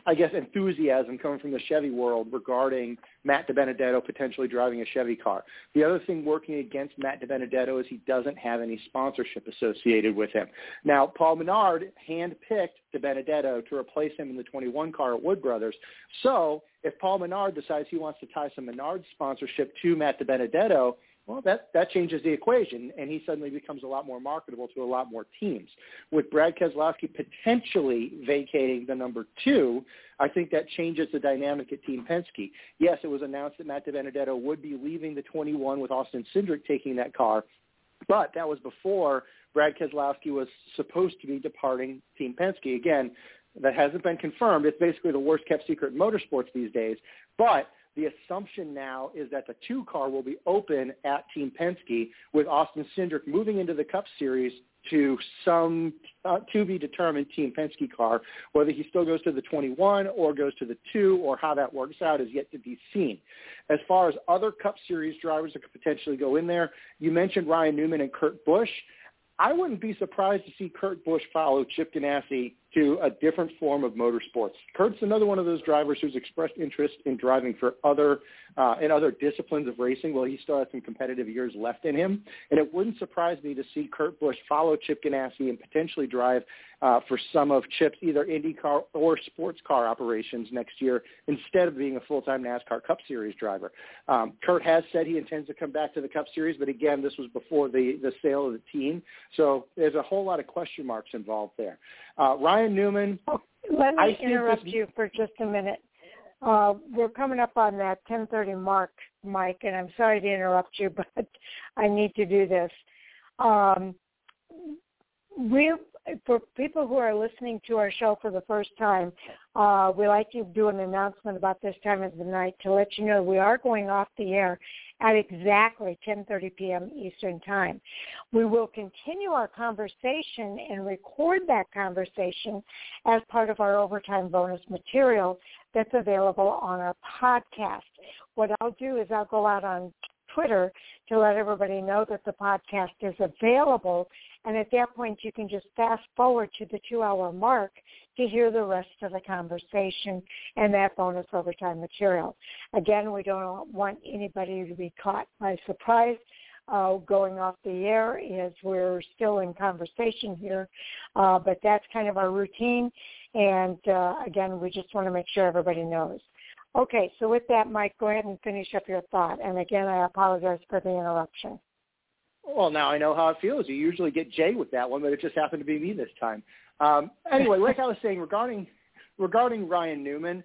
I guess, enthusiasm coming from the Chevy world regarding Matt DiBenedetto potentially driving a Chevy car. The other thing working against Matt DiBenedetto is he doesn't have any sponsorship associated with him. Now, Paul Menard handpicked DiBenedetto to replace him in the 21 car at Wood Brothers. So if Paul Menard decides he wants to tie some Menard sponsorship to Matt DiBenedetto, well, that, that changes the equation, and he suddenly becomes a lot more marketable to a lot more teams. With Brad Keselowski potentially vacating the number two, I think that changes the dynamic at Team Penske. Yes, it was announced that Matt DiBenedetto would be leaving the 21 with Austin Cindric taking that car, but that was before Brad Keselowski was supposed to be departing Team Penske. Again, that hasn't been confirmed. It's basically the worst kept secret in motorsports these days, but – the assumption now is that the two car will be open at Team Penske with Austin Cindric moving into the Cup Series to some uh, to be determined Team Penske car. Whether he still goes to the 21 or goes to the 2 or how that works out is yet to be seen. As far as other Cup Series drivers that could potentially go in there, you mentioned Ryan Newman and Kurt Busch. I wouldn't be surprised to see Kurt Busch follow Chip Ganassi to a different form of motorsports. Kurt's another one of those drivers who's expressed interest in driving for other uh, in other disciplines of racing. Well, he still has some competitive years left in him, and it wouldn't surprise me to see Kurt Busch follow Chip Ganassi and potentially drive uh, for some of Chip's either IndyCar or sports car operations next year instead of being a full-time NASCAR Cup Series driver. Um, Kurt has said he intends to come back to the Cup Series, but again, this was before the the sale of the team, so there's a whole lot of question marks involved there. Uh, Ryan Newman. Oh, let me interrupt this... you for just a minute. Uh, we're coming up on that 10:30 mark, Mike, and I'm sorry to interrupt you, but I need to do this. Um, we, for people who are listening to our show for the first time, uh, we like to do an announcement about this time of the night to let you know we are going off the air at exactly 10:30 p.m. Eastern Time. We will continue our conversation and record that conversation as part of our overtime bonus material that's available on our podcast. What I'll do is I'll go out on Twitter to let everybody know that the podcast is available. And at that point, you can just fast forward to the two-hour mark to hear the rest of the conversation and that bonus overtime material. Again, we don't want anybody to be caught by surprise. Uh, going off the air is we're still in conversation here, uh, but that's kind of our routine. And uh, again, we just want to make sure everybody knows. Okay, so with that, Mike, go ahead and finish up your thought. And again, I apologize for the interruption. Well, now I know how it feels. You usually get Jay with that one, but it just happened to be me this time. Um, anyway, like I was saying regarding regarding Ryan Newman,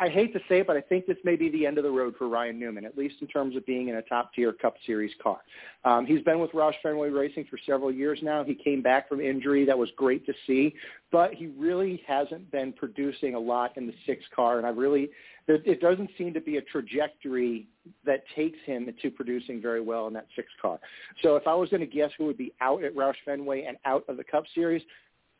I hate to say it, but I think this may be the end of the road for Ryan Newman, at least in terms of being in a top-tier Cup Series car. Um, he's been with Roush Fenway Racing for several years now. He came back from injury. That was great to see, but he really hasn't been producing a lot in the six car, and I really, it doesn't seem to be a trajectory that takes him to producing very well in that six car. So if I was going to guess who would be out at Roush Fenway and out of the Cup Series,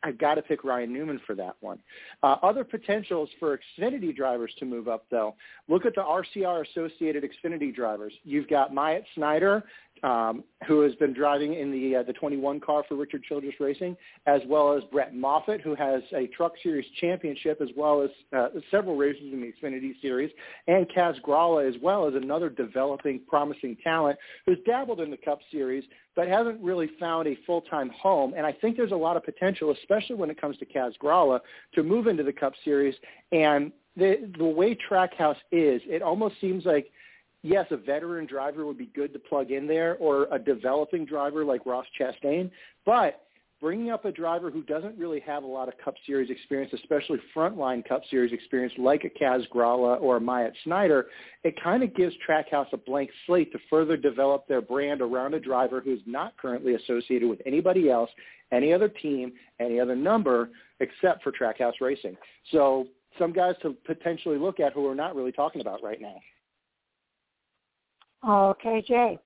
I've got to pick Ryan Newman for that one. Uh, other potentials for Xfinity drivers to move up, though. Look at the RCR associated Xfinity drivers. You've got Myatt Snider um, who has been driving in the uh, the 21 car for Richard Childress Racing, as well as Brett Moffitt, who has a Truck Series championship, as well as uh, several races in the Xfinity Series, and Kaz Grala, as well as another developing, promising talent who's dabbled in the Cup Series, but hasn't really found a full-time home. And I think there's a lot of potential, especially when it comes to Kaz Grala, to move into the Cup Series. And the the way Trackhouse is, it almost seems like yes, a veteran driver would be good to plug in there or a developing driver like Ross Chastain, but bringing up a driver who doesn't really have a lot of Cup Series experience, especially frontline Cup Series experience like a Kaz Grala or a Myatt Snider, it kind of gives Trackhouse a blank slate to further develop their brand around a driver who's not currently associated with anybody else, any other team, any other number, except for Trackhouse Racing. So some guys to potentially look at who we're not really talking about right now. Okay, Jay.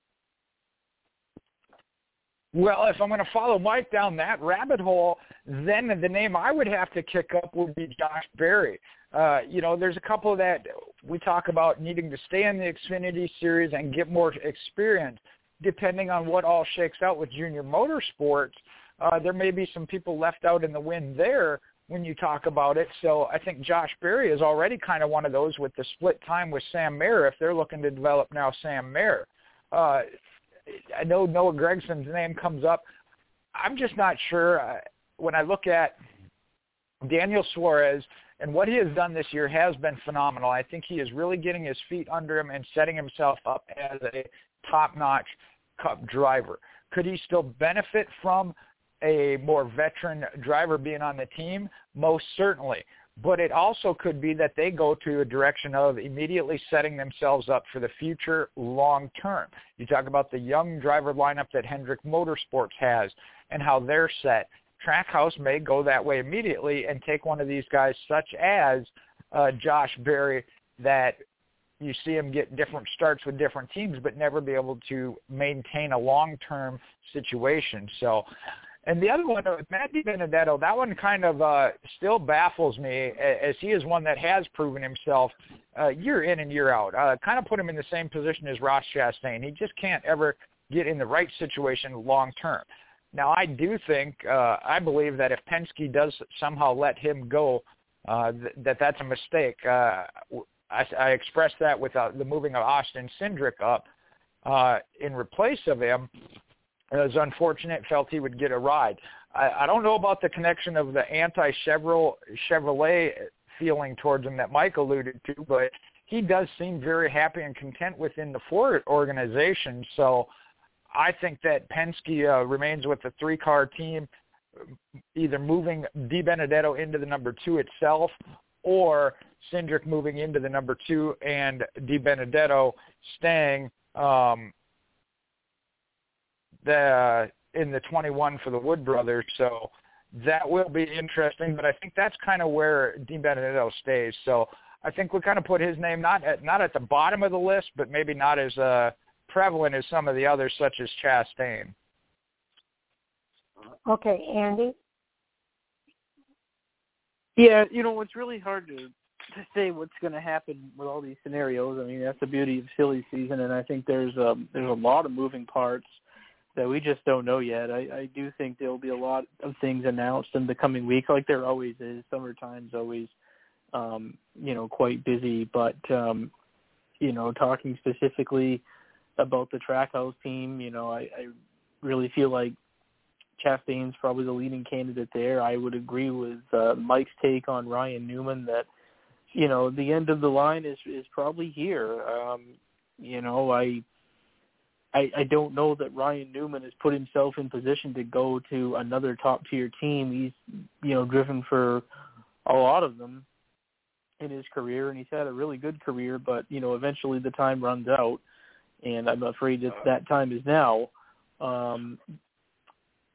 Well, if I'm going to follow Mike down that rabbit hole, then the name I would have to kick up would be Josh Berry. Uh, you know, there's a couple that we talk about needing to stay in the Xfinity Series and get more experience. Depending on what all shakes out with Junior Motorsports, uh, there may be some people left out in the wind there when you talk about it. So I think Josh Berry is already kind of one of those with the split time with Sam Mayer if they're looking to develop now Sam Mayer. Uh, I know Noah Gragson's name comes up. I'm just not sure. Uh, when I look at Daniel Suarez and what he has done this year has been phenomenal. I think he is really getting his feet under him and setting himself up as a top-notch Cup driver. Could he still benefit from a more veteran driver being on the team? Most certainly. But it also could be that they go to a direction of immediately setting themselves up for the future long term. You talk about the young driver lineup that Hendrick Motorsports has and how they're set. Trackhouse may go that way immediately and take one of these guys such as uh, Josh Berry that you see him get different starts with different teams but never be able to maintain a long-term situation. So and the other one, uh, Matt Benedetto, that one kind of uh, still baffles me as he is one that has proven himself uh, year in and year out. Uh, kind of put him in the same position as Ross Chastain. He just can't ever get in the right situation long term. Now, I do think, uh, I believe that if Penske does somehow let him go, uh, th- that that's a mistake. Uh, I, I expressed that with uh, the moving of Austin Cindric up uh, in replace of him. It was unfortunate. Felt he would get a ride. I, I don't know about the connection of the anti-Chevrolet feeling towards him that Mike alluded to, but he does seem very happy and content within the Ford organization. So I think that Penske uh, remains with the three-car team, either moving DiBenedetto into the number two itself or Cindric moving into the number two and DiBenedetto staying um, the uh, in the 21 for the Wood brothers. So that will be interesting. But I think that's kind of where DiBenedetto stays. So I think we kind of put his name not at not at the bottom of the list, but maybe not as uh, prevalent as some of the others, such as Chastain. Okay, Andy. Yeah, you know it's really hard to to say what's going to happen with all these scenarios. I mean that's the beauty of silly season, and I think there's um, there's a lot of moving parts that we just don't know yet. I, I do think there will be a lot of things announced in the coming week, like there always is. Summertime's always, um, you know, quite busy. But um, you know, talking specifically about the Trackhouse team, you know, I, I really feel like Chastain's probably the leading candidate there. I would agree with uh, Mike's take on Ryan Newman that you know the end of the line is is probably here. Um, you know, I I, I don't know that Ryan Newman has put himself in position to go to another top tier team. He's you know driven for a lot of them in his career, and he's had a really good career. But you know, eventually the time runs out, and I'm afraid that that time is now. Um,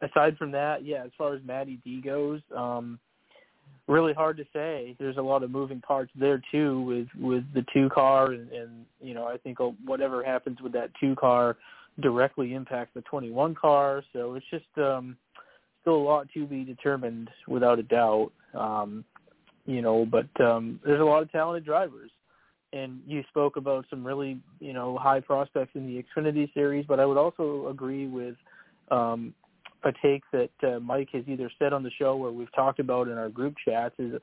aside from that, yeah, as far as Matty D goes, um, really hard to say. There's a lot of moving parts there too with with the two car and, and you know I think whatever happens with that two car directly impacts the 21 car. So it's just um, still a lot to be determined without a doubt. Um, you know, but um, there's a lot of talented drivers. and you spoke about some really you know high prospects in the Xfinity series, but I would also agree with um, a take that uh, Mike has either said on the show or we've talked about in our group chats is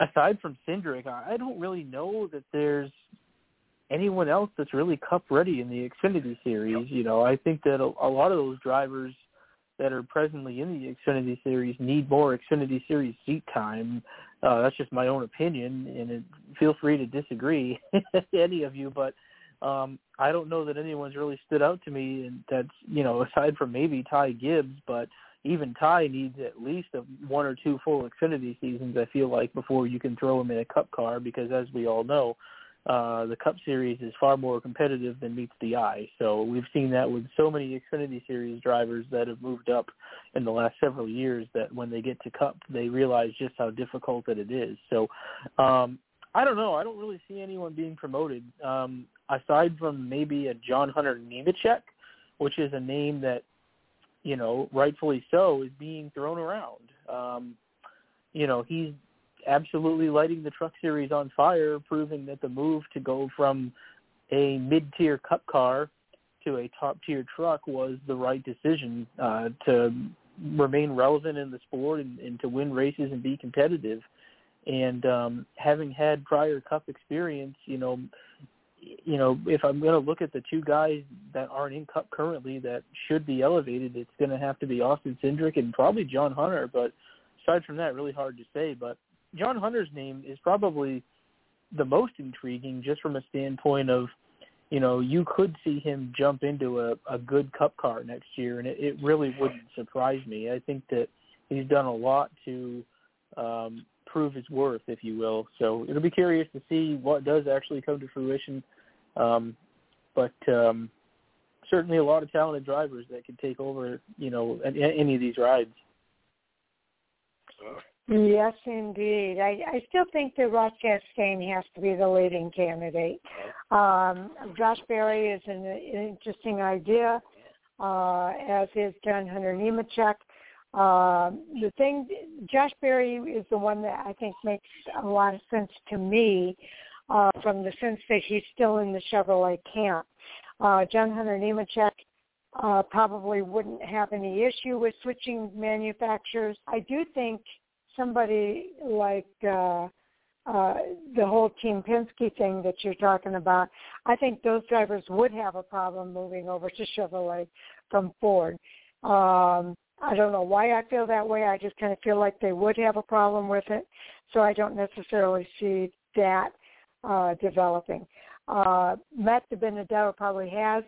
aside from Cindric, I don't really know that there's anyone else that's really cup ready in the Xfinity series. You know, I think that a, a lot of those drivers that are presently in the Xfinity series need more Xfinity series seat time. Uh, that's just my own opinion, and it, feel free to disagree, any of you. But um, I don't know that anyone's really stood out to me, and that's you know aside from maybe Ty Gibbs, but even Ty needs at least a, one or two full Xfinity seasons. I feel like before you can throw him in a Cup car, because as we all know, uh, the Cup Series is far more competitive than meets the eye. So we've seen that with so many Xfinity Series drivers that have moved up in the last several years that when they get to Cup, they realize just how difficult that it is. So um, I don't know. I don't really see anyone being promoted um, aside from maybe a John Hunter Nemechek, which is a name that, you know, rightfully so, is being thrown around. Um, you know, he's absolutely lighting the truck series on fire, proving that the move to go from a mid-tier cup car to a top-tier truck was the right decision uh, to remain relevant in the sport and, and to win races and be competitive. And um, having had prior cup experience, you know, you know, if I'm going to look at the two guys that aren't in Cup currently that should be elevated, it's going to have to be Austin Cindric and probably John Hunter. But aside from that, really hard to say. But John Hunter's name is probably the most intriguing just from a standpoint of, you know, you could see him jump into a, a good cup car next year, and it, it really wouldn't surprise me. I think that he's done a lot to um, prove his worth, if you will. So it'll be curious to see what does actually come to fruition. Um, but um, certainly a lot of talented drivers that could take over, you know, any of these rides. Yes, indeed. I, I still think that Ross Chastain has to be the leading candidate. Um, Josh Berry is an, an interesting idea, uh, as is John Hunter Nemechek. Uh, the thing, Josh Berry is the one that I think makes a lot of sense to me uh, from the sense that he's still in the Chevrolet camp. Uh, John Hunter Nemechek uh, probably wouldn't have any issue with switching manufacturers. I do think – somebody like uh, uh, the whole Team Penske thing that you're talking about, I think those drivers would have a problem moving over to Chevrolet from Ford. Um, I don't know why I feel that way. I just kind of feel like they would have a problem with it. So I don't necessarily see that uh, developing. Uh, Matt DiBenedetto probably has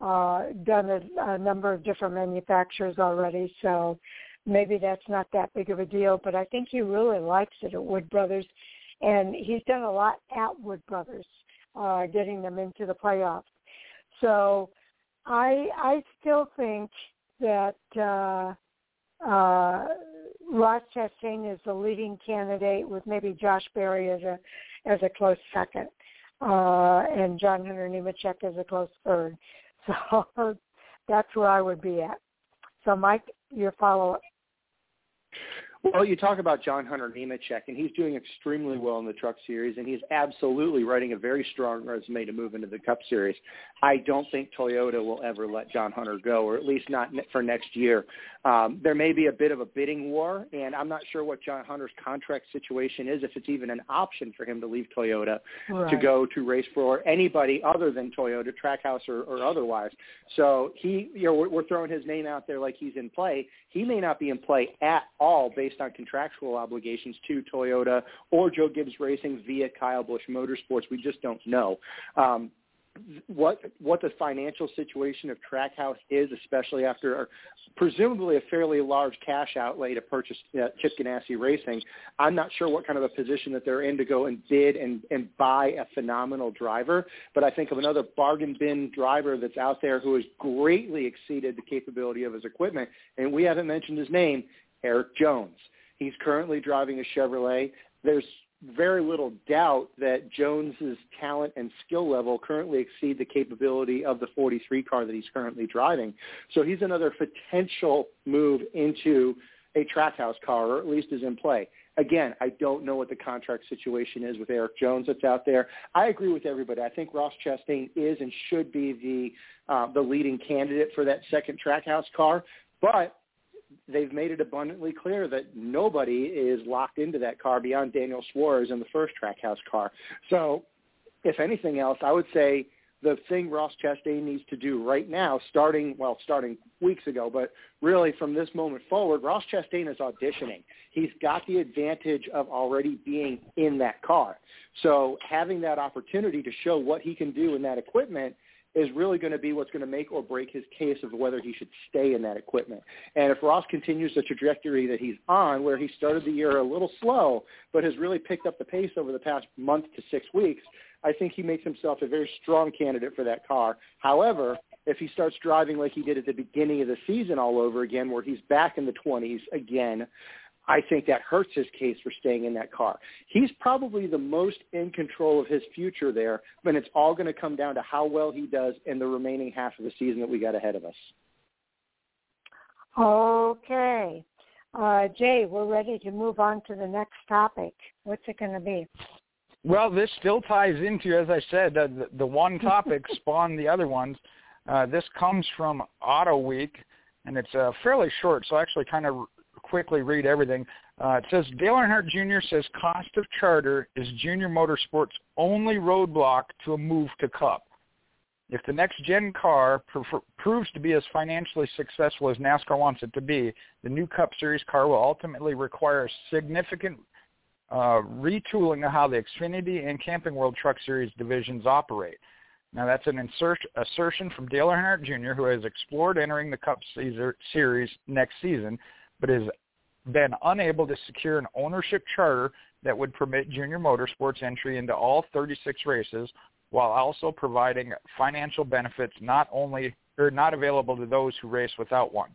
uh, done a, a number of different manufacturers already. So maybe that's not that big of a deal, but I think he really likes it at Wood Brothers, and he's done a lot at Wood Brothers, uh, getting them into the playoffs. So I I still think that uh, uh, Ross Chastain is the leading candidate, with maybe Josh Berry as a as a close second, uh, and John Hunter Nemechek as a close third. So that's where I would be at. So Mike, your follow up. Well, you talk about John Hunter Nemechek, and he's doing extremely well in the Truck Series, and he's absolutely writing a very strong resume to move into the Cup Series. I don't think Toyota will ever let John Hunter go, or at least not for next year. Um, there may be a bit of a bidding war, and I'm not sure what John Hunter's contract situation is, if it's even an option for him to leave Toyota right. to go to race for anybody other than Toyota, Trackhouse or, or otherwise. So he, you know, we're, we're throwing his name out there like he's in play. He may not be in play at all based on contractual obligations to Toyota or Joe Gibbs Racing via Kyle Busch Motorsports. We just don't know. Um, what what the financial situation of Trackhouse is, especially after presumably a fairly large cash outlay to purchase uh, Chip Ganassi Racing. I'm not sure what kind of a position that they're in to go and bid and and buy a phenomenal driver, but I think of another bargain bin driver that's out there who has greatly exceeded the capability of his equipment, and we haven't mentioned his name, Erik Jones. He's currently driving a Chevrolet. There's very little doubt that Jones's talent and skill level currently exceed the capability of the 43 car that he's currently driving. So he's another potential move into a Trackhouse car, or at least is in play. Again, I don't know what the contract situation is with Erik Jones that's out there. I agree with everybody. I think Ross Chastain is and should be the uh, the leading candidate for that second Trackhouse car, but they've made it abundantly clear that nobody is locked into that car beyond Daniel Suarez in the first Trackhouse car. So, if anything else, I would say the thing Ross Chastain needs to do right now, starting well, starting weeks ago, but really from this moment forward, Ross Chastain is auditioning. He's got the advantage of already being in that car. So having that opportunity to show what he can do in that equipment is really going to be what's going to make or break his case of whether he should stay in that equipment. And if Ross continues the trajectory that he's on, where he started the year a little slow, but has really picked up the pace over the past month to six weeks, I think he makes himself a very strong candidate for that car. However, if he starts driving like he did at the beginning of the season all over again, where he's back in the 20s again, I think that hurts his case for staying in that car. He's probably the most in control of his future there, but it's all going to come down to how well he does in the remaining half of the season that we got ahead of us. Okay. Uh, Jay, we're ready to move on to the next topic. What's it going to be? Well, this still ties into, as I said, uh, the, the one topic spawned the other ones. Uh, this comes from Auto Week, and it's uh, fairly short, so I actually kind of quickly read everything. Uh, it says Dale Earnhardt Jr. says cost of charter is Junior Motorsports' only roadblock to a move to Cup. If the next gen car pr- proves to be as financially successful as NASCAR wants it to be, the new Cup Series car will ultimately require significant uh, retooling of how the Xfinity and Camping World Truck Series divisions operate. Now that's an insert, assertion from Dale Earnhardt Jr., who has explored entering the Cup Caesar Series next season, but has been unable to secure an ownership charter that would permit Junior Motorsports entry into all 36 races, while also providing financial benefits not only or not available to those who race without one.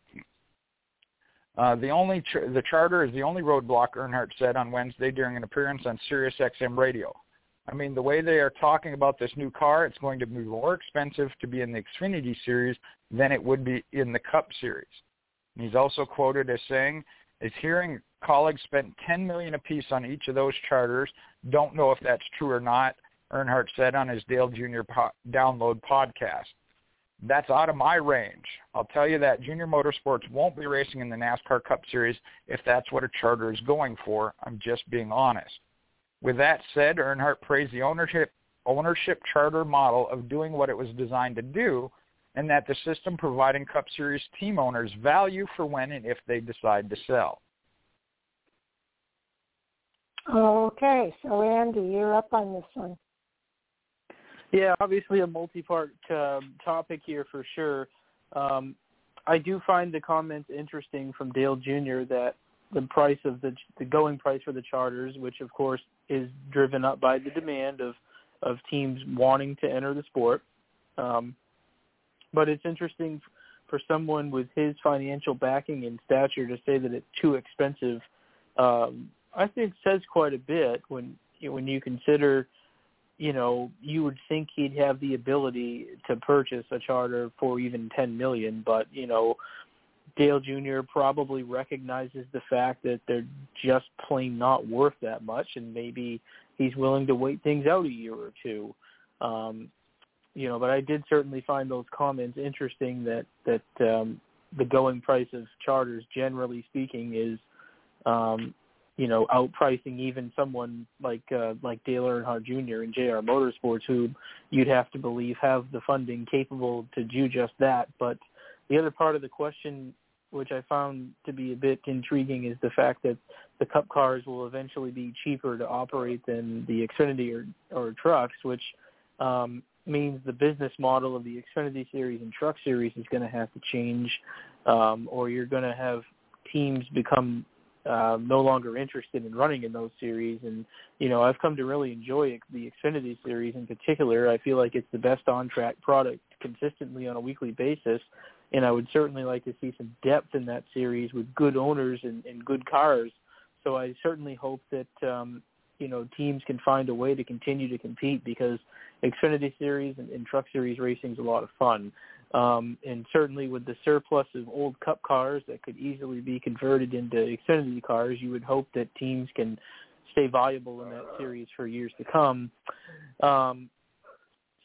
Uh, the only the charter is the only roadblock Earnhardt said on Wednesday during an appearance on Sirius XM radio. I mean, the way they are talking about this new car, it's going to be more expensive to be in the Xfinity Series than it would be in the Cup Series. And he's also quoted as saying, his hearing colleagues spent 10 million apiece on each of those charters. Don't know if that's true or not." Earnhardt said on his Dale Jr. Po- download podcast. That's out of my range. I'll tell you that Junior Motorsports won't be racing in the NASCAR Cup Series if that's what a charter is going for. I'm just being honest. With that said, Earnhardt praised the ownership ownership charter model of doing what it was designed to do and that the system providing Cup Series team owners value for when and if they decide to sell. Okay, so Andy, you're up on this one. Yeah, obviously a multi-part um, topic here for sure. Um, I do find the comments interesting from Dale Jr. that the price of the the going price for the charters, which of course is driven up by the demand of of teams wanting to enter the sport. Um, but it's interesting for someone with his financial backing and stature to say that it's too expensive. Um, I think says quite a bit when when you consider you know, you would think he'd have the ability to purchase a charter for even 10 million, but you know, Dale Jr. probably recognizes the fact that they're just plain not worth that much, and maybe he's willing to wait things out a year or two. Um, you know, but I did certainly find those comments interesting that that um, the going price of charters, generally speaking, is um, you know, outpricing even someone like uh, like Dale Earnhardt Jr. and JR Motorsports, who you'd have to believe have the funding capable to do just that. But the other part of the question, which I found to be a bit intriguing, is the fact that the Cup cars will eventually be cheaper to operate than the Xfinity or, or trucks, which um, means the business model of the Xfinity Series and Truck Series is going to have to change, um, or you're going to have teams become uh, no longer interested in running in those series. And you know, I've come to really enjoy the Xfinity series in particular. I feel like it's the best on-track product consistently on a weekly basis, and I would certainly like to see some depth in that series with good owners and, and good cars. So I certainly hope that um, you know teams can find a way to continue to compete because Xfinity Series and, and Truck Series racing is a lot of fun. Um, and certainly with the surplus of old Cup cars that could easily be converted into Xfinity cars, you would hope that teams can stay viable in that series for years to come. Um,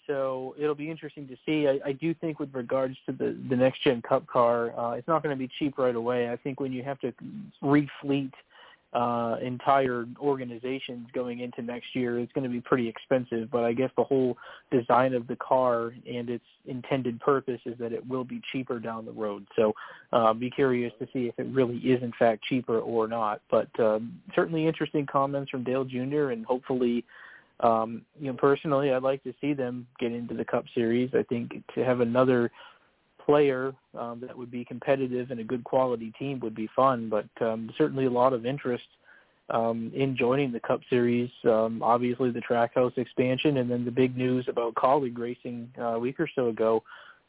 so it'll be interesting to see. I, I do think with regards to the the next gen Cup car, uh, it's not going to be cheap right away. I think when you have to refleet uh, entire organizations going into next year, is going to be pretty expensive. But I guess the whole design of the car and its intended purpose is that it will be cheaper down the road. So uh, be curious to see if it really is in fact cheaper or not. But um, certainly interesting comments from Dale Jr. and hopefully um, you know, personally, I'd like to see them get into the Cup Series. I think to have another player um, that would be competitive and a good quality team would be fun. But um, certainly a lot of interest um, in joining the Cup Series. Um, obviously, the Trackhouse expansion, and then the big news about Kaulig racing uh, a week or so ago.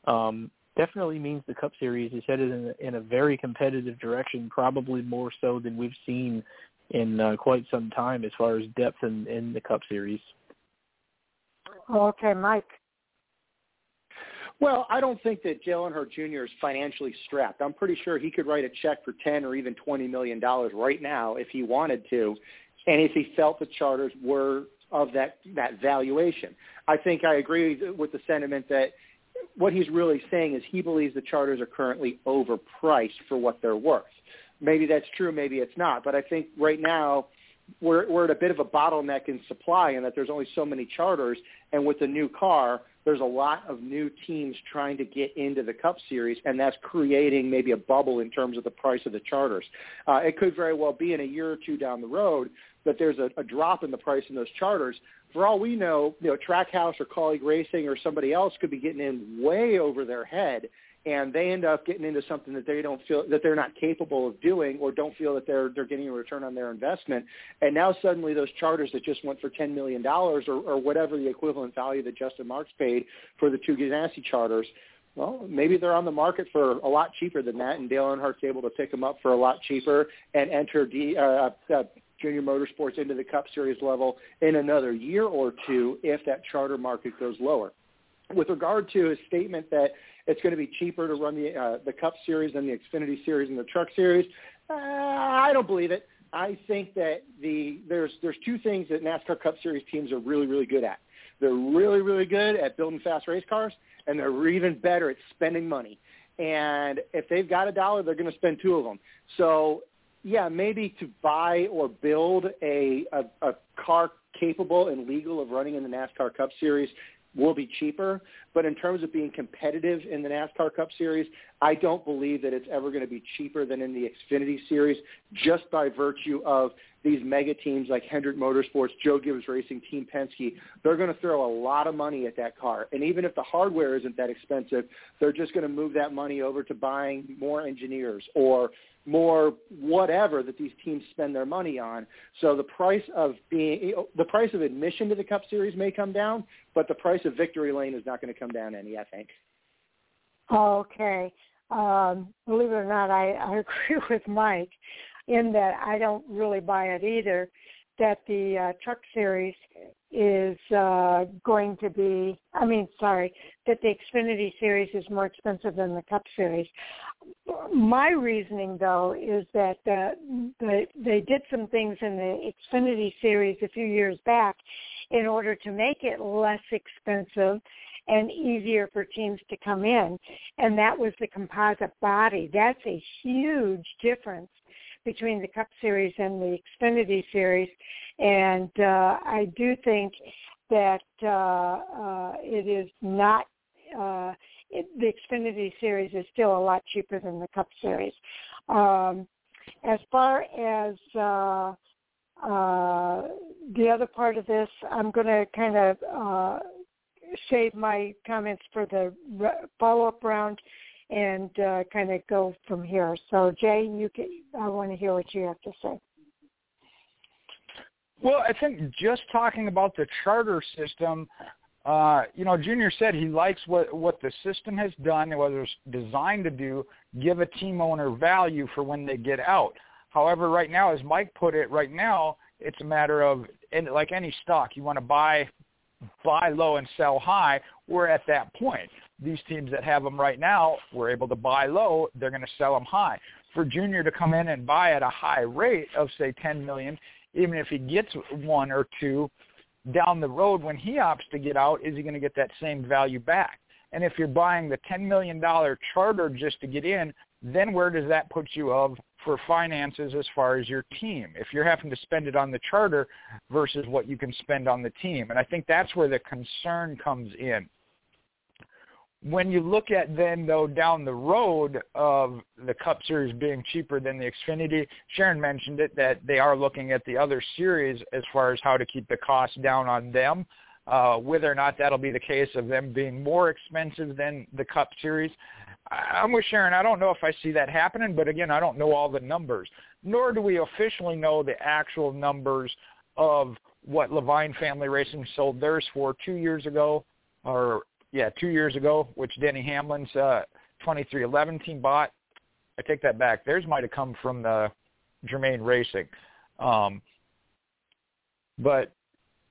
Um, definitely means the Cup Series is headed in a, in a very competitive direction, probably more so than we've seen in uh, quite some time as far as depth in, in the Cup Series. Okay, Mike. Well, I don't think that Dale Earnhardt Jr. is financially strapped. I'm pretty sure he could write a check for ten or even twenty million dollars right now if he wanted to, and if he felt the charters were of that that valuation. I think I agree with the sentiment that what he's really saying is he believes the charters are currently overpriced for what they're worth maybe that's true, maybe it's not. But I think right now we're we're at a bit of a bottleneck in supply, and that there's only so many charters. And with the new car, there's a lot of new teams trying to get into the Cup Series, and that's creating maybe a bubble in terms of the price of the charters. Uh, it could very well be in a year or two down the road that there's a, a drop in the price in those charters. For all we know, you know, Trackhouse or Kaulig Racing or somebody else could be getting in way over their head and they end up getting into something that they don't feel that they're not capable of doing or don't feel that they're they're getting a return on their investment and now suddenly those charters that just went for 10 million dollars or, or whatever the equivalent value that Justin Marks paid for the two Ganassi charters well, maybe they're on the market for a lot cheaper than that, and Dale Earnhardt's able to pick them up for a lot cheaper and enter D, uh, uh, Junior Motorsports into the Cup Series level in another year or two if that charter market goes lower. With regard to his statement that it's going to be cheaper to run the uh, the Cup Series than the Xfinity Series and the Truck Series. Uh, I don't believe it. I think that the there's there's two things that NASCAR Cup Series teams are really really good at. They're really really good at building fast race cars, and they're even better at spending money. And if they've got a dollar, they're going to spend two of them. So yeah, maybe to buy or build a, a, a car capable and legal of running in the NASCAR Cup Series will be cheaper. But in terms of being competitive in the NASCAR Cup Series, I don't believe that it's ever going to be cheaper than in the Xfinity Series just by virtue of these mega teams like Hendrick Motorsports, Joe Gibbs Racing, Team Penske. They're going to throw a lot of money at that car. And even if the hardware isn't that expensive, they're just going to move that money over to buying more engineers or more whatever that these teams spend their money on. So the price of being the price of admission to the Cup Series may come down, but the price of victory lane is not going to come down any. I think. Okay. Um, believe it or not, I, I agree with Mike in that I don't really buy it either. That the uh, Truck Series is uh, going to be, I mean, sorry, that the Xfinity Series is more expensive than the Cup Series. My reasoning, though, is that uh, the, they did some things in the Xfinity Series a few years back in order to make it less expensive and easier for teams to come in, and that was the composite body. That's a huge difference between the Cup Series and the Xfinity Series, and uh, I do think that uh, uh, it is not. Uh, it, the Xfinity Series is still a lot cheaper than the Cup Series. Um, as far as uh, uh, the other part of this, I'm going to kind of uh, save my comments for the follow-up round and uh, kind of go from here. So Jay, you can, I want to hear what you have to say. Well, I think just talking about the charter system, uh, you know, Junior said he likes what what the system has done, and what it's designed to do, give a team owner value for when they get out. However, right now, as Mike put it, right now it's a matter of, and like any stock, you want to buy buy low and sell high, we're at that point. These teams that have them right now, we're able to buy low. They're going to sell them high. For Junior to come in and buy at a high rate of say 10 million, even if he gets one or two down the road when he opts to get out, is he going to get that same value back? And if you're buying the $10 million charter just to get in, then where does that put you of for finances as far as your team? If you're having to spend it on the charter versus what you can spend on the team. And I think that's where the concern comes in. When you look at then though down the road of the Cup Series being cheaper than the Xfinity, Sharon mentioned it that they are looking at the other series as far as how to keep the cost down on them. Uh, whether or not that'll be the case of them being more expensive than the Cup Series, I'm with Sharon. I don't know if I see that happening, but again, I don't know all the numbers. Nor do we officially know the actual numbers of what Leavine Family Racing sold theirs for two years ago, or yeah, two years ago, which Denny Hamlin's uh, 23XI team bought. I take that back. Theirs might have come from the Germain Racing, um, but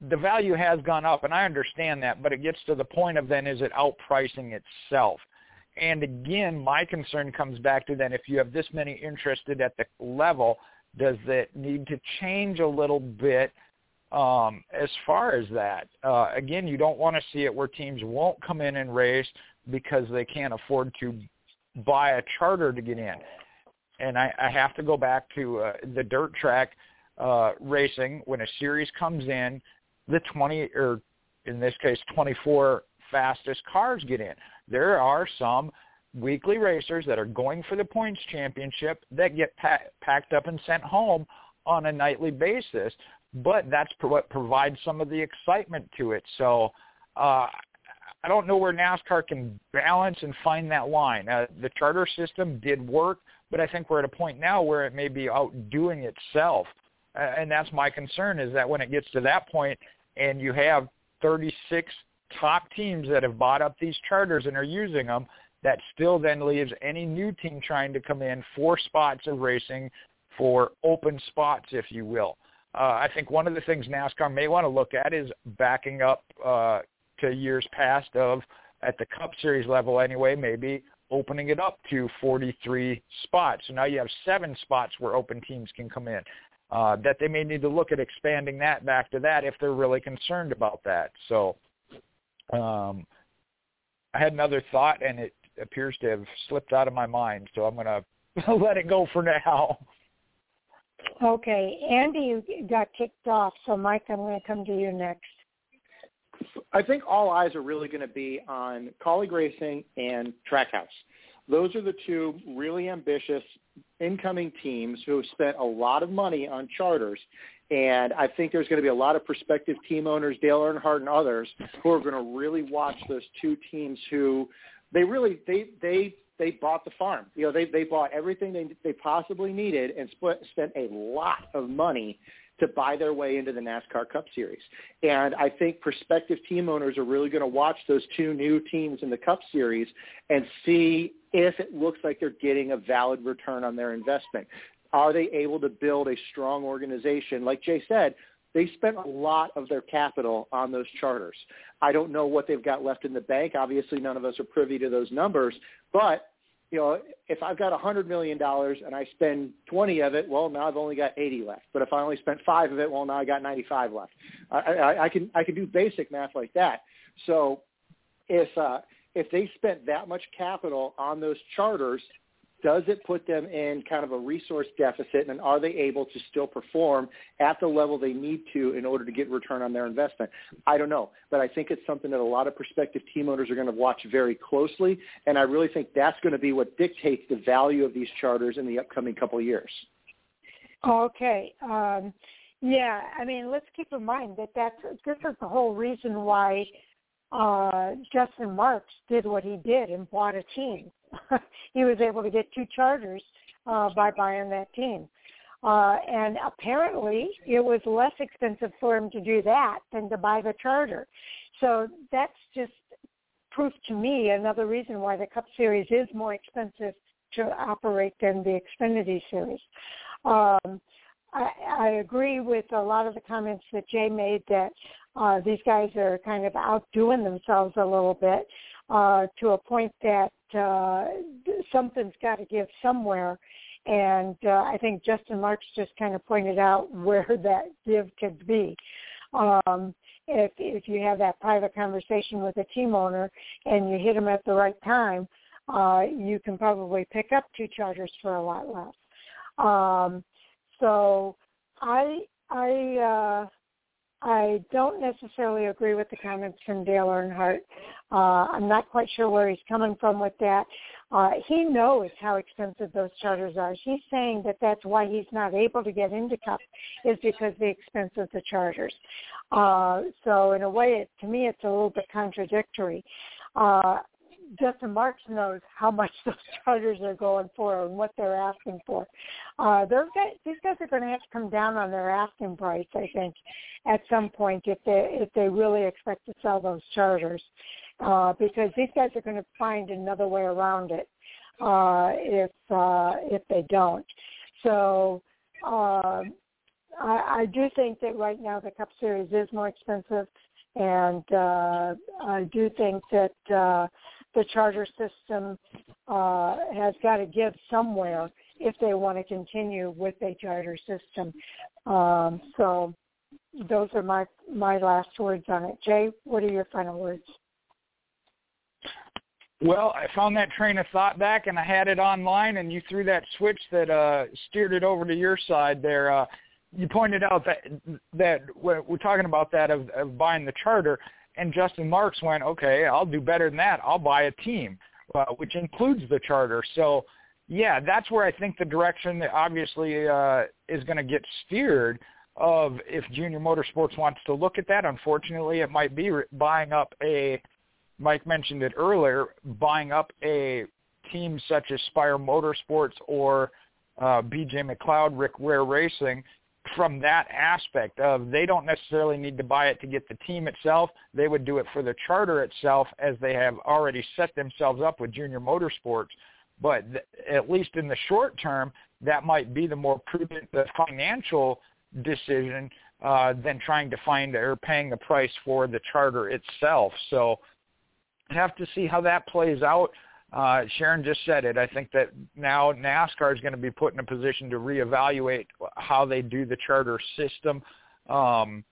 the value has gone up, and I understand that. But it gets to the point of then is it outpricing itself? And again, my concern comes back to then if you have this many interested at the level, does it need to change a little bit um, as far as that? Uh, again, you don't want to see it where teams won't come in and race because they can't afford to buy a charter to get in. And I, I have to go back to uh, the dirt track uh, racing when a series comes in, the 20 or in this case 24 fastest cars get in there are some weekly racers that are going for the points championship that get pa- packed up and sent home on a nightly basis. But that's what provides some of the excitement to it. So uh, I don't know where NASCAR can balance and find that line. Uh, the charter system did work, but I think we're at a point now where it may be outdoing itself. Uh, and that's my concern is that when it gets to that point and you have 36 top teams that have bought up these charters and are using them, that still then leaves any new team trying to come in for spots of racing for open spots, if you will. Uh, I think one of the things NASCAR may want to look at is backing up uh, to years past of, at the Cup Series level anyway, maybe opening it up to 43 spots. So now you have seven spots where open teams can come in. Uh, that they may need to look at expanding that back to that if they're really concerned about that. So um, I had another thought, and it appears to have slipped out of my mind, so I'm going to let it go for now. Okay, Andy got kicked off, so Mike, I'm going to come to you next. I think all eyes are really going to be on Kaulig Racing and Trackhouse. Those are the two really ambitious incoming teams who have spent a lot of money on charters and I think there's going to be a lot of prospective team owners, Dale Earnhardt and others, who are going to really watch those two teams who they really they they they bought the farm. You know, they they bought everything they they possibly needed and split, spent a lot of money to buy their way into the NASCAR Cup Series. And I think prospective team owners are really going to watch those two new teams in the Cup Series and see if it looks like they're getting a valid return on their investment. Are they able to build a strong organization? Like Jay said, they spent a lot of their capital on those charters. I don't know what they've got left in the bank. Obviously, none of us are privy to those numbers. But you know, if I've got a hundred million dollars and I spend twenty of it, well, now I've only got eighty left. But if I only spent five of it, well, now I got ninety-five left. I, I, I can I can do basic math like that. So if uh, if they spent that much capital on those charters, does it put them in kind of a resource deficit and are they able to still perform at the level they need to in order to get return on their investment? I don't know, but I think it's something that a lot of prospective team owners are going to watch very closely, and I really think that's going to be what dictates the value of these charters in the upcoming couple of years. Okay. Um, yeah, I mean, let's keep in mind that that's, this is the whole reason why uh, Justin Marks did what he did and bought a team he was able to get two charters uh, by buying that team. Uh, and apparently it was less expensive for him to do that than to buy the charter. So that's just proof to me another reason why the Cup Series is more expensive to operate than the Xfinity Series. Um, I, I agree with a lot of the comments that Jay made that uh, these guys are kind of outdoing themselves a little bit uh, to a point that uh, something's got to give somewhere. And uh, I think Justin Marks just kind of pointed out where that give could be. Um, if if you have that private conversation with a team owner and you hit them at the right time, uh, you can probably pick up two charters for a lot less. Um, so I I uh, I don't necessarily agree with the comments from Dale Earnhardt. Uh, I'm not quite sure where he's coming from with that. Uh, he knows how expensive those charters are. He's saying that that's why he's not able to get into Cup is because the expense of the charters. Uh, so in a way, it, to me, it's a little bit contradictory. Uh, Justin Marks knows how much those charters are going for and what they're asking for. Uh, those guys, these guys are going to have to come down on their asking price, I think, at some point if they if they really expect to sell those charters, uh, because these guys are going to find another way around it uh, if uh, if they don't. So. Uh, I, I do think that right now the Cup Series is more expensive, and uh, I do think that uh, the charter system uh, has got to give somewhere if they want to continue with a charter system. Um, so those are my my last words on it. Jay, what are your final words? Well, I found that train of thought back, and I had it online, and you threw that switch that uh, steered it over to your side there. Uh, you pointed out that that we're talking about that of, of buying the charter and Justin Marks went, okay, I'll do better than that. I'll buy a team, uh, which includes the charter. So, yeah, that's where I think the direction that obviously uh, is going to get steered of if Junior Motorsports wants to look at that. Unfortunately, it might be buying up a, Mike mentioned it earlier, buying up a team such as Spire Motorsports or uh, BJ McLeod, Rick Ware Racing from that aspect of they don't necessarily need to buy it to get the team itself. They would do it for the charter itself as they have already set themselves up with Junior Motorsports. But th- at least in the short term, that might be the more prudent the financial decision uh, than trying to find or paying the price for the charter itself. So have to see how that plays out. Uh, Sharon just said it. I think that now NASCAR is going to be put in a position to reevaluate how they do the charter system. Um,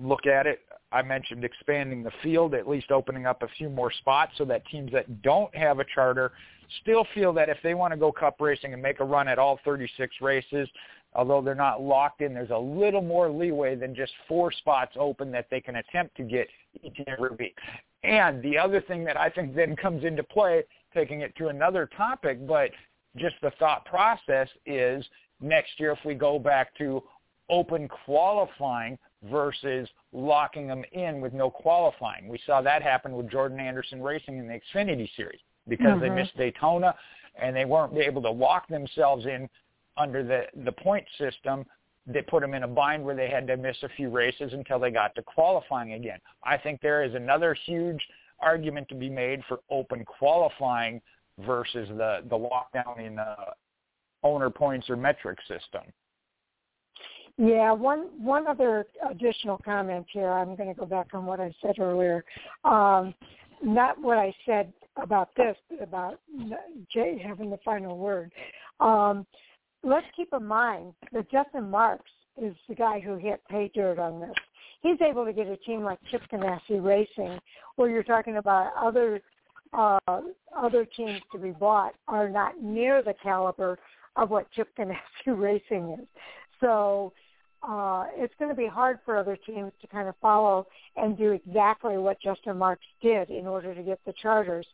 look at it. I mentioned expanding the field, at least opening up a few more spots so that teams that don't have a charter still feel that if they want to go cup racing and make a run at all 36 races, although they're not locked in, there's a little more leeway than just four spots open that they can attempt to get each and every week. And the other thing that I think then comes into play taking it to another topic, but just the thought process is next year if we go back to open qualifying versus locking them in with no qualifying. We saw that happen with Jordan Anderson Racing in the Xfinity Series because mm-hmm. they missed Daytona and they weren't able to lock themselves in under the, the point system They put them in a bind where they had to miss a few races until they got to qualifying again. I think there is another huge – argument to be made for open qualifying versus the the lockdown in the owner points or metric system. Yeah, one one other additional comment here. I'm going to go back on what I said earlier. Um, not what I said about this, but about Jay having the final word. Um, let's keep in mind that Justin Marks is the guy who hit pay dirt on this he's able to get a team like Chip Ganassi Racing, where you're talking about other uh, other teams to be bought are not near the caliber of what Chip Ganassi Racing is. So uh, it's going to be hard for other teams to kind of follow and do exactly what Justin Marks did in order to get the charters.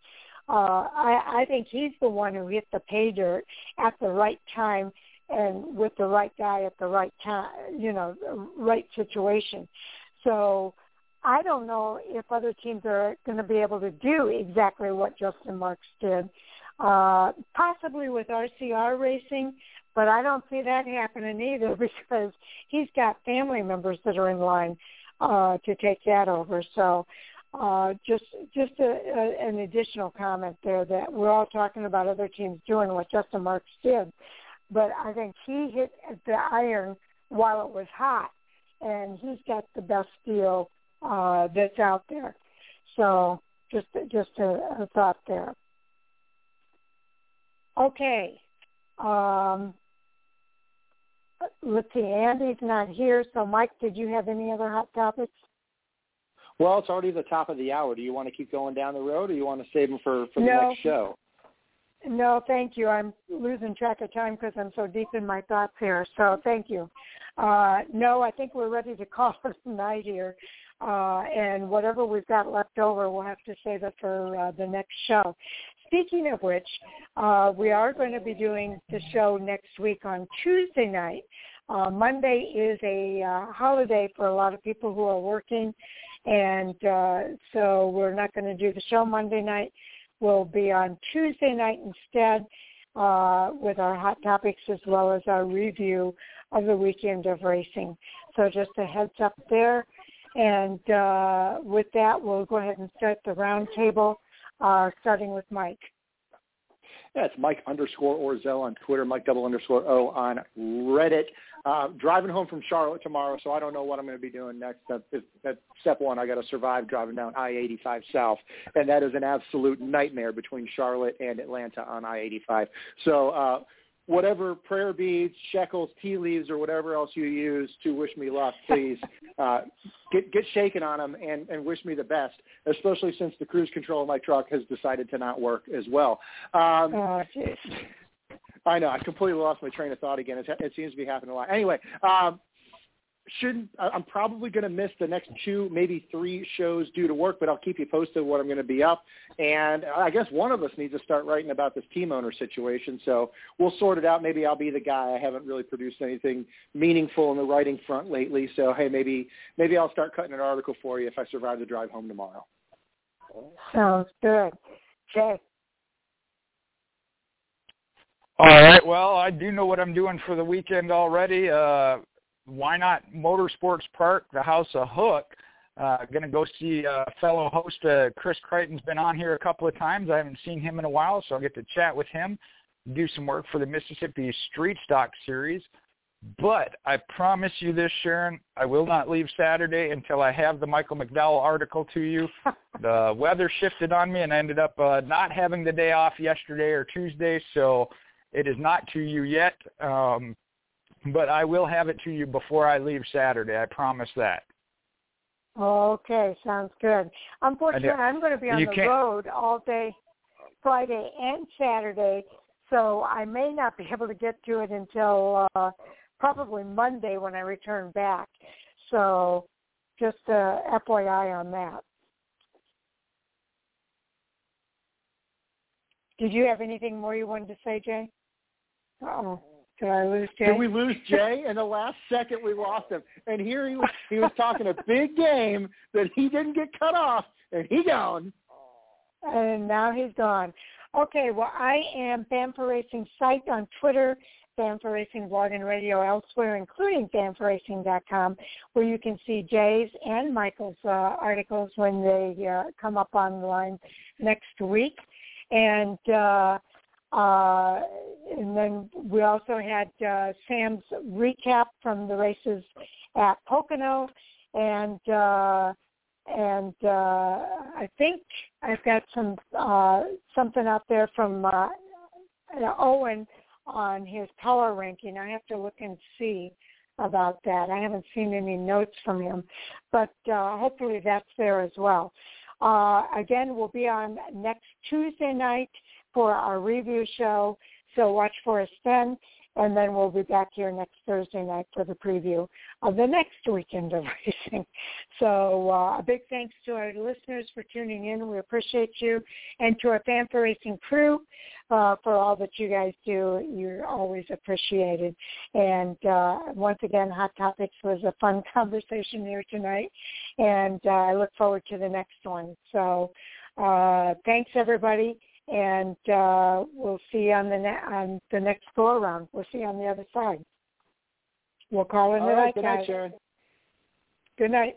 Uh, I, I think he's the one who hit the pay dirt at the right time and with the right guy at the right time, you know, right situation. So I don't know if other teams are going to be able to do exactly what Justin Marks did. Uh, possibly with RCR racing, but I don't see that happening either because he's got family members that are in line uh, to take that over. So uh, just just a, a, an additional comment there that we're all talking about other teams doing what Justin Marks did, but I think he hit the iron while it was hot and he's got the best deal uh, that's out there. So just just a, a thought there. Okay. Um, let's see. Andy's not here, so Mike, did you have any other hot topics? Well, it's already the top of the hour. Do you want to keep going down the road, or you want to save them for for the no. next show? No, thank you. I'm losing track of time because I'm so deep in my thoughts here. So thank you. Uh, no, I think we're ready to call it a night here. Uh, and whatever we've got left over, we'll have to save it for uh, the next show. Speaking of which, uh, we are going to be doing the show next week on Tuesday night. Uh, Monday is a uh, holiday for a lot of people who are working, and uh, so we're not going to do the show Monday night We'll be on Tuesday night instead uh, with our hot topics as well as our review of the weekend of racing. So just a heads up there. And uh, with that, we'll go ahead and start the roundtable, uh, starting with Mike. Yeah, it's Mike underscore Orzel on Twitter, Mike double underscore O on Reddit. Uh, driving home from Charlotte tomorrow, so I don't know what I'm going to be doing next. At, at step one, I got to survive driving down I-85 South, and that is an absolute nightmare between Charlotte and Atlanta on I-85. So uh, whatever prayer beads, shekels, tea leaves, or whatever else you use to wish me luck, please uh, get get shaken on them and, and wish me the best. Especially since the cruise control of my truck has decided to not work as well. Um, oh, I know. I completely lost my train of thought again. It, it seems to be happening a lot. Anyway, um, shouldn't I'm probably going to miss the next two, maybe three shows due to work, but I'll keep you posted what I'm going to be up. And I guess one of us needs to start writing about this team owner situation. So we'll sort it out. Maybe I'll be the guy. I haven't really produced anything meaningful in the writing front lately. So hey, maybe maybe I'll start cutting an article for you if I survive the drive home tomorrow. Sounds good, Jay. All right. Well, I do know what I'm doing for the weekend already. Uh, Whynot Motorsports Park, the House of Hook? Uh, going to go see a fellow host, uh, Chris Crichton's been on here a couple of times. I haven't seen him in a while, so I'll get to chat with him, do some work for the Mississippi Street Stock Series. But I promise you this, Sharon, I will not leave Saturday until I have the Michael McDowell article to you. the weather shifted on me, and I ended up uh, not having the day off yesterday or Tuesday, so it is not to you yet, um, but I will have it to you before I leave Saturday. I promise that. Okay, sounds good. Unfortunately, I'm going to be on the can't... road all day Friday and Saturday, so I may not be able to get to it until uh, probably Monday when I return back. So just uh, FYI on that. Did you have anything more you wanted to say, Jay? Oh, did I lose Jay? Did we lose Jay? In the last second, we lost him. And here he was. He was talking a big game that he didn't get cut off, and he gone. And now he's gone. Okay, well, I am Fan4Racing site on Twitter, Fan4Racing blog and radio elsewhere, including fan4racing.com, where you can see Jay's and Michael's uh, articles when they uh, come up online next week. And uh, uh, and then we also had uh, Sam's recap from the races at Pocono, and uh, and uh, I think I've got some uh, something out there from uh, Owen on his power ranking. I have to look and see about that. I haven't seen any notes from him, but uh, hopefully that's there as well. Uh, again, we'll be on next Tuesday night for our review show. So watch for us then. And then we'll be back here next Thursday night for the preview of the next weekend of racing. So uh, a big thanks to our listeners for tuning in. We appreciate you. And to our Fan4Racing crew uh, for all that you guys do. You're always appreciated. And uh, once again, Hot Topics was a fun conversation here tonight. And uh, I look forward to the next one. So uh, thanks, everybody and uh, we'll see on the ne- on the next go around. We'll see on the other side. We'll call in All a right, night, good guys. night, Sharon. Good night.